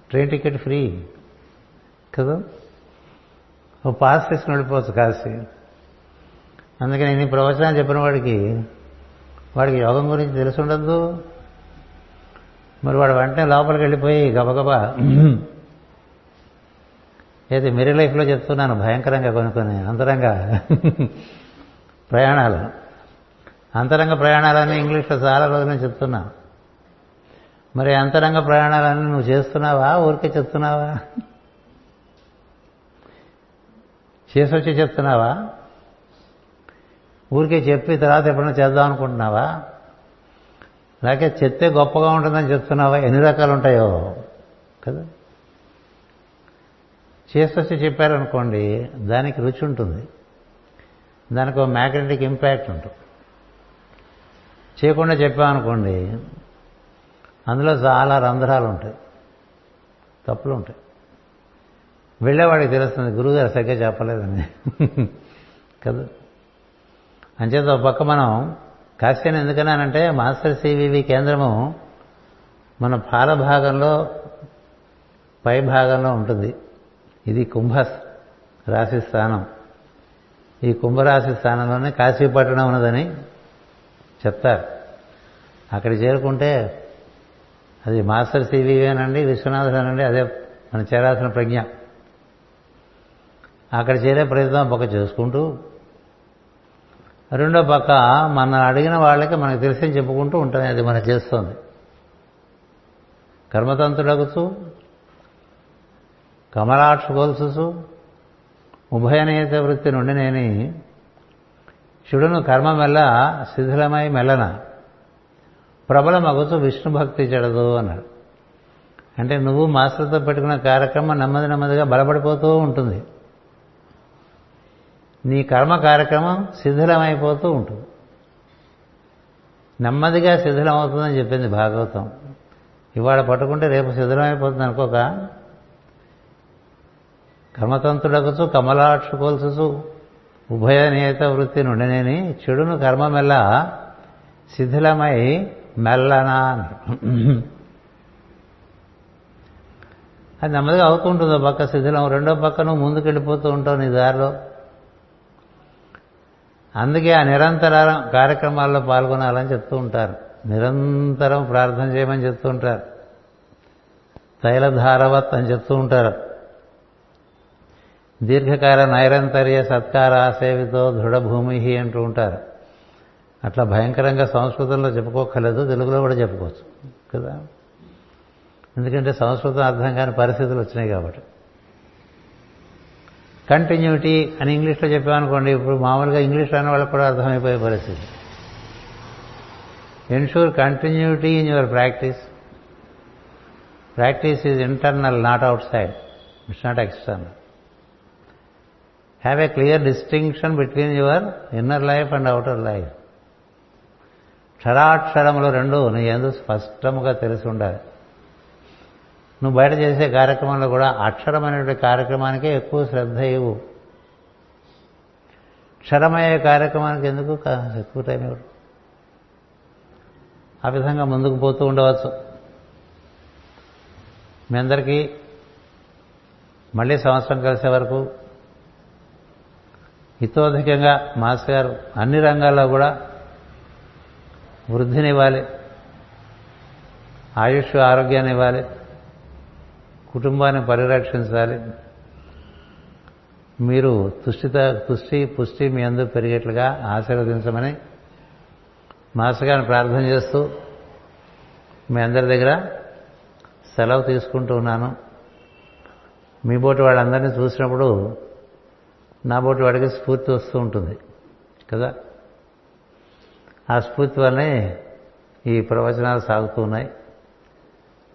ట్రైన్ టికెట్ ఫ్రీ కదా? ఓ పాస్ తీసుకుని వెళ్ళిపోవచ్చు కాశీ. అందుకని ఇన్ని ప్రవచనాలు చెప్పిన వాడికి వాడికి యోగం గురించి తెలిసి మరి వాడు వెంటనే లోపలికి వెళ్ళిపోయి గబగబా అయితే మెరీ లైఫ్లో చెప్తున్నాను భయంకరంగా కొనుక్కొని అంతరంగ ప్రయాణాలు. అంతరంగ ప్రయాణాలన్నీ ఇంగ్లీష్లో చాలా రోజులు నేను చెప్తున్నా. మరి అంతరంగ ప్రయాణాలన్నీ నువ్వు చేస్తున్నావా? ఊరికే చెప్తున్నావా? చేసి వచ్చి చెప్తున్నావా? ఊరికే చెప్పి తర్వాత ఎప్పుడైనా చేద్దాం అనుకుంటున్నావా? లేకపోతే చెప్తే గొప్పగా ఉంటుందని చెప్తున్నావా? ఎన్ని రకాలు ఉంటాయో? కదా? చేసొచ్చి చెప్పారనుకోండి దానికి రుచి ఉంటుంది. దానికి ఒక మ్యాగ్నెటిక్ ఇంపాక్ట్ ఉంటుంది. చేయకుండా చెప్పామనుకోండి అందులో చాలా రంధ్రాలు ఉంటాయి. తప్పులు ఉంటాయి. వెళ్ళేవాడికి తెలుస్తుంది గురువుగారు సరిగ్గా చెప్పలేదని. కదా? అంచేత ఒక పక్క మనం కాశ్యని ఎందుకన్నానంటే మాస్టర్ సివివి కేంద్రము మన పాల భాగంలో పై భాగంలో ఉంటుంది. ఇది కుంభ రాశి స్థానం. ఈ కుంభరాశి స్థానంలోనే కాశీపట్టణం ఉన్నదని చెప్తారు. అక్కడ చేరుకుంటే అది మాస్టర్ సివివేనండి విశ్వనాథనండి అదే మనం చేరాల్సిన ప్రజ్ఞ. అక్కడ చేరే ప్రయత్నం పక్క చేసుకుంటూ రెండో పక్క మన అడిగిన వాళ్ళకి మనకు తెలిసి చెప్పుకుంటూ ఉంటుంది అది మనం చేస్తుంది. కర్మతంతుడగుచు కమలాక్ష గొలుసు ఉభయనేత వృత్తి నుండి నేను శివుడును కర్మ మెల్ల శిథిలమై మెల్లన ప్రబల మగుచు విష్ణు భక్తి చెడదు అన్నాడు. అంటే నువ్వు మాస్టర్తో పెట్టుకున్న కార్యక్రమం నెమ్మది నెమ్మదిగా బలపడిపోతూ ఉంటుంది. నీ కర్మ కార్యక్రమం శిథిలమైపోతూ ఉంటుంది. నెమ్మదిగా శిథిలమవుతుందని చెప్పింది భాగవతం. ఇవాళ పట్టుకుంటే రేపు శిథిలమైపోతుంది అనుకోక? కర్మతంతుడకచు కమలాక్షు కొలుసు ఉభయ నియత వృత్తి నుండినేని చెడును కర్మమెల్ల శిథిలమై మెల్లనా అది నెమ్మదిగా అవుతుంటుంది పక్క శిథిలం రెండో పక్క నువ్వు ముందుకెళ్ళిపోతూ ఉంటావు నీ దారిలో. అందుకే ఆ నిరంతర కార్యక్రమాల్లో పాల్గొనాలని చెప్తూ ఉంటారు. నిరంతరం ప్రార్థన చేయమని చెప్తూ ఉంటారు. తైలధారవత్ అని చెప్తూ ఉంటారు. దీర్ఘకాల నైరంతర్య సత్కార ఆసేవితో దృఢభూమి అంటూ ఉంటారు. అట్లా భయంకరంగా సంస్కృతంలో చెప్పుకోకర్లేదు తెలుగులో కూడా చెప్పుకోవచ్చు. కదా? ఎందుకంటే సంస్కృతం అర్థం కాని పరిస్థితులు వచ్చినాయి కాబట్టి. కంటిన్యూటీ అని ఇంగ్లీష్లో చెప్పామనుకోండి ఇప్పుడు మామూలుగా ఇంగ్లీష్ అనే వాళ్ళకి కూడా అర్థమైపోయే పరిస్థితి. Ensure continuity in your practice practice is internal not outside it's not external have a clear distinction between your inner life and outer life క్షరాక్షరములు రెండు నీ ఎందు స్పష్టముగా తెలిసి ఉండాలి. నువ్వు బయట చేసే కార్యక్రమంలో కూడా అక్షరమైనటువంటి కార్యక్రమానికే ఎక్కువ శ్రద్ధ ఇవ్వు. క్షరమయ్యే కార్యక్రమానికి ఎందుకు ఎక్కువ టైం ఇవ్వడు ఆ విధంగా ముందుకు పోతూ ఉండవచ్చు. మీ అందరికీ మళ్ళీ సంవత్సరం కలిసే వరకు హితోధికంగా మాస్టర్ గారు అన్ని రంగాల్లో కూడా వృద్ధినివ్వాలి. ఆయుష్ ఆరోగ్యాన్ని ఇవ్వాలి. కుటుంబాన్ని పరిరక్షించాలి. మీరు తుష్టిత తుష్టి పుష్టి మీ అందరూ పెరిగేట్లుగా ఆశీర్వదించమని మాస్టర్ గారిని ప్రార్థన చేస్తూ మీ అందరి దగ్గర సెలవు తీసుకుంటూ ఉన్నాను. మీ బోటి వాళ్ళందరినీ చూసినప్పుడు నా బోటి వాడికి స్ఫూర్తి వస్తూ ఉంటుంది కదా? ఆ స్ఫూర్తి వల్లనే ఈ ప్రవచనాలు సాగుతూ ఉన్నాయి.